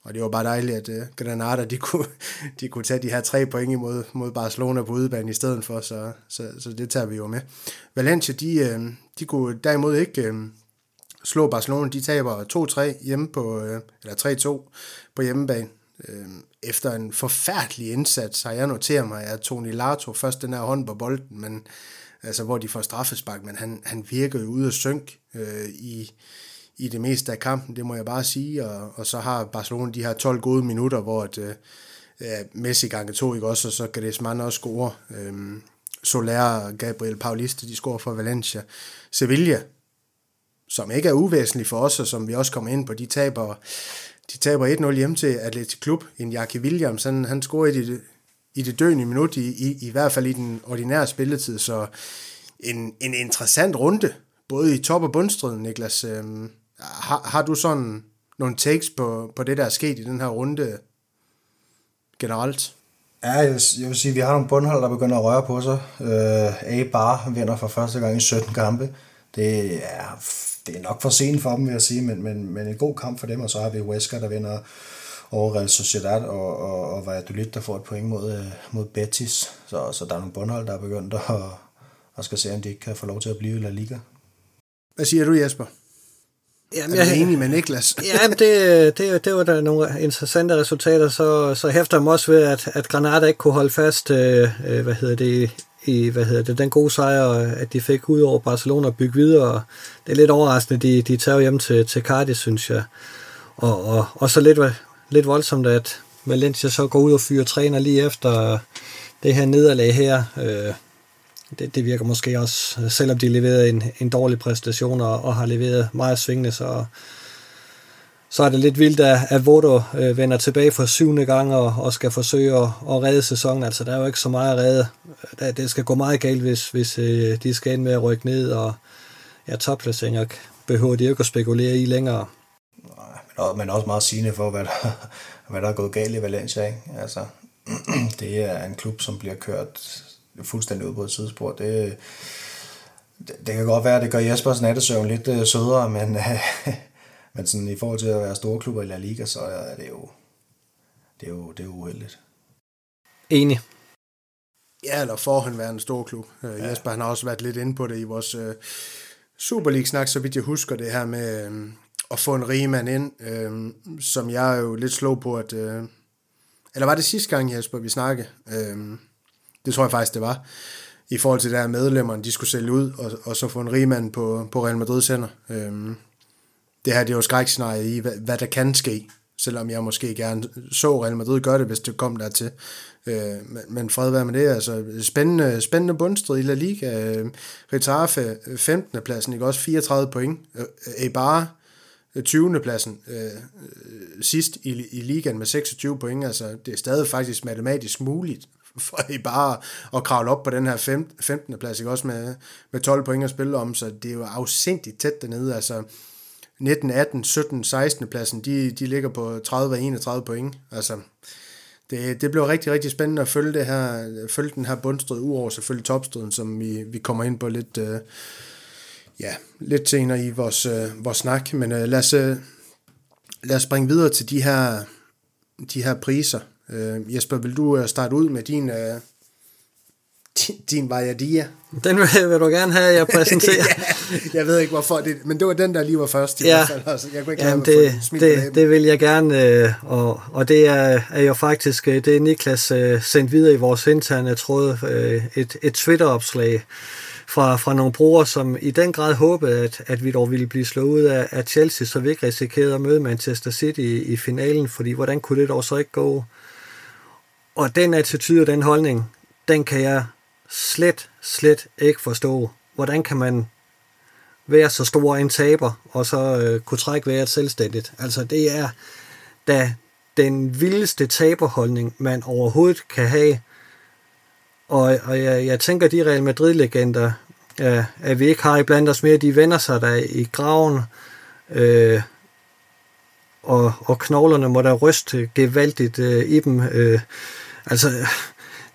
og det var bare dejligt, at øh, Granada, de kunne, de kunne tage de her tre point imod mod Barcelona på udebane i stedet for, så, så, så det tager vi jo med. Valencia, de, øh, de kunne derimod ikke øh, slå Barcelona, de taber 2-3 hjemme på, øh, eller 3-2 på hjemmebane. Øh, efter en forfærdelig indsats har jeg noteret mig, at Toni Lato først den her hånd på bolden, men altså hvor de får straffespark, men han, han virker jo ude af synk øh, i, i det meste af kampen, det må jeg bare sige, og, og så har Barcelona de her 12 gode minutter, hvor at, øh, Messi gange to, ikke også, og så Griezmann også score. Øh, Soler og Gabriel Paulista, de scorer for Valencia. Sevilla, som ikke er uvæsentlig for os, og som vi også kommer ind på, de taber, de taber 1-0 hjem til Atletic Klub. En Jackie Williams, han, han scorer i det, i det døende minut, i, i, i hvert fald i den ordinære spilletid, så en, en interessant runde, både i top- og bundstriden, Niklas. Øhm, har, har du sådan nogle takes på, på det, der er sket i den her runde generelt? Ja, jeg vil, jeg vil sige, at vi har nogle bundhold, der begynder at røre på sig. Øh, A Bar vinder for første gang i 17 kampe. Det er, det er nok for sent for dem, vil jeg sige, men, men, men en god kamp for dem, og så har vi Wesker, der vinder over Real Sociedad, og, og, og Valladolid, der får et point mod, øh, mod Betis. Så, så der er nogle bundhold, der er begyndt at, og skal se, om de ikke kan få lov til at blive i La Liga. Hvad siger du, Jesper? Jamen, jeg er enig med Niklas. ja, det, det, det var da nogle interessante resultater. Så, så hæfter jeg mig også ved, at, at Granada ikke kunne holde fast øh, øh hvad hedder det, i hvad hedder det, den gode sejr, at de fik ud over Barcelona og bygge videre. Det er lidt overraskende, de, de tager hjem til, til Cardiff, synes jeg. Og, og, og så lidt, lidt voldsomt, at Valencia så går ud og fyrer træner lige efter det her nederlag her. Øh, det, det virker måske også, selvom de leverede en, en dårlig præstation og, og har leveret meget svingende, så, så er det lidt vildt, at, at Vodo øh, vender tilbage for syvende gang og, og skal forsøge at, at redde sæsonen. Altså, der er jo ikke så meget at redde. Det, det skal gå meget galt, hvis, hvis øh, de skal ind med at rykke ned, og ja, topplaceringer behøver de ikke at spekulere i længere. Nej, men også meget sigende for, hvad der, hvad der er gået galt i Valencia. Ikke? Altså, det er en klub, som bliver kørt fuldstændig ud på et sidespor. Det, det, det kan godt være, at det gør Jespers nattesøvn lidt øh, sødere, men, øh, men sådan, i forhold til at være store klubber i La Liga, så er det jo, det er jo, det er jo uheldigt. Enig. Ja, eller for han være en stor klub. Øh, ja. Jesper han har også været lidt inde på det i vores uh, Super League-snak, så vidt jeg husker det her med uh, at få en rigmand ind, øh, som jeg er jo lidt slog på, at... Øh, eller var det sidste gang, Jesper, vi snakkede? Øh, det tror jeg faktisk, det var. I forhold til det her medlemmerne, de skulle sælge ud, og, og så få en rigmand på, på Real Madrid sender. Øh, det her det er jo skrækscenariet i, hvad, hvad der kan ske, selvom jeg måske gerne så Real Madrid gøre det, hvis det kom dertil. Øh, men, men fred være med det, altså spændende, spændende bundstrid i La Liga. Øh, Retafe øh, 15. pladsen, ikke også 34 point. Øh, øh Eibar Øh, 20. pladsen øh, øh, sidst i, i ligaen med 26 point, altså det er stadig faktisk matematisk muligt for I bare at kravle op på den her 15. plads, ikke? også med, med 12 point at spille om, så det er jo afsindigt tæt dernede, altså 19, 18, 17, 16. pladsen, de, de ligger på 30 og 31 point, altså det, det bliver rigtig, rigtig spændende at følge, det her, følge den her bundstrid, uover selvfølgelig topstriden, som vi, vi kommer ind på lidt, øh, ja, lidt senere i vores, uh, vores snak, men uh, lad, os, uh, lad os springe videre til de her, de her priser, Øh, Jesper, vil du øh, starte ud med din, øh, din, din Vajadia? Den vil, vil du gerne have, jeg præsenterer. ja, jeg ved ikke hvorfor, det, men det var den, der lige var først. I ja, hvert fald. Altså, jeg kunne ikke Jamen, det, det, det vil jeg gerne, øh, og, og det er, er jo faktisk, øh, det er Niklas øh, sendt videre i vores interne tråd, øh, et, et Twitter-opslag, fra, fra nogle brugere, som i den grad håbede, at, at vi dog ville blive slået ud af, af Chelsea, så vi ikke risikerede at møde Manchester City i, i finalen, fordi hvordan kunne det dog så ikke gå? Og den attitude og den holdning, den kan jeg slet, slet ikke forstå. Hvordan kan man være så stor en taber, og så øh, kunne trække vejret selvstændigt? Altså det er da den vildeste taberholdning, man overhovedet kan have. Og, og jeg, jeg tænker, de Real Madrid-legender, ja, at vi ikke har i blandt os mere, de vender sig der i graven, øh, og, og knoglerne må da ryste gevaldigt øh, i dem. Øh, Altså,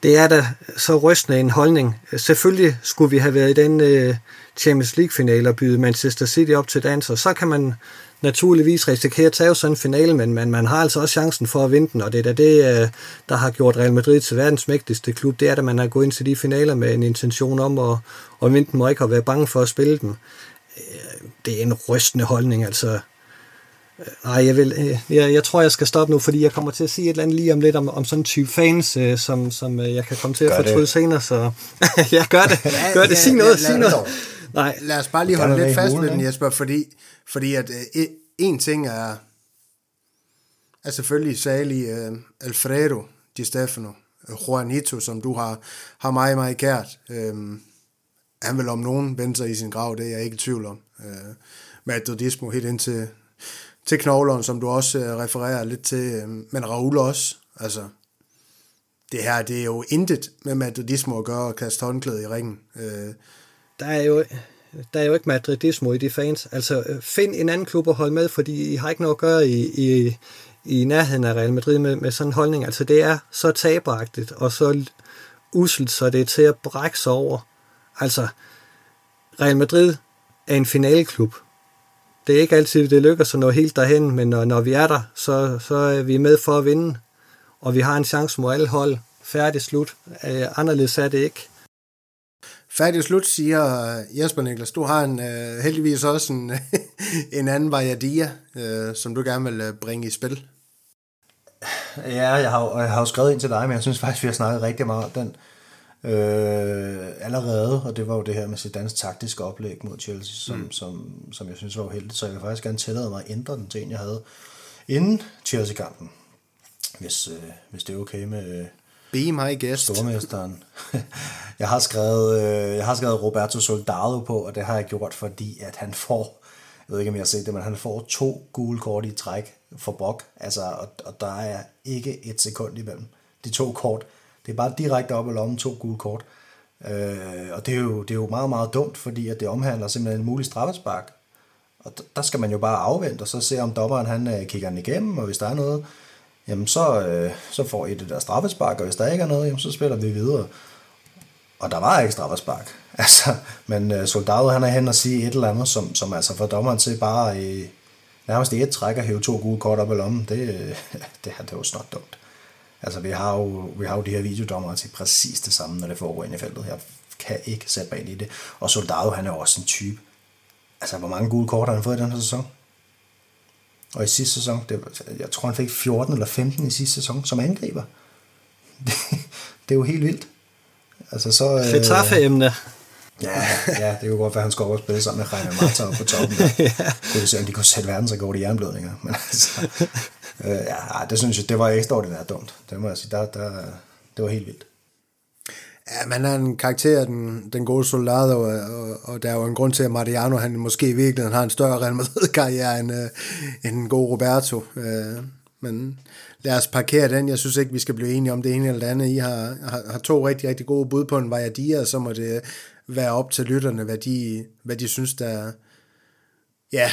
det er da så rystende en holdning. Selvfølgelig skulle vi have været i den Øh, Champions League-finale og byde Manchester City op til dans, og så kan man naturligvis risikere at tage sådan en finale, men man, man har altså også chancen for at vinde den, og det er da det, uh, der har gjort Real Madrid til verdens mægtigste klub, det er, at man har gået ind til de finaler med en intention om at, at vinde den, og ikke at være bange for at spille den. Uh, det er en rystende holdning, altså Nej, jeg, vil, øh, jeg, jeg tror, jeg skal stoppe nu, fordi jeg kommer til at sige et eller andet lige om lidt om, om sådan en type fans, øh, som, som øh, jeg kan komme til at fortryde senere, så jeg gør det. Gør det. Sig noget, sig noget. Nej. Lad os bare lige holde lidt fast ved den, Jesper, fordi, fordi at øh, en ting er, er selvfølgelig særlig øh, Alfredo Di Stefano, Juanito, som du har, har meget, meget kært. Øh, han vil om nogen vende sig i sin grav, det er jeg ikke i tvivl om. Øh, Madridismo helt ind til, til knogleren, som du også øh, refererer lidt til, øh, men Raul også. Altså, det her, det er jo intet med madridismo at gøre og kaste håndklæde i ringen. Øh. Der er jo der er jo ikke madridismo i de fans. Altså, øh, find en anden klub at holde med, fordi I har ikke noget at gøre i, i, i nærheden af Real Madrid med, med sådan en holdning. Altså, det er så taberagtigt og så uselt, så det er til at brække sig over. Altså, Real Madrid er en finaleklub. Det er ikke altid, det lykkes at nå helt derhen, men når, når vi er der, så, så er vi med for at vinde, og vi har en chance mod alle hold. Færdig slut. Øh, anderledes er det ikke. Færdig slut, siger Jesper Niklas. Du har en, uh, heldigvis også en, en anden variadia, uh, som du gerne vil uh, bringe i spil. Ja, jeg har, jeg har jo skrevet ind til dig, men jeg synes faktisk, vi har snakket rigtig meget om den øh, allerede, og det var jo det her med sit dansk taktiske oplæg mod Chelsea, som, mm. som, som jeg synes var uheldigt, så jeg vil faktisk gerne tillade mig at ændre den til en, jeg havde inden Chelsea-kampen, hvis, øh, hvis det er okay med Be my guest. stormesteren. jeg, har skrevet, øh, jeg har skrevet Roberto Soldado på, og det har jeg gjort, fordi at han får, jeg ved ikke om jeg har set det, men han får to gule kort i træk for Bok, altså, og, og der er ikke et sekund imellem de to kort. Det er bare direkte op i lommen, to gule kort. Øh, og det er, jo, det er jo meget, meget dumt, fordi at det omhandler simpelthen en mulig straffespark. Og der skal man jo bare afvente, og så se om dommeren han øh, kigger den igennem, og hvis der er noget, jamen så, øh, så får I det der straffespark, og hvis der ikke er noget, jamen så spiller vi videre. Og der var ikke straffespark. Altså, men øh, Soldado han er hen og sige et eller andet, som, som altså får dommeren til bare i, nærmest i et træk at hæve to gule kort op i lommen. Det, det, det er jo snart dumt. Altså, vi har jo, vi har jo de her videodommer til præcis det samme, når det foregår ind i feltet. Jeg kan ikke sætte mig ind i det. Og Soldado, han er jo også en type. Altså, hvor mange gule kort har han fået i den her sæson? Og i sidste sæson, det, jeg tror, han fik 14 eller 15 i sidste sæson som angriber. Det, det er jo helt vildt. Altså, så... Fetaffe-emne. Ja, ja, det kunne godt være, at han skulle spille sammen med Reine Marta på toppen. Der. ja. Det vil se, om de kunne sætte verdensrekord i jernblødninger. Men altså, øh, ja, det synes jeg, det var ekstraordinært dumt. Det må jeg sige, der, der, det var helt vildt. Ja, man er en karakter, den, den gode Soldado, og, og, og der er jo en grund til, at Mariano, han måske i virkeligheden har en større Real Madrid-karriere end, øh, end en god Roberto. Øh, men lad os parkere den. Jeg synes ikke, vi skal blive enige om det ene eller det andet. I har, har, har to rigtig, rigtig gode bud på en Vajadia, og så må det være op til lytterne, hvad de, hvad de synes, der, ja,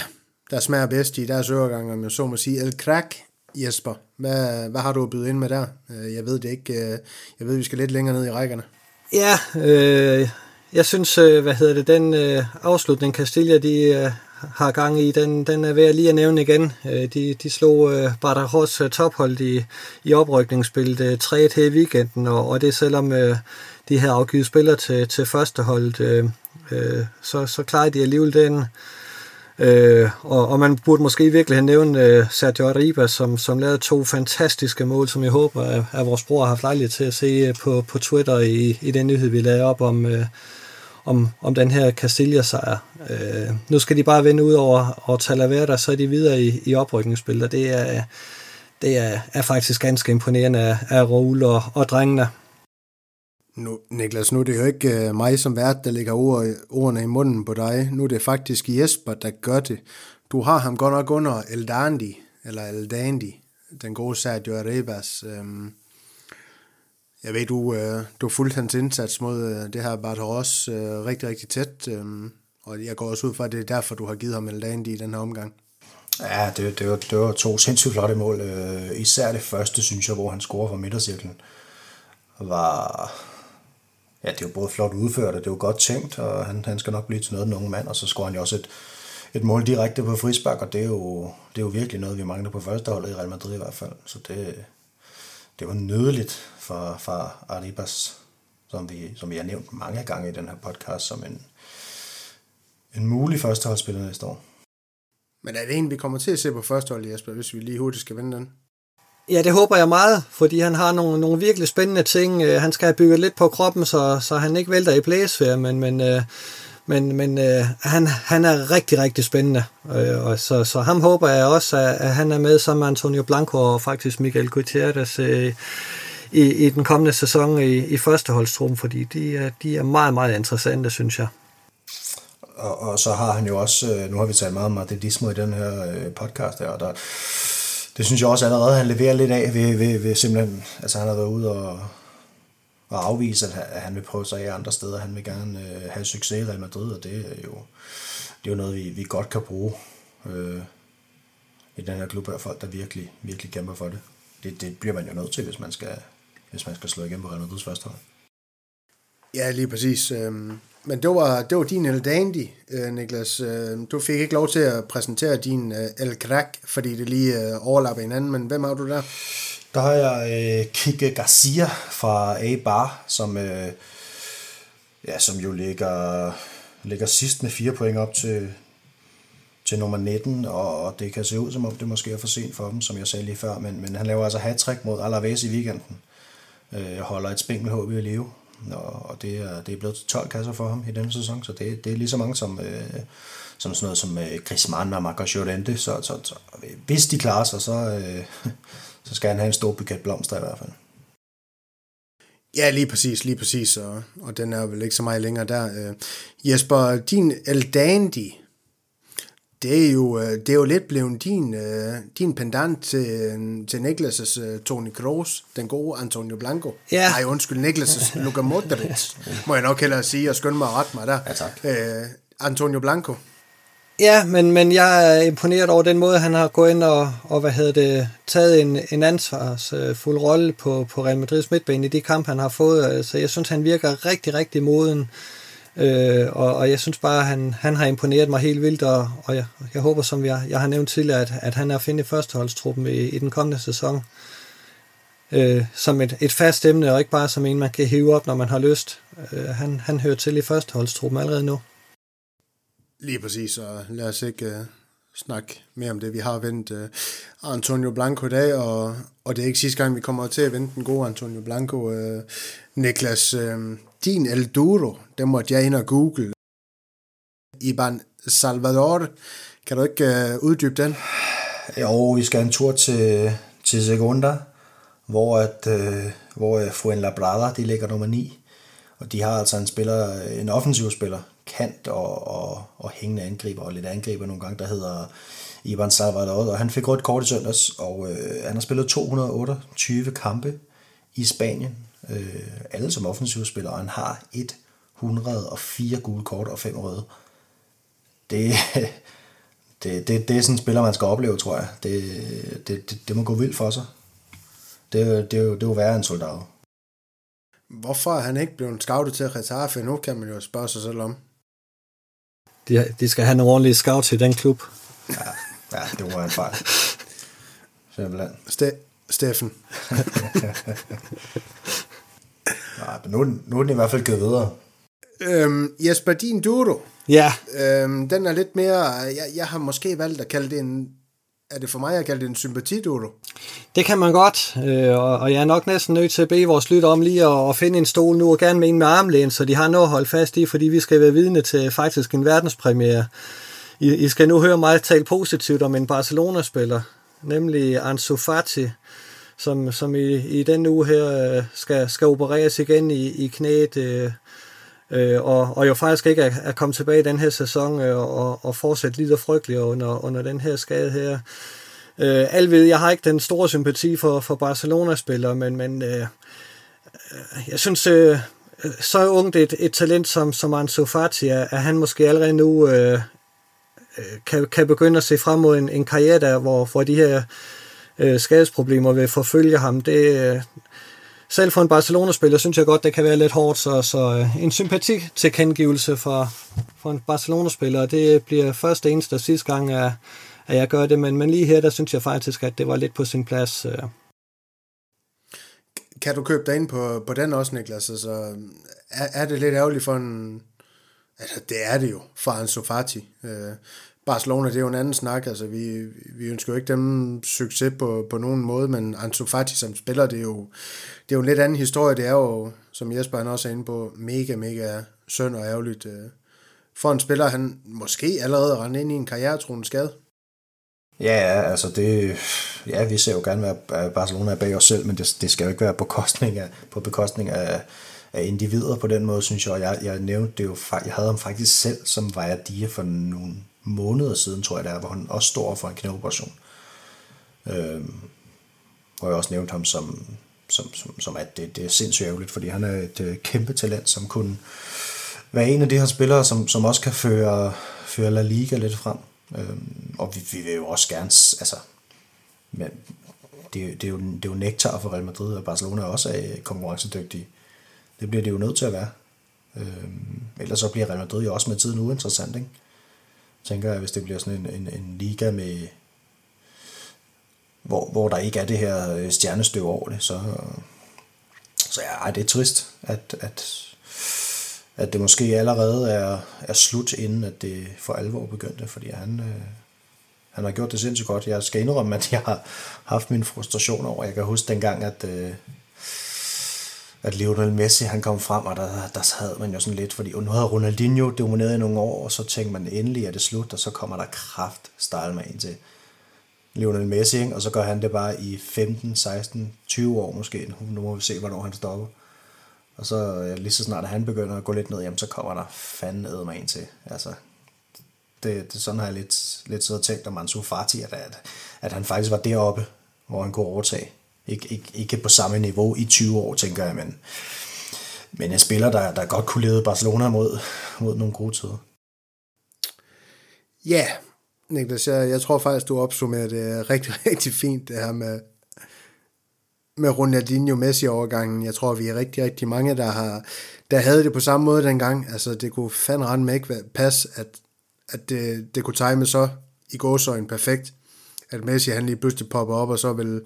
der smager bedst i deres øregang, om jeg så må sige. El Crack, Jesper, hvad, hvad har du at byde ind med der? Øh, jeg ved det ikke. Øh, jeg ved, vi skal lidt længere ned i rækkerne. Ja, øh, jeg synes, øh, hvad hedder det, den øh, afslutning Castilla, de øh, har gang i, den, den er værd lige at nævne igen. Øh, de, de slog øh, Badajoz øh, tophold i, i oprykningsspillet øh, 3 til i weekenden, og, og det selvom øh, de havde afgivet spillere til, til førsteholdet, øh, øh, så, så klarede de alligevel den. Øh, og, og man burde måske i virkeligheden nævne øh, Sergio Arriba, som, som lavede to fantastiske mål, som jeg håber, at, at vores bror har haft lejlighed til at se øh, på, på Twitter i, i den nyhed, vi lavede op om, øh, om, om den her Castilla-sejr. Øh, nu skal de bare vende ud over og Talavera, så er de videre i, i oprykningsspil, og det er, det er, er faktisk ganske imponerende af, af Raul og, og drengene. Nu, Niklas, nu er det jo ikke uh, mig som vært, der lægger ord, ordene i munden på dig. Nu er det faktisk Jesper, der gør det. Du har ham godt nok under Eldandi, eller Eldandi, den gode Sergio Arribas. Øhm, jeg ved, du, øh, du fulgte hans indsats mod øh, det her Bartaros øh, rigtig, rigtig tæt. Um, og jeg går også ud fra, at det er derfor, du har givet ham Eldandi i den her omgang. Ja, det, det, var, det var to sindssygt flotte mål. Øh, især det første, synes jeg, hvor han scorer fra midtercirklen. Var, ja, det er jo både flot udført, og det er jo godt tænkt, og han, han skal nok blive til noget, den unge mand, og så scorer han jo også et, et mål direkte på frisbak, og det er, jo, det er jo virkelig noget, vi mangler på førsteholdet i Real Madrid i hvert fald. Så det, det var nødeligt for, for Arribas, som vi, som vi har nævnt mange gange i den her podcast, som en, en mulig førsteholdsspiller næste år. Men er det en, vi kommer til at se på førsteholdet, Jesper, hvis vi lige hurtigt skal vende den? Ja, det håber jeg meget, fordi han har nogle, nogle virkelig spændende ting. Øh, han skal have bygget lidt på kroppen, så, så han ikke vælter i blæsfærd, men, men, øh, men, men øh, han, han er rigtig, rigtig spændende. Øh, og så, så ham håber jeg også, at, at han er med sammen med Antonio Blanco og faktisk Miguel Gutierrez øh, i, i den kommende sæson i, i førsteholdstruppen, fordi de er, de er meget, meget interessante, synes jeg. Og, og så har han jo også, øh, nu har vi talt meget om Madridismo i den her øh, podcast her, og der, det synes jeg også allerede, han leverer lidt af ved, ved, ved simpelthen, altså han har været ude og, og afvise, at han vil prøve sig af andre steder. Han vil gerne øh, have succes i Real Madrid, og det er jo, det er jo noget, vi, vi godt kan bruge øh, i den her klub af folk, der virkelig, virkelig kæmper for det. det. Det bliver man jo nødt til, hvis man skal, hvis man skal slå igennem på Real Madrids første hold. Ja, lige præcis. Øhm, men det var, det var din El Dandy, øh, Niklas. Øh, du fik ikke lov til at præsentere din øh, El Crack, fordi det lige overlapper hinanden, men hvem har du der? Der har jeg Kike Garcia fra A-Bar, som, ja, som jo ligger, ligger sidst med fire point op til, til nummer 19, og det kan se ud som om det måske er for sent for dem, som jeg sagde lige før, men, men han laver altså hat mod Alaves i weekenden. Jeg holder et spændende håb i at leve, og, og det, er, det er blevet 12 kasser for ham i denne sæson, så det, det er lige så mange som, øh, som sådan noget som øh, Chris og Marcos Llorente, så, så, så hvis de klarer sig, så, øh, så skal han have en stor buket blomster i hvert fald. Ja, lige præcis, lige præcis, og, og den er vel ikke så meget længere der. Øh, Jesper, din Eldandi, det er jo, øh, det er jo lidt blevet din, uh, din pendant til, til Niklas' Tony Kroos, den gode Antonio Blanco. Ja. Nej, undskyld, Niklas' Luka Modric, må jeg nok hellere sige, og skynde mig at rette mig der. Ja, tak. Uh, Antonio Blanco. Ja, men, men jeg er imponeret over den måde, han har gået ind og, og hvad hedder det, taget en, en ansvarsfuld rolle på, på Real Madrids midtbane i de kampe, han har fået. Altså, jeg synes, han virker rigtig, rigtig moden. Øh, Øh, og, og jeg synes bare, at han, han har imponeret mig helt vildt, og, og jeg, jeg håber, som jeg, jeg har nævnt tidligere, at, at han er at finde i førsteholdstruppen i, i den kommende sæson. Øh, som et, et fast emne, og ikke bare som en, man kan hive op, når man har lyst. Øh, han, han hører til i førsteholdstruppen allerede nu. Lige præcis, og lad os ikke uh, snakke mere om det. Vi har vendt uh, Antonio Blanco i dag, og, og det er ikke sidste gang, vi kommer til at vente den gode Antonio Blanco. Uh, Niklas, uh, din El Duro, den måtte jeg ind og google. Iban Salvador, kan du ikke uh, uddybe den? Jo, vi skal en tur til, til Segunda, hvor, at, uh, hvor øh, Fuenlabrada, de ligger nummer 9. Og de har altså en spiller, en offensiv spiller, kant og, og, og hængende angriber, og lidt angriber nogle gange, der hedder Ivan Salvador, og han fik rødt kort i søndags, og øh, han har spillet 228 kampe i Spanien, øh, alle som offensivspiller, og han har 104 gule kort og 5 røde. Det, det, det, det er sådan en spiller, man skal opleve, tror jeg. Det, det, det, det må gå vildt for sig. Det, det, det, er jo, det er jo værre en soldat. Hvorfor er han ikke blevet scoutet til Retaffe nu, kan man jo spørge sig selv om. De, de skal have en ordentlig scout i den klub. Ja, ja det var en fejl. Simpelthen. Ste- Steffen. Nej, men nu, nu er den i hvert fald gået videre. Øhm, Jesper, din Duro. Ja. Øhm, den er lidt mere... Jeg, jeg har måske valgt at kalde det en... Er det for mig at kalde det en sympatiduro? Det kan man godt, øh, og jeg er nok næsten nødt til at bede vores lytter om lige at, at finde en stol nu, og gerne med en med armlæn, så de har noget at holde fast i, fordi vi skal være vidne til faktisk en verdenspremiere. I, I skal nu høre mig tale positivt om en Barcelona-spiller, nemlig Ansu Fati, som, som i, i den uge her øh, skal, skal opereres igen i, i knæet, øh, øh, og, og jo faktisk ikke er, er kommet tilbage i den her sæson øh, og, og fortsat lidt frygteligt under, under den her skade her. Øh, Alved, jeg har ikke den store sympati for, for Barcelona-spillere, men, men øh, øh, jeg synes, øh, så ungt et, et talent som, som Ansu Fati, er, er han måske allerede nu øh, øh, kan, kan begynde at se frem mod en, en karriere der, hvor, hvor de her øh, skadesproblemer vil forfølge ham. Det, øh, selv for en Barcelona-spiller synes jeg godt, det kan være lidt hårdt, så, så øh, en sympati til kendgivelse for, for en Barcelona-spiller, det bliver første eneste og sidste gang, at, at jeg gør det, men, men lige her, der synes jeg faktisk, at det var lidt på sin plads. Øh. Kan du købe dig ind på, på den også, Niklas? Altså, er, er det lidt ærgerligt for en... Altså, det er det jo for en Sofati. Øh, Barcelona, det er jo en anden snak. Altså, vi, vi ønsker jo ikke dem succes på, på nogen måde, men Ansu Fati som spiller, det er, jo, det er jo en lidt anden historie. Det er jo, som Jesper han også er inde på, mega, mega synd og ærgerligt. Øh, for en spiller, han måske allerede rendte ind i en karrieretroende skade. Ja, altså det, ja, vi ser jo gerne, at Barcelona er bag os selv, men det, det skal jo ikke være på kostning af, på bekostning af, af individer på den måde, synes jeg. Jeg, jeg nævnte det jo, jeg havde ham faktisk selv som Vajadia for nogle måneder siden, tror jeg det er, hvor han også står for en knæoperation. Øhm, hvor jeg også nævnte ham som, som, som, som at det, det er sindssygt ærgerligt, fordi han er et øh, kæmpe talent, som kunne være en af de her spillere, som, som også kan føre, føre La Liga lidt frem. Øhm, og vi, vi vil jo også gerne, altså, men det, det, er jo, det er jo nektar for Real Madrid, og Barcelona også er konkurrencedygtige. Det bliver det jo nødt til at være. Øhm, ellers så bliver Real Madrid jo også med tiden uinteressant, ikke? Tænker jeg, hvis det bliver sådan en, en, en liga med, hvor, hvor der ikke er det her øh, stjernestøv over det, så, så ja, ej, det er trist, at, at, at det måske allerede er, er slut, inden at det for alvor begyndte, fordi han, øh, han har gjort det sindssygt godt. Jeg skal indrømme, at jeg har haft min frustration over. Jeg kan huske dengang, at, øh, at Lionel Messi han kom frem, og der, der sad man jo sådan lidt, fordi nu havde Ronaldinho domineret i nogle år, og så tænkte man endelig, at det slut, og så kommer der kraft style med ind til Lionel Messi, ikke? og så gør han det bare i 15, 16, 20 år måske. Nu må vi se, hvornår han stopper. Og så lige så snart han begynder at gå lidt ned, jamen, så kommer der fanden ned med en til. Altså, det, det sådan har jeg lidt, lidt siddet og tænkt om Ansu Fati, at, at, at han faktisk var deroppe, hvor han kunne overtage. Ikke, ikke, ikke på samme niveau i 20 år, tænker jeg, men, men en spiller, der, der godt kunne lede Barcelona mod, mod nogle gode tider. Ja, Niklas, jeg, jeg tror faktisk, du opsummerer det rigtig, rigtig fint, det her med, med Ronaldinho Messi overgangen. Jeg tror, vi er rigtig, rigtig mange, der har der havde det på samme måde dengang. Altså, det kunne fandme rende ikke passe, at, at det, det kunne time så i gåsøjne perfekt, at Messi han lige pludselig popper op, og så vil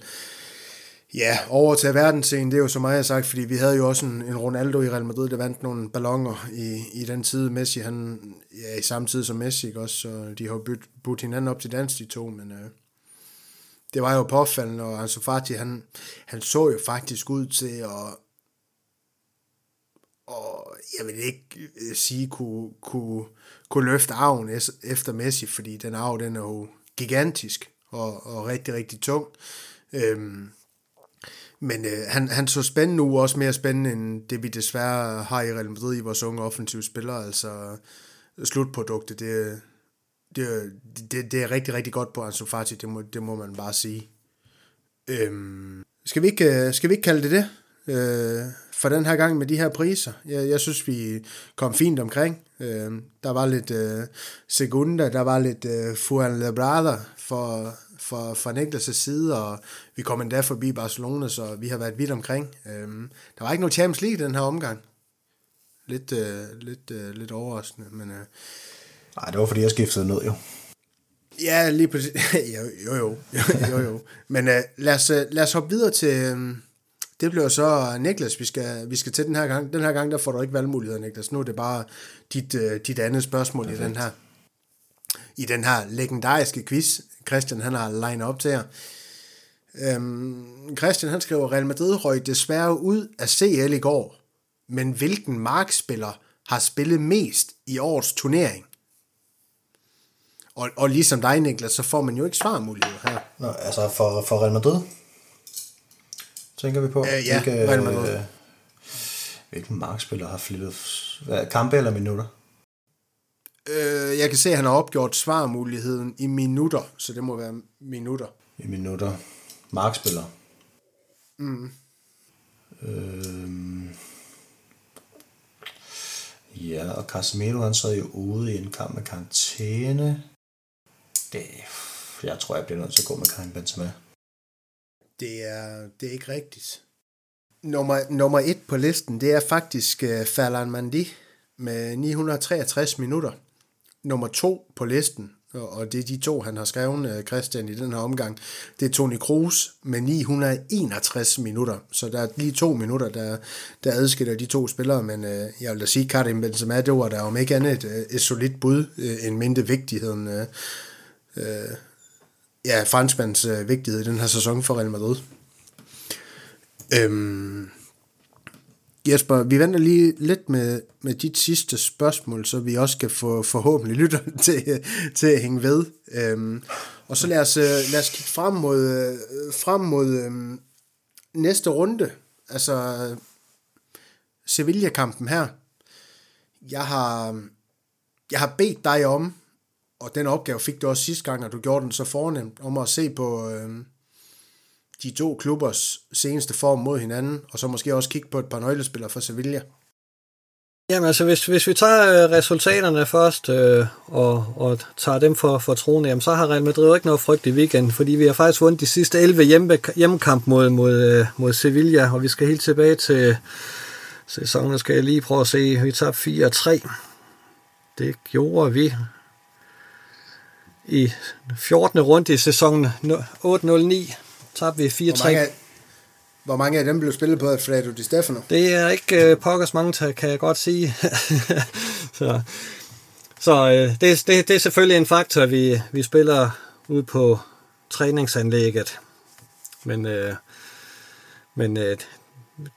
ja, over til verdensscenen, det er jo så meget sagt, fordi vi havde jo også en, en Ronaldo i Real Madrid, der vandt nogle ballonger i, i den tid. Messi, han, ja, i samme tid som Messi, ikke også, så de har budt, budt hinanden op til dans, de to, men øh, det var jo påfaldende, og Ansu Fati, han, han så jo faktisk ud til at, og jeg vil ikke øh, sige, kunne, kunne, kunne løfte arven efter Messi, fordi den arv, den er jo gigantisk og, og rigtig, rigtig tung. Øhm, men øh, han, han så spændende nu, også mere spændende end det, vi desværre har i Real Madrid i vores unge offensive spillere. Altså slutproduktet, det, det, det, det er rigtig, rigtig godt på Ansu Fati, det må, det må man bare sige. Øhm, skal, vi ikke, øh, skal vi ikke kalde det det? Øh, for den her gang med de her priser. Jeg, jeg synes, vi kom fint omkring. Øh, der var lidt øh, Segunda, der var lidt øh, Fuan for for, for, for Niklas' side, og vi kom endda forbi Barcelona, så vi har været vidt omkring. Øh, der var ikke noget Champions League i den her omgang. Lidt, øh, lidt, øh, lidt overraskende, men... Øh, Nej, det var fordi, jeg skiftede ned jo. Ja, lige præcis. jo, jo, jo. jo, jo. Men øh, lad, os, øh, lad os hoppe videre til... Øh, det bliver så Niklas, vi skal, vi skal til den her gang. Den her gang, der får du ikke valgmuligheder, Niklas. Nu er det bare dit, uh, dit andet spørgsmål Perfekt. i den her i den her legendariske quiz, Christian han har line op til jer. Øhm, Christian han skriver, Real Madrid røg desværre ud af CL i går, men hvilken markspiller har spillet mest i årets turnering? Og, og ligesom dig, Niklas, så får man jo ikke svarmuligheder her. Nå, altså for, for Real Madrid? tænker vi på. Øh, ja, Hvilke, Real Madrid. Øh, hvilken markspiller har flyttet kampe eller minutter? Øh, jeg kan se, at han har opgjort svarmuligheden i minutter, så det må være minutter. I minutter. Markspiller. Mm. Øhm. Ja, og Casemiro han sad jo ude i en kamp med karantæne. Det, jeg tror, jeg bliver nødt til at gå med Karim Benzema. Det er, det er ikke rigtigt. Nummer, nummer et på listen, det er faktisk uh, Ferland Mandi med 963 minutter. Nummer to på listen, og det er de to, han har skrevet, øh, Christian, i den her omgang. Det er Toni Kroos med 961 minutter, så der er lige to minutter, der, der adskiller de to spillere, men øh, jeg vil da sige, Karim Benzema, det var der om ikke andet et, øh, et solidt bud, en mindre vigtigheden, øh, ja, franskmands øh, vigtighed i den her sæson for Real Madrid. Øhm, Jesper, vi venter lige lidt med, med dit sidste spørgsmål, så vi også kan få forhåbentlig lytterne til, til at hænge ved. Øhm, og så lad os, øh, lad os kigge frem mod, øh, frem mod øhm, næste runde. Altså Sevilla-kampen her. Jeg har, jeg har bedt dig om, og den opgave fik du også sidste gang, og du gjorde den så fornemt, om at se på, øhm, de to klubbers seneste form mod hinanden, og så måske også kigge på et par nøglespillere for Sevilla. Jamen altså, hvis, hvis vi tager øh, resultaterne først øh, og, og tager dem for, for troende, jamen, så har Real Madrid ikke noget frygt i weekenden, fordi vi har faktisk vundet de sidste 11 hjemme, hjemmekamp mod, mod, øh, mod Sevilla, og vi skal helt tilbage til sæsonen, skal jeg lige prøve at se, vi tager 4-3. Det gjorde vi i 14. runde i sæsonen 8-0-9 tabte vi 4-3. Hvor mange, hvor mange af dem blev spillet på Alfredo Di Stefano? Det er ikke uh, pokkers mange, kan jeg godt sige. så så uh, det, det, det er selvfølgelig en faktor, vi, vi spiller ud på træningsanlægget. Men, uh, men uh,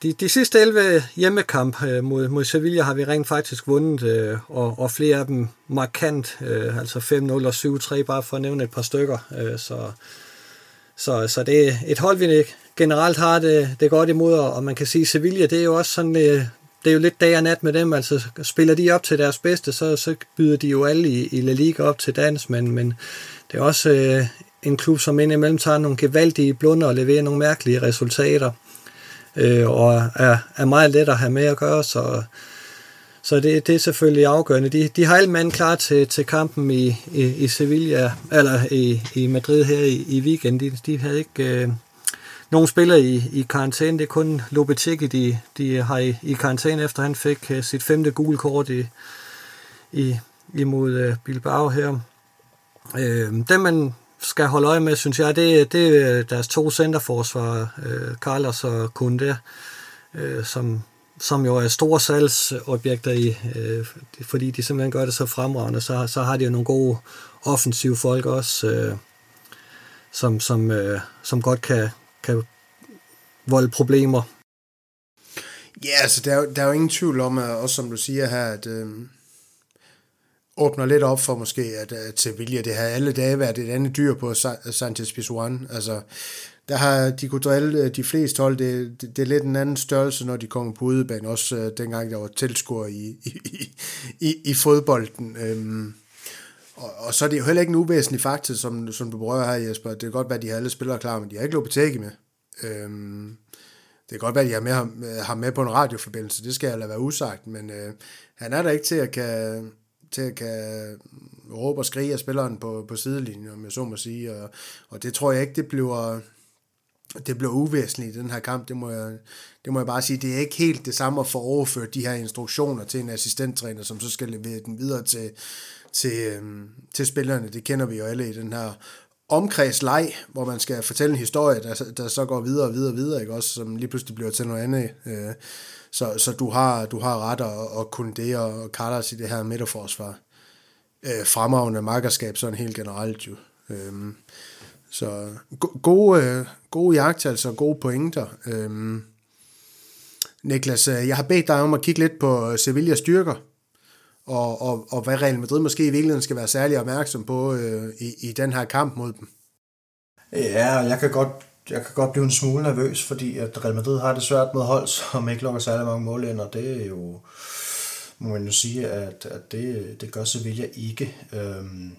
de, de sidste 11 hjemmekamp uh, mod, mod Sevilla har vi rent faktisk vundet, uh, og, og flere af dem markant, uh, altså 5-0 og 7-3, bare for at nævne et par stykker. Uh, så så, så det er et hold, vi generelt har det, det godt imod, og man kan sige, Sevilla, det er jo også sådan, øh, det er jo lidt dag og nat med dem, altså spiller de op til deres bedste, så, så byder de jo alle i, i La Liga op til dans, men, men det er også øh, en klub, som indimellem tager nogle gevaldige blunder og leverer nogle mærkelige resultater, øh, og er, er meget let at have med at gøre, så, så det, det er selvfølgelig afgørende. De, de har alle mand klar til, til kampen i, i, i Sevilla, eller i, i Madrid her i, i weekenden. De, de havde ikke øh, nogen spillere i, i karantæne. Det er kun Lopetegi, de, de har i, i karantæne, efter han fik øh, sit femte gule kort i, i, imod øh, Bilbao her. Øh, dem man skal holde øje med, synes jeg, det, det er deres to centerforsvar, øh, Carlos og Kunde, øh, som som jo er store salgsobjekter i, øh, fordi de simpelthen gør det så fremragende, så, så har de jo nogle gode offensive folk også, øh, som, som, øh, som godt kan, kan volde problemer. Ja, altså der er, der er jo ingen tvivl om, at, også som du siger her, at øh, åbner lidt op for måske, at, at Sevilla, det har alle dage været et andet dyr på Sanchez Pizjuan. Altså, der har de kunne drille øh, de fleste hold. Det, det, det er lidt en anden størrelse, når de kommer på udebane, også øh, dengang der var tilskuer i, i, i, i fodbolden. Øhm, og, og så er det jo heller ikke en uvæsentlig faktor, som, som du berører her, Jesper. Det kan godt være, at de har alle spillere klar, men de har ikke Lopetegi med. Øhm, det kan godt være, at de har med ham, øh, har med på en radioforbindelse. Det skal jeg lade være usagt, men øh, han er der ikke til at kan, til at kan råbe og skrige af spilleren på, på sidelinjen, om jeg så må sige. Og, og det tror jeg ikke, det bliver det blev uvæsentligt i den her kamp, det må, jeg, det må jeg bare sige. Det er ikke helt det samme at få overført de her instruktioner til en assistenttræner, som så skal levere den videre til, til, øhm, til spillerne. Det kender vi jo alle i den her omkredsleg, hvor man skal fortælle en historie, der, der så går videre og videre og videre, ikke? Også, som lige pludselig bliver til noget andet. Øh, så, så du har, du har ret at, at kunne det, og Carlos i det her midterforsvar. Øh, fremragende markerskab, sådan helt generelt jo. Øh, så gode, øh, gode jagttagelser og gode pointer. Øhm, Niklas, øh, jeg har bedt dig om at kigge lidt på øh, Sevillas styrker, og, og, og hvad Real Madrid måske i virkeligheden skal være særlig opmærksom på øh, i, i den her kamp mod dem. Ja, jeg kan godt jeg kan godt blive en smule nervøs, fordi at Real Madrid har det svært med hold, som ikke lukker særlig mange mål ind, og det er jo, må man jo sige, at, at det, det gør Sevilla ikke. Øhm,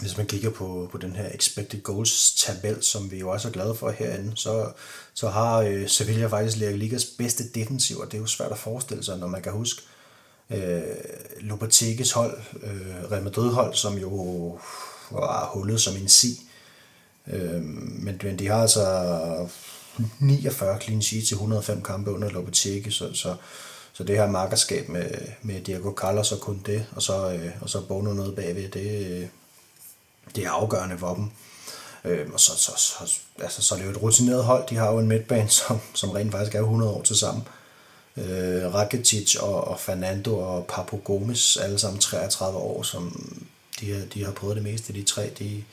hvis man kigger på, på den her expected goals tabel, som vi jo også er glade for herinde, så, så har øh, Sevilla faktisk La Ligas bedste defensiv, og det er jo svært at forestille sig, når man kan huske øh, Lopetegis hold, øh, Real Madrid hold, som jo var hullet som en si. Øh, men, men de har altså 49 clean sheets til 105 kampe under Lopetegi, så, så, så det her markerskab med, med Diego Carlos og kun det, og så, øh, og så Bono noget bagved, det, øh, det er afgørende for dem. Øh, og så, så, så, altså, så er det jo et rutineret hold. De har jo en midtbane, som, som rent faktisk er 100 år til sammen. Øh, Rakitic og, og Fernando og Papo Gomes, alle sammen 33 år, som de har, de har prøvet det meste. De tre, de,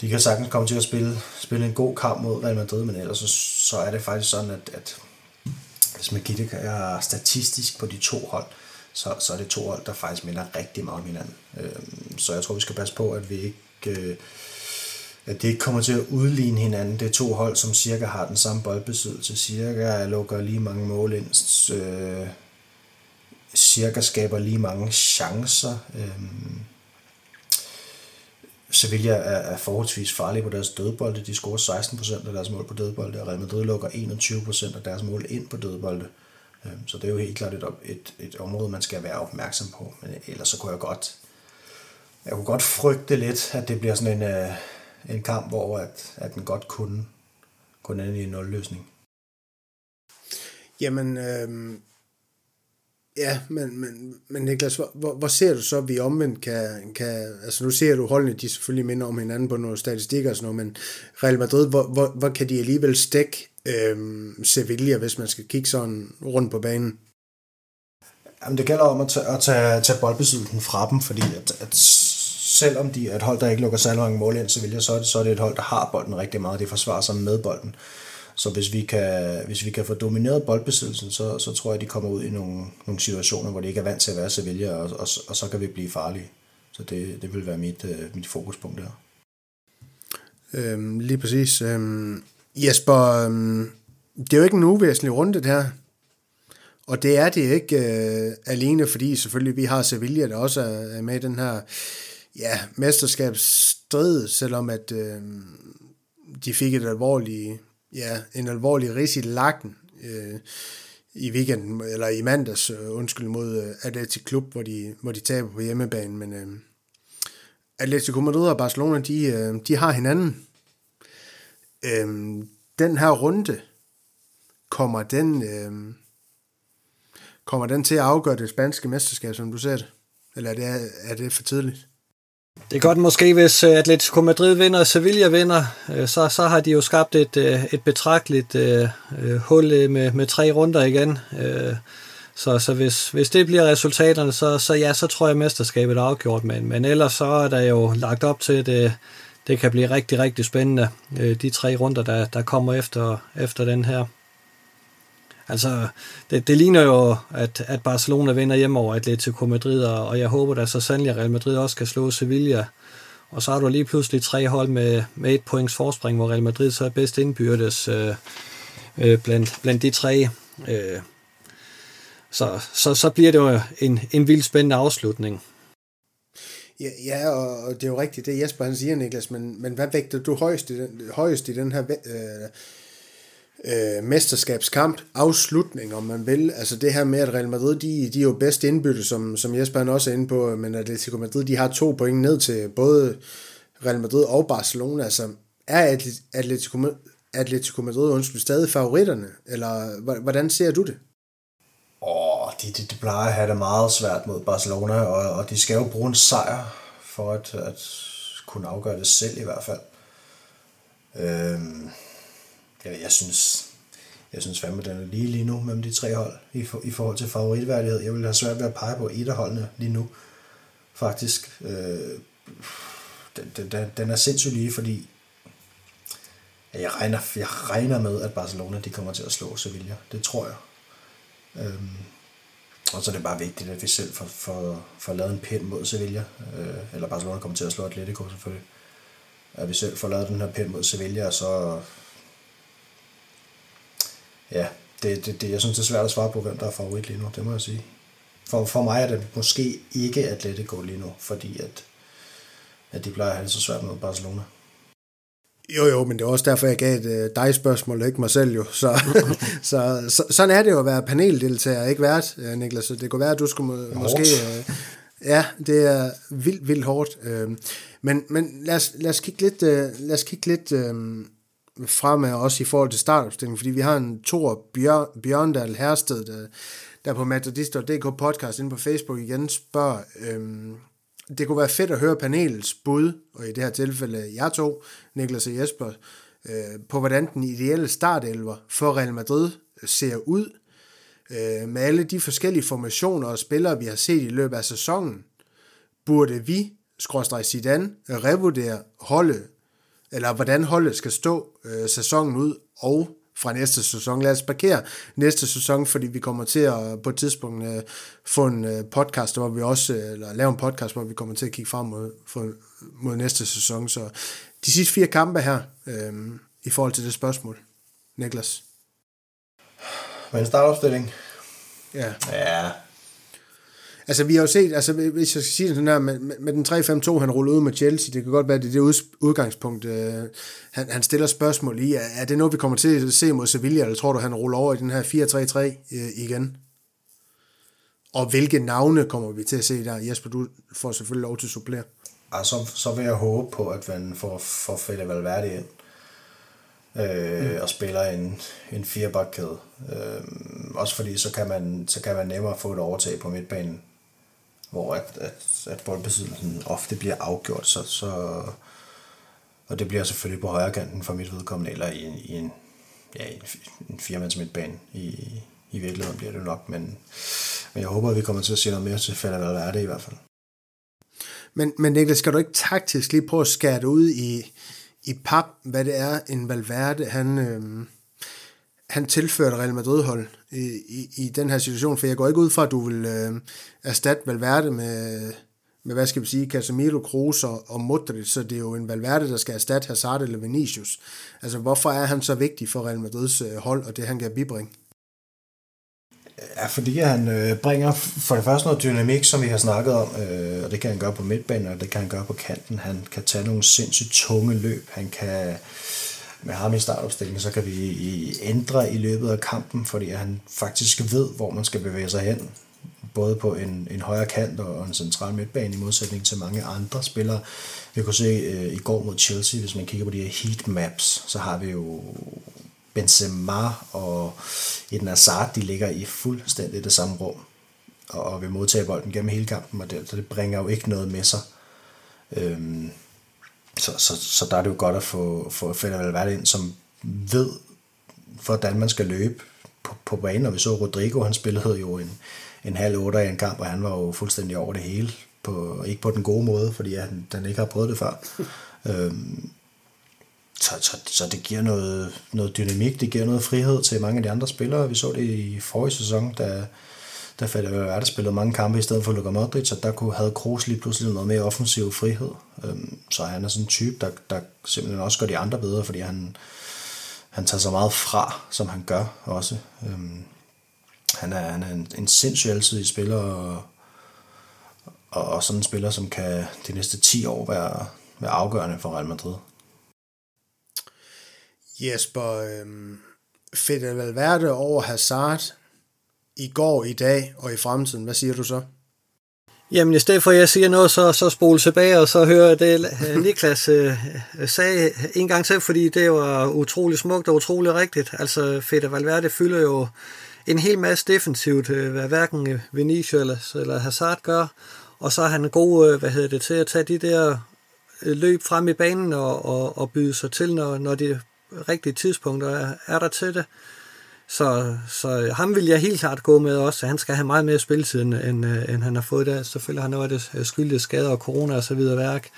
de kan sagtens komme til at spille, spille en god kamp mod Real Madrid, men ellers så, så er det faktisk sådan, at, at hvis man kigger statistisk på de to hold, så, så er det to hold, der faktisk minder rigtig meget om hinanden. Øh, så jeg tror, vi skal passe på, at vi ikke... Øh, at det ikke kommer til at udligne hinanden. Det er to hold, som cirka har den samme boldbesiddelse, cirka lukker lige mange mål ind, øh, cirka skaber lige mange chancer. Øh, Sevilla er, er forholdsvis farlige på deres dødbolde. De scorer 16% af deres mål på dødbolde, og Real Madrid lukker 21% af deres mål ind på dødbolde. Øhm, så det er jo helt klart et, et, et område, man skal være opmærksom på. Men ellers så kunne jeg godt, jeg kunne godt frygte lidt, at det bliver sådan en, øh, en kamp, hvor at, at den godt kunne, kunne ende i en nulløsning. Jamen, øh, Ja, men, men, men Niklas, hvor, hvor, hvor ser du så, at vi omvendt kan, kan... Altså nu ser du holdene, de selvfølgelig minder om hinanden på nogle statistikker og sådan noget, men Real Madrid, hvor, hvor, hvor kan de alligevel stikke øhm, Sevilla, hvis man skal kigge sådan rundt på banen? Jamen, det gælder om at tage, at tage, tage boldbesiddelsen fra dem, fordi at, at selvom de er et hold, der ikke lukker særlig mange mål ind, Sevilla, så er, det, så er det et hold, der har bolden rigtig meget. Det forsvarer sig med bolden. Så hvis vi kan, hvis vi kan få domineret boldbesiddelsen, så, så tror jeg, at de kommer ud i nogle, nogle situationer, hvor de ikke er vant til at være Sevilla, og, og, og så kan vi blive farlige. Så det, det vil være mit, uh, mit fokuspunkt der. Øhm, lige præcis. Øhm, Jesper, øhm, det er jo ikke en uvæsentlig runde, det her. Og det er det ikke øh, alene, fordi selvfølgelig vi har Sevilla, der også er med i den her ja, mesterskabsstrid, selvom at øh, de fik et alvorligt ja, en alvorlig ris i lakken øh, i weekenden, eller i mandags, øh, undskyld, mod øh, Atletico Klub, hvor de, hvor de taber på hjemmebane, men øh, Atletico Madrid og Barcelona, de, øh, de har hinanden. Øh, den her runde, kommer den, øh, kommer den til at afgøre det spanske mesterskab, som du ser det? Eller er det, er det for tidligt? Det er godt måske, hvis øh, Atletico Madrid vinder og Sevilla vinder, øh, så, så har de jo skabt et, øh, et betragteligt uh, hul med, med tre runder igen. Uh, så, så hvis, hvis det bliver resultaterne, så, så ja, så tror jeg, at mesterskabet er afgjort. Men, men ellers så er der jo lagt op til, at det, det kan blive rigtig, rigtig spændende, de tre runder, der, der kommer efter, efter den her. Altså, det, det ligner jo, at, at Barcelona vinder hjem over Atletico Madrid, og, jeg håber da så sandelig, at Real Madrid også kan slå Sevilla. Og så har du lige pludselig tre hold med, med et points forspring, hvor Real Madrid så er bedst indbyrdes øh, øh, blandt, blandt de tre. Øh, så, så, så bliver det jo en, en vild spændende afslutning. Ja, ja, og det er jo rigtigt, det Jesper han siger, Niklas, men, men hvad vægter du højst i den, højst i den her øh, øh, mesterskabskamp, afslutning, om man vil. Altså det her med, at Real Madrid, de, de er jo bedst indbytte, som, som Jesper han også er inde på, men Atletico Madrid, de har to point ned til både Real Madrid og Barcelona. Altså er Atletico, Atletico Madrid undskyld, stadig favoritterne, eller hvordan ser du det? Åh, oh, de, de, de plejer at have det meget svært mod Barcelona, og, og de skal jo bruge en sejr for at, at kunne afgøre det selv i hvert fald. Øhm, jeg, jeg synes, jeg synes fandme, den er lige lige nu mellem de tre hold i, for, i forhold til favoritværdighed. Jeg vil have svært ved at pege på et af holdene lige nu, faktisk. Øh, den, den, den er sindssygt lige, fordi jeg regner, jeg regner med, at Barcelona de kommer til at slå Sevilla. Det tror jeg. Øhm, og så er det bare vigtigt, at vi selv får, får, får lavet en pind mod Sevilla. Øh, eller Barcelona kommer til at slå Atletico selvfølgelig. At vi selv får lavet den her pind mod Sevilla, og så ja, det, det, det, jeg synes, det er svært at svare på, hvem der er favorit lige nu, det må jeg sige. For, for mig er det måske ikke Atletico lige nu, fordi at, at de plejer at have det så svært med Barcelona. Jo, jo, men det er også derfor, jeg gav et uh, dig-spørgsmål, og ikke mig selv jo. Så, så, så, sådan er det jo at være paneldeltager, ikke vært, uh, Niklas. Så det kunne være, at du skulle må, måske... Uh, ja, det er vildt, vildt hårdt. Men men lad, os, lad os kigge lidt, lad os kigge lidt fremad også i forhold til startopstillingen, fordi vi har en Thor Bjør, Bjørndal Hersted, der, der på matadist.dk podcast inde på Facebook igen spørger, øhm, det kunne være fedt at høre panelets bud, og i det her tilfælde jeg to, Niklas og Jesper, øh, på hvordan den ideelle startelver for Real Madrid ser ud, øh, med alle de forskellige formationer og spillere, vi har set i løbet af sæsonen. Burde vi, skråstrej Zidane, revurdere holdet, eller hvordan holdet skal stå øh, sæsonen ud, og fra næste sæson. Lad os parkere næste sæson, fordi vi kommer til at på et tidspunkt uh, få en uh, podcast, hvor vi også, uh, eller lave en podcast, hvor vi kommer til at kigge frem mod, for, mod næste sæson. Så de sidste fire kampe her, uh, i forhold til det spørgsmål. Niklas? Med en startopstilling? Ja. Ja, Altså, vi har jo set, altså, hvis jeg skal sige det sådan her, med, med den 3-5-2, han ruller ud med Chelsea, det kan godt være, det er det udgangspunkt, øh, han, han stiller spørgsmål i. Er, er det noget, vi kommer til at se mod Sevilla, eller tror du, han ruller over i den her 4-3-3 øh, igen? Og hvilke navne kommer vi til at se der? Jesper, du får selvfølgelig lov til at supplere. Altså, så vil jeg håbe på, at man får, får Fede Valverde ind øh, mm. og spiller en, en firebakkæde. Øh, også fordi så kan, man, så kan man nemmere få et overtag på midtbanen hvor at, at, at boldbesiddelsen ofte bliver afgjort, så, så, og det bliver selvfølgelig på højre kanten for mit vedkommende, eller i en, i en, ja, en, en firemands midtbane. I, I virkeligheden bliver det nok, men, men jeg håber, at vi kommer til at se noget mere til det i hvert fald. Men, men Niklas, skal du ikke taktisk lige prøve at skære det ud i, i pap, hvad det er, en Valverde, han, øh, han tilførte Real Madrid-hold i, i, i den her situation, for jeg går ikke ud fra, at du vil øh, erstatte Valverde med, med, hvad skal vi sige, Casemiro, Kroos og, og Modric, så det er jo en Valverde, der skal erstatte Hazard eller Vinicius. Altså, hvorfor er han så vigtig for Real Madrids øh, hold, og det han kan bibringe? Ja, fordi han øh, bringer for det første noget dynamik, som vi har snakket om, øh, og det kan han gøre på midtbanen, og det kan han gøre på kanten. Han kan tage nogle sindssygt tunge løb. Han kan med ham i startopstillingen, så kan vi ændre i løbet af kampen, fordi han faktisk ved, hvor man skal bevæge sig hen. Både på en, en højre kant og en central midtbane, i modsætning til mange andre spillere. Vi kunne se øh, i går mod Chelsea, hvis man kigger på de her heat maps, så har vi jo Benzema og Eden Hazard, de ligger i fuldstændig det samme rum og vil modtage bolden gennem hele kampen, og det, så det bringer jo ikke noget med sig. Øhm, så, så, så der er det jo godt at få, få Fedder Valverde ind, som ved, hvordan man skal løbe på, på banen. Og vi så Rodrigo, han spillede jo en, en halv otter i en kamp, og han var jo fuldstændig over det hele. På, ikke på den gode måde, fordi han, han ikke har prøvet det før. øhm, så, så, så det giver noget, noget dynamik, det giver noget frihed til mange af de andre spillere. Vi så det i forrige sæson, da, der faldt der spillede mange kampe i stedet for Luka Modric, så der kunne, havde Kroos lige pludselig noget mere offensiv frihed. Øhm, så han er sådan en type, der, der simpelthen også gør de andre bedre, fordi han, han tager så meget fra, som han gør også. Øhm, han er, han er en, en sindssygt alsidig spiller, og, og, og sådan en spiller, som kan de næste 10 år være, være afgørende for Real Madrid. Jesper, øhm, Fede Valverde over Hazard, i går, i dag og i fremtiden. Hvad siger du så? Jamen, i stedet for at jeg siger noget, så, så spole tilbage, og så hører det, øh, Niklas uh, sagde en gang til, fordi det var utrolig smukt og utrolig rigtigt. Altså, Fede Valverde fylder jo en hel masse defensivt, hvad hverken Vinicius eller, Hazard gør, og så er han god, hvad hedder det, til at tage de der løb frem i banen og, og, og byde sig til, når, når de rigtige tidspunkter er, er der til det. Så, så ham vil jeg helt klart gå med også. Han skal have meget mere spilletid, end, end, øh, end han har fået der. Selvfølgelig har han noget af det skyldige skader og corona og så videre værk.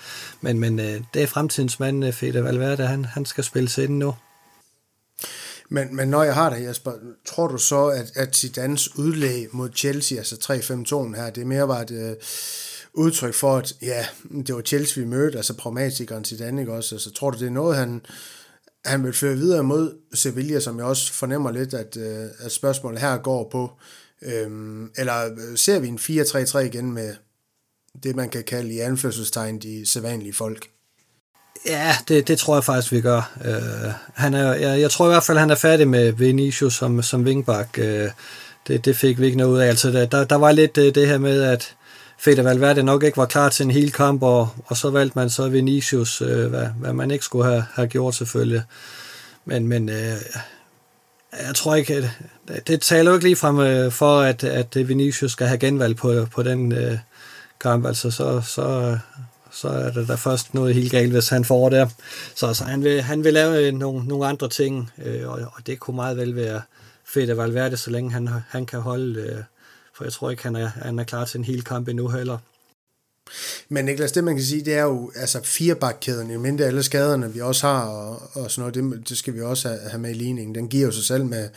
Men, men øh, det er fremtidens mand, øh, Fede Valverde. Han, han skal spille sig ind nu. Men, men når jeg har dig, Jesper, tror du så, at, at Zidanes udlæg mod Chelsea, altså 3-5-2'en her, det mere var et øh, udtryk for, at ja, det var Chelsea, vi mødte, altså pragmatikeren Zidane, ikke også? Altså, tror du, det er noget, han, han vil føre videre mod Sevilla, som jeg også fornemmer lidt, at, øh, at spørgsmålet her går på. Øhm, eller øh, ser vi en 4-3-3 igen med det, man kan kalde i anførselstegn de sædvanlige folk? Ja, det, det tror jeg faktisk, vi gør. Øh, han er, jeg, jeg tror i hvert fald, han er færdig med Vinicius som, som vingbak. Øh, det, det fik vi ikke noget ud af. Altså, der, der var lidt øh, det her med, at Fede Valverde nok ikke var klar til en hel kamp, og, og så valgte man så Vinicius, øh, hvad, hvad man ikke skulle have, have gjort selvfølgelig. Men, men øh, jeg tror ikke, at, det taler jo ikke lige frem øh, for, at, at Vinicius skal have genvalg på, på den øh, kamp, altså så, så, så er det da først noget helt galt, hvis han får der. Så, altså, han, vil, han vil lave øh, nogle, nogle andre ting, øh, og, og det kunne meget vel være fedt at Valverde, så længe han, han kan holde, øh, for jeg tror ikke, han er, han er klar til en hel kamp endnu heller. Men Niklas, det man kan sige, det er jo altså firebakkæden, jo mindre alle skaderne vi også har, og, og sådan noget, det, det skal vi også have, have med i ligningen. Den giver jo sig selv med,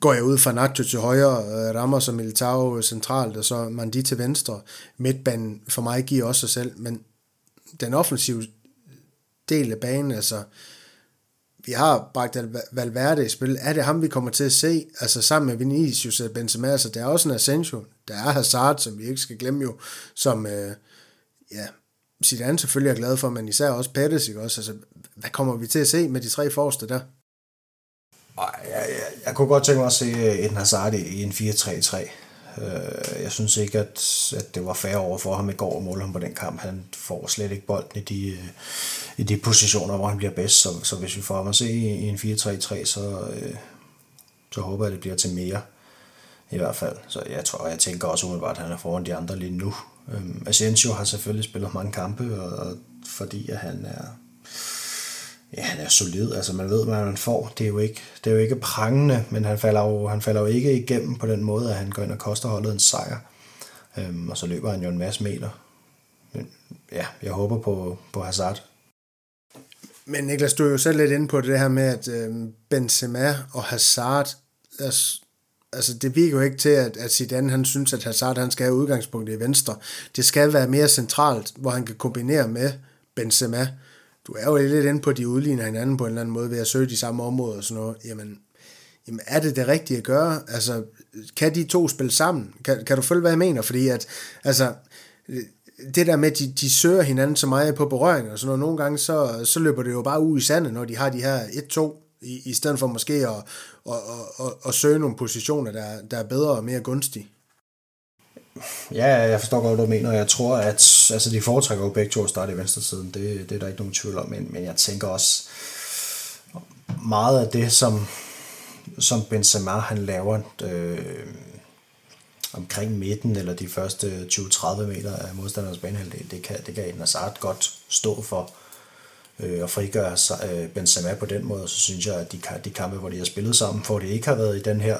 går jeg ud fra Nacho til højre, øh, rammer som Militao øh, centralt, og så Mandi til venstre. Midtbanen for mig giver også sig selv, men den offensive del af banen, altså, vi har bragt Valverde i spil. Er det ham, vi kommer til at se? Altså sammen med Vinicius og Benzema, altså der er også en Asensio. Der er Hazard, som vi ikke skal glemme jo, som, øh, ja, Zidane selvfølgelig er glad for, men især også Pettis, ikke også? Altså, hvad kommer vi til at se med de tre forreste der? Jeg, jeg, jeg kunne godt tænke mig at se øh, en Hazard i en 4-3-3. Øh, jeg synes ikke, at, at det var fair over for ham i går at måle ham på den kamp. Han får slet ikke bolden i de, øh, i de positioner, hvor han bliver bedst. Så, så hvis vi får ham at se i en 4-3-3, så, øh, så håber jeg, at det bliver til mere. I hvert fald. Så jeg tror, jeg tænker også umiddelbart, at han er foran de andre lige nu. Øhm, Asensio har selvfølgelig spillet mange kampe, og, og fordi at han er, ja, han er solid, altså man ved, hvad man får. Det er jo ikke, det er jo ikke prangende, men han falder, jo, han falder jo ikke igennem på den måde, at han går ind og koster holdet en sejr. Øhm, og så løber han jo en masse meter. Men ja, jeg håber på, på Hazard. Men Niklas, du er jo selv lidt inde på det her med, at øh, Benzema og Hazard, altså, altså det virker jo ikke til, at, at Zidane han synes, at Hazard han skal have udgangspunktet i venstre. Det skal være mere centralt, hvor han kan kombinere med Benzema. Du er jo lidt inde på, at de udligner hinanden på en eller anden måde ved at søge de samme områder og sådan noget. Jamen, jamen er det det rigtige at gøre? Altså, kan de to spille sammen? Kan, kan du følge, hvad jeg mener? Fordi at, altså, det der med, at de, de søger hinanden så meget på berøring og sådan noget, nogle gange, så, så løber det jo bare ud i sandet, når de har de her 1-2 i, i stedet for måske at, at, at, at, at søge nogle positioner, der, der er bedre og mere gunstige. Ja, jeg forstår godt, hvad du mener. Jeg tror, at altså, de foretrækker jo begge to at starte i venstre siden. Det, det er der ikke nogen tvivl om. Men, men jeg tænker også, meget af det, som, som Benzema han laver øh, omkring midten, eller de første 20-30 meter af modstanderens banehalvdel, det kan, det kan Eden Hazard godt stå for øh, og frigøre øh, Benzema på den måde, så synes jeg, at de, de kampe, hvor de har spillet sammen, hvor det ikke har været i den her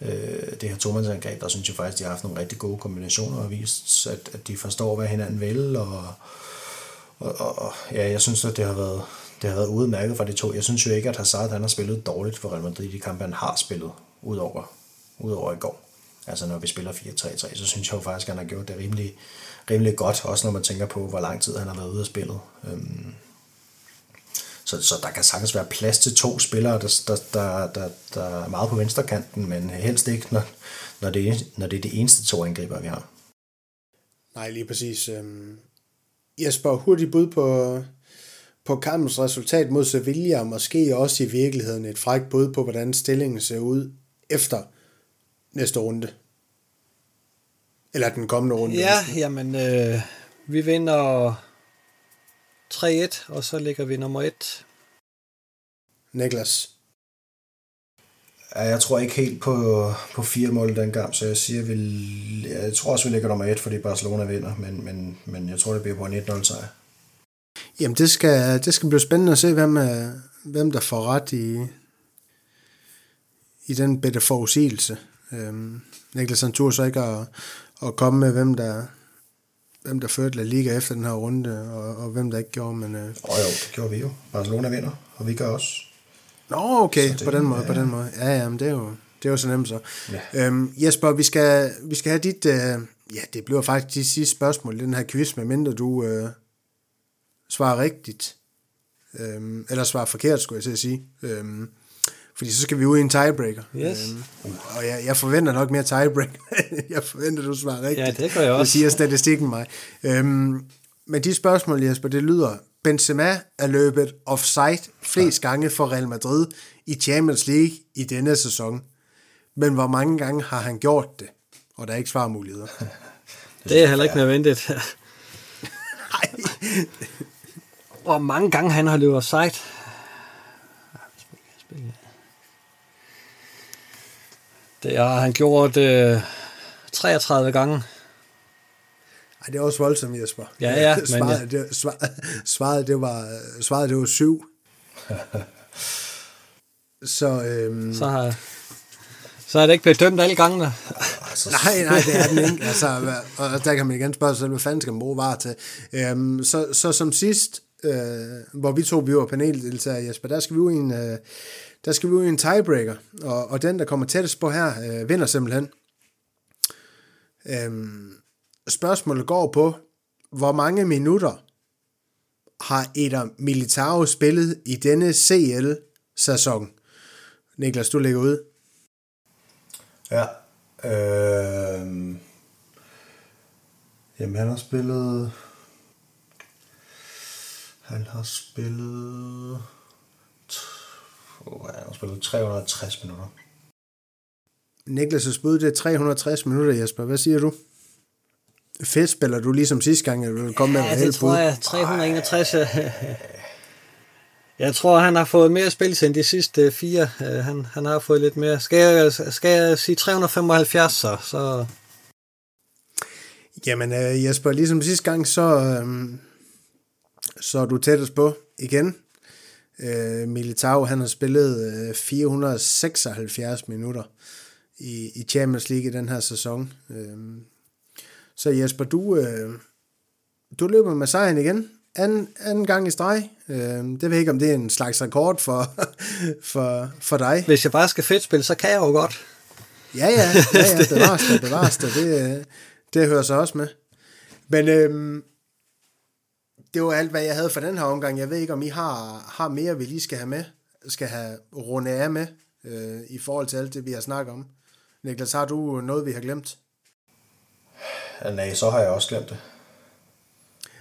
øh, det her tomandsangreb, der synes jeg faktisk, de har haft nogle rigtig gode kombinationer og vist, at, at de forstår, hvad hinanden vil, og, og, og ja, jeg synes, at det har været, det har været udmærket for de to. Jeg synes jo ikke, at Hazard han har spillet dårligt for Real Madrid i de kampe, han har spillet, udover, udover i går. Altså når vi spiller 4-3-3, så synes jeg jo faktisk, at han har gjort det rimelig, rimelig godt, også når man tænker på, hvor lang tid han har været ude af spillet. Øhm, så, så der kan sagtens være plads til to spillere, der, der, der, der, der er meget på venstrekanten, men helst ikke, når, når, det, når det er det eneste to angriber, vi har. Nej, lige præcis. Øhm, Jesper, hurtigt bud på, på kampens resultat mod Sevilla, og måske også i virkeligheden et frækt bud på, hvordan stillingen ser ud efter næste runde. Eller den kommende runde. Ja, jamen, øh, vi vinder 3-1, og så ligger vi nummer 1. Niklas? Ja, jeg tror ikke helt på, på fire mål den gang, så jeg siger, vi, jeg tror også, vi ligger nummer 1, fordi Barcelona vinder, men, men, men jeg tror, det bliver på en 1-0 sejr. Jamen, det skal, det skal blive spændende at se, hvem, øh, hvem der får ret i, i den bedre forudsigelse. Øhm, Niklas han turde så ikke at, at komme med, hvem der, hvem der førte La Liga efter den her runde, og, og hvem der ikke gjorde, men... Øh... Oh, jo, det gjorde vi jo. Barcelona vinder, og vi gør også. Nå, okay, det, på den måde, ja, på den måde. Ja, ja, men det er jo, det er jo så nemt så. Ja. Øhm, Jesper, vi skal, vi skal have dit... Øh, ja, det bliver faktisk de sidste spørgsmål i den her quiz, medmindre du øh, svarer rigtigt. Øhm, eller svarer forkert, skulle jeg sige. Øhm, fordi så skal vi ud i en tiebreaker. Yes. Øhm, og jeg, jeg forventer nok mere tiebreaker. jeg forventer, du svarer rigtigt. Ja, det gør jeg også. Det siger statistikken mig. Øhm, men de spørgsmål, Jesper, det lyder, Benzema er løbet offside flest gange for Real Madrid i Champions League i denne sæson. Men hvor mange gange har han gjort det? Og der er ikke svarmuligheder. det er heller ikke nødvendigt. Nej. Hvor mange gange han har løbet offside? Det har han gjort øh, 33 gange. Ej, det er også voldsomt, Jesper. Ja, ja, men svaret, ja. Det, svaret, svaret, det var, svaret, det var syv. så, øhm, Så har, så er det ikke blevet dømt alle gangene. Altså, Nej, nej, det er den ikke. Altså, og der kan man igen spørge sig selv, hvad fanden skal man bruge var til? Øhm, så, så som sidst, øh, hvor vi to vi var paneldeltagere, Jesper, der skal vi i en, øh, der skal vi ud i en tiebreaker, og, og den, der kommer tættest på her, øh, vinder simpelthen. Øhm, spørgsmålet går på, hvor mange minutter har Eder Militao spillet i denne CL-sæson? Niklas, du lægger ud. Ja. Øh, jamen, han har spillet... Han har spillet... Oh, han har spillet 360 minutter. Niklas' bud, det er 360 minutter, Jesper. Hvad siger du? Fedt spiller du ligesom sidste gang, at du vil komme med Ja, et det tror bud. jeg. 361. øh, Jeg tror, han har fået mere spil end de sidste fire. Øh, Han, han har fået lidt mere. Skal jeg, skal jeg sige 375, så? så Jamen øh, Jesper, ligesom sidste gang, så, øh, så er du tættest på igen. Øh, Militao, han har spillet øh, 476 minutter i, i Champions League i den her sæson. Øh, så Jesper, du, øh, du løber med sejren igen. Anden, anden gang i streg. Øh, det ved jeg ikke, om det er en slags rekord for, for, for dig. hvis jeg bare skal fedt spille, så kan jeg jo godt. Ja, ja, ja, ja det, bevares det. Det, øh, det hører sig også med. Men øhm, det var alt, hvad jeg havde for den her omgang. Jeg ved ikke, om I har, har mere, vi lige skal have med, skal have rundet af med, øh, i forhold til alt det, vi har snakket om. Niklas, har du noget, vi har glemt? Ja, nej, så har jeg også glemt det.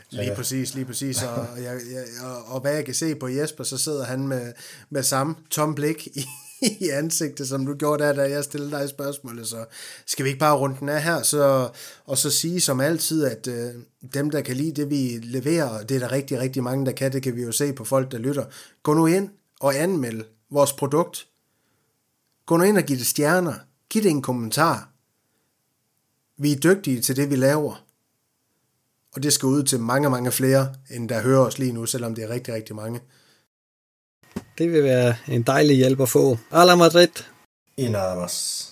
Lige præcis, lige præcis. Og, jeg, jeg, og, og hvad jeg kan se på Jesper, så sidder han med, med samme tom blik i, i ansigtet, som du gjorde der, da jeg stillede dig spørgsmålet. Så skal vi ikke bare runde den af her, så, og så sige som altid, at øh, dem, der kan lide det, vi leverer, og det er der rigtig, rigtig mange, der kan, det kan vi jo se på folk, der lytter. Gå nu ind og anmeld vores produkt. Gå nu ind og giv det stjerner. Giv det en kommentar. Vi er dygtige til det, vi laver. Og det skal ud til mange, mange flere, end der hører os lige nu, selvom det er rigtig, rigtig mange. Det vil være en dejlig hjælp at få. Ala Madrid. Y nada más.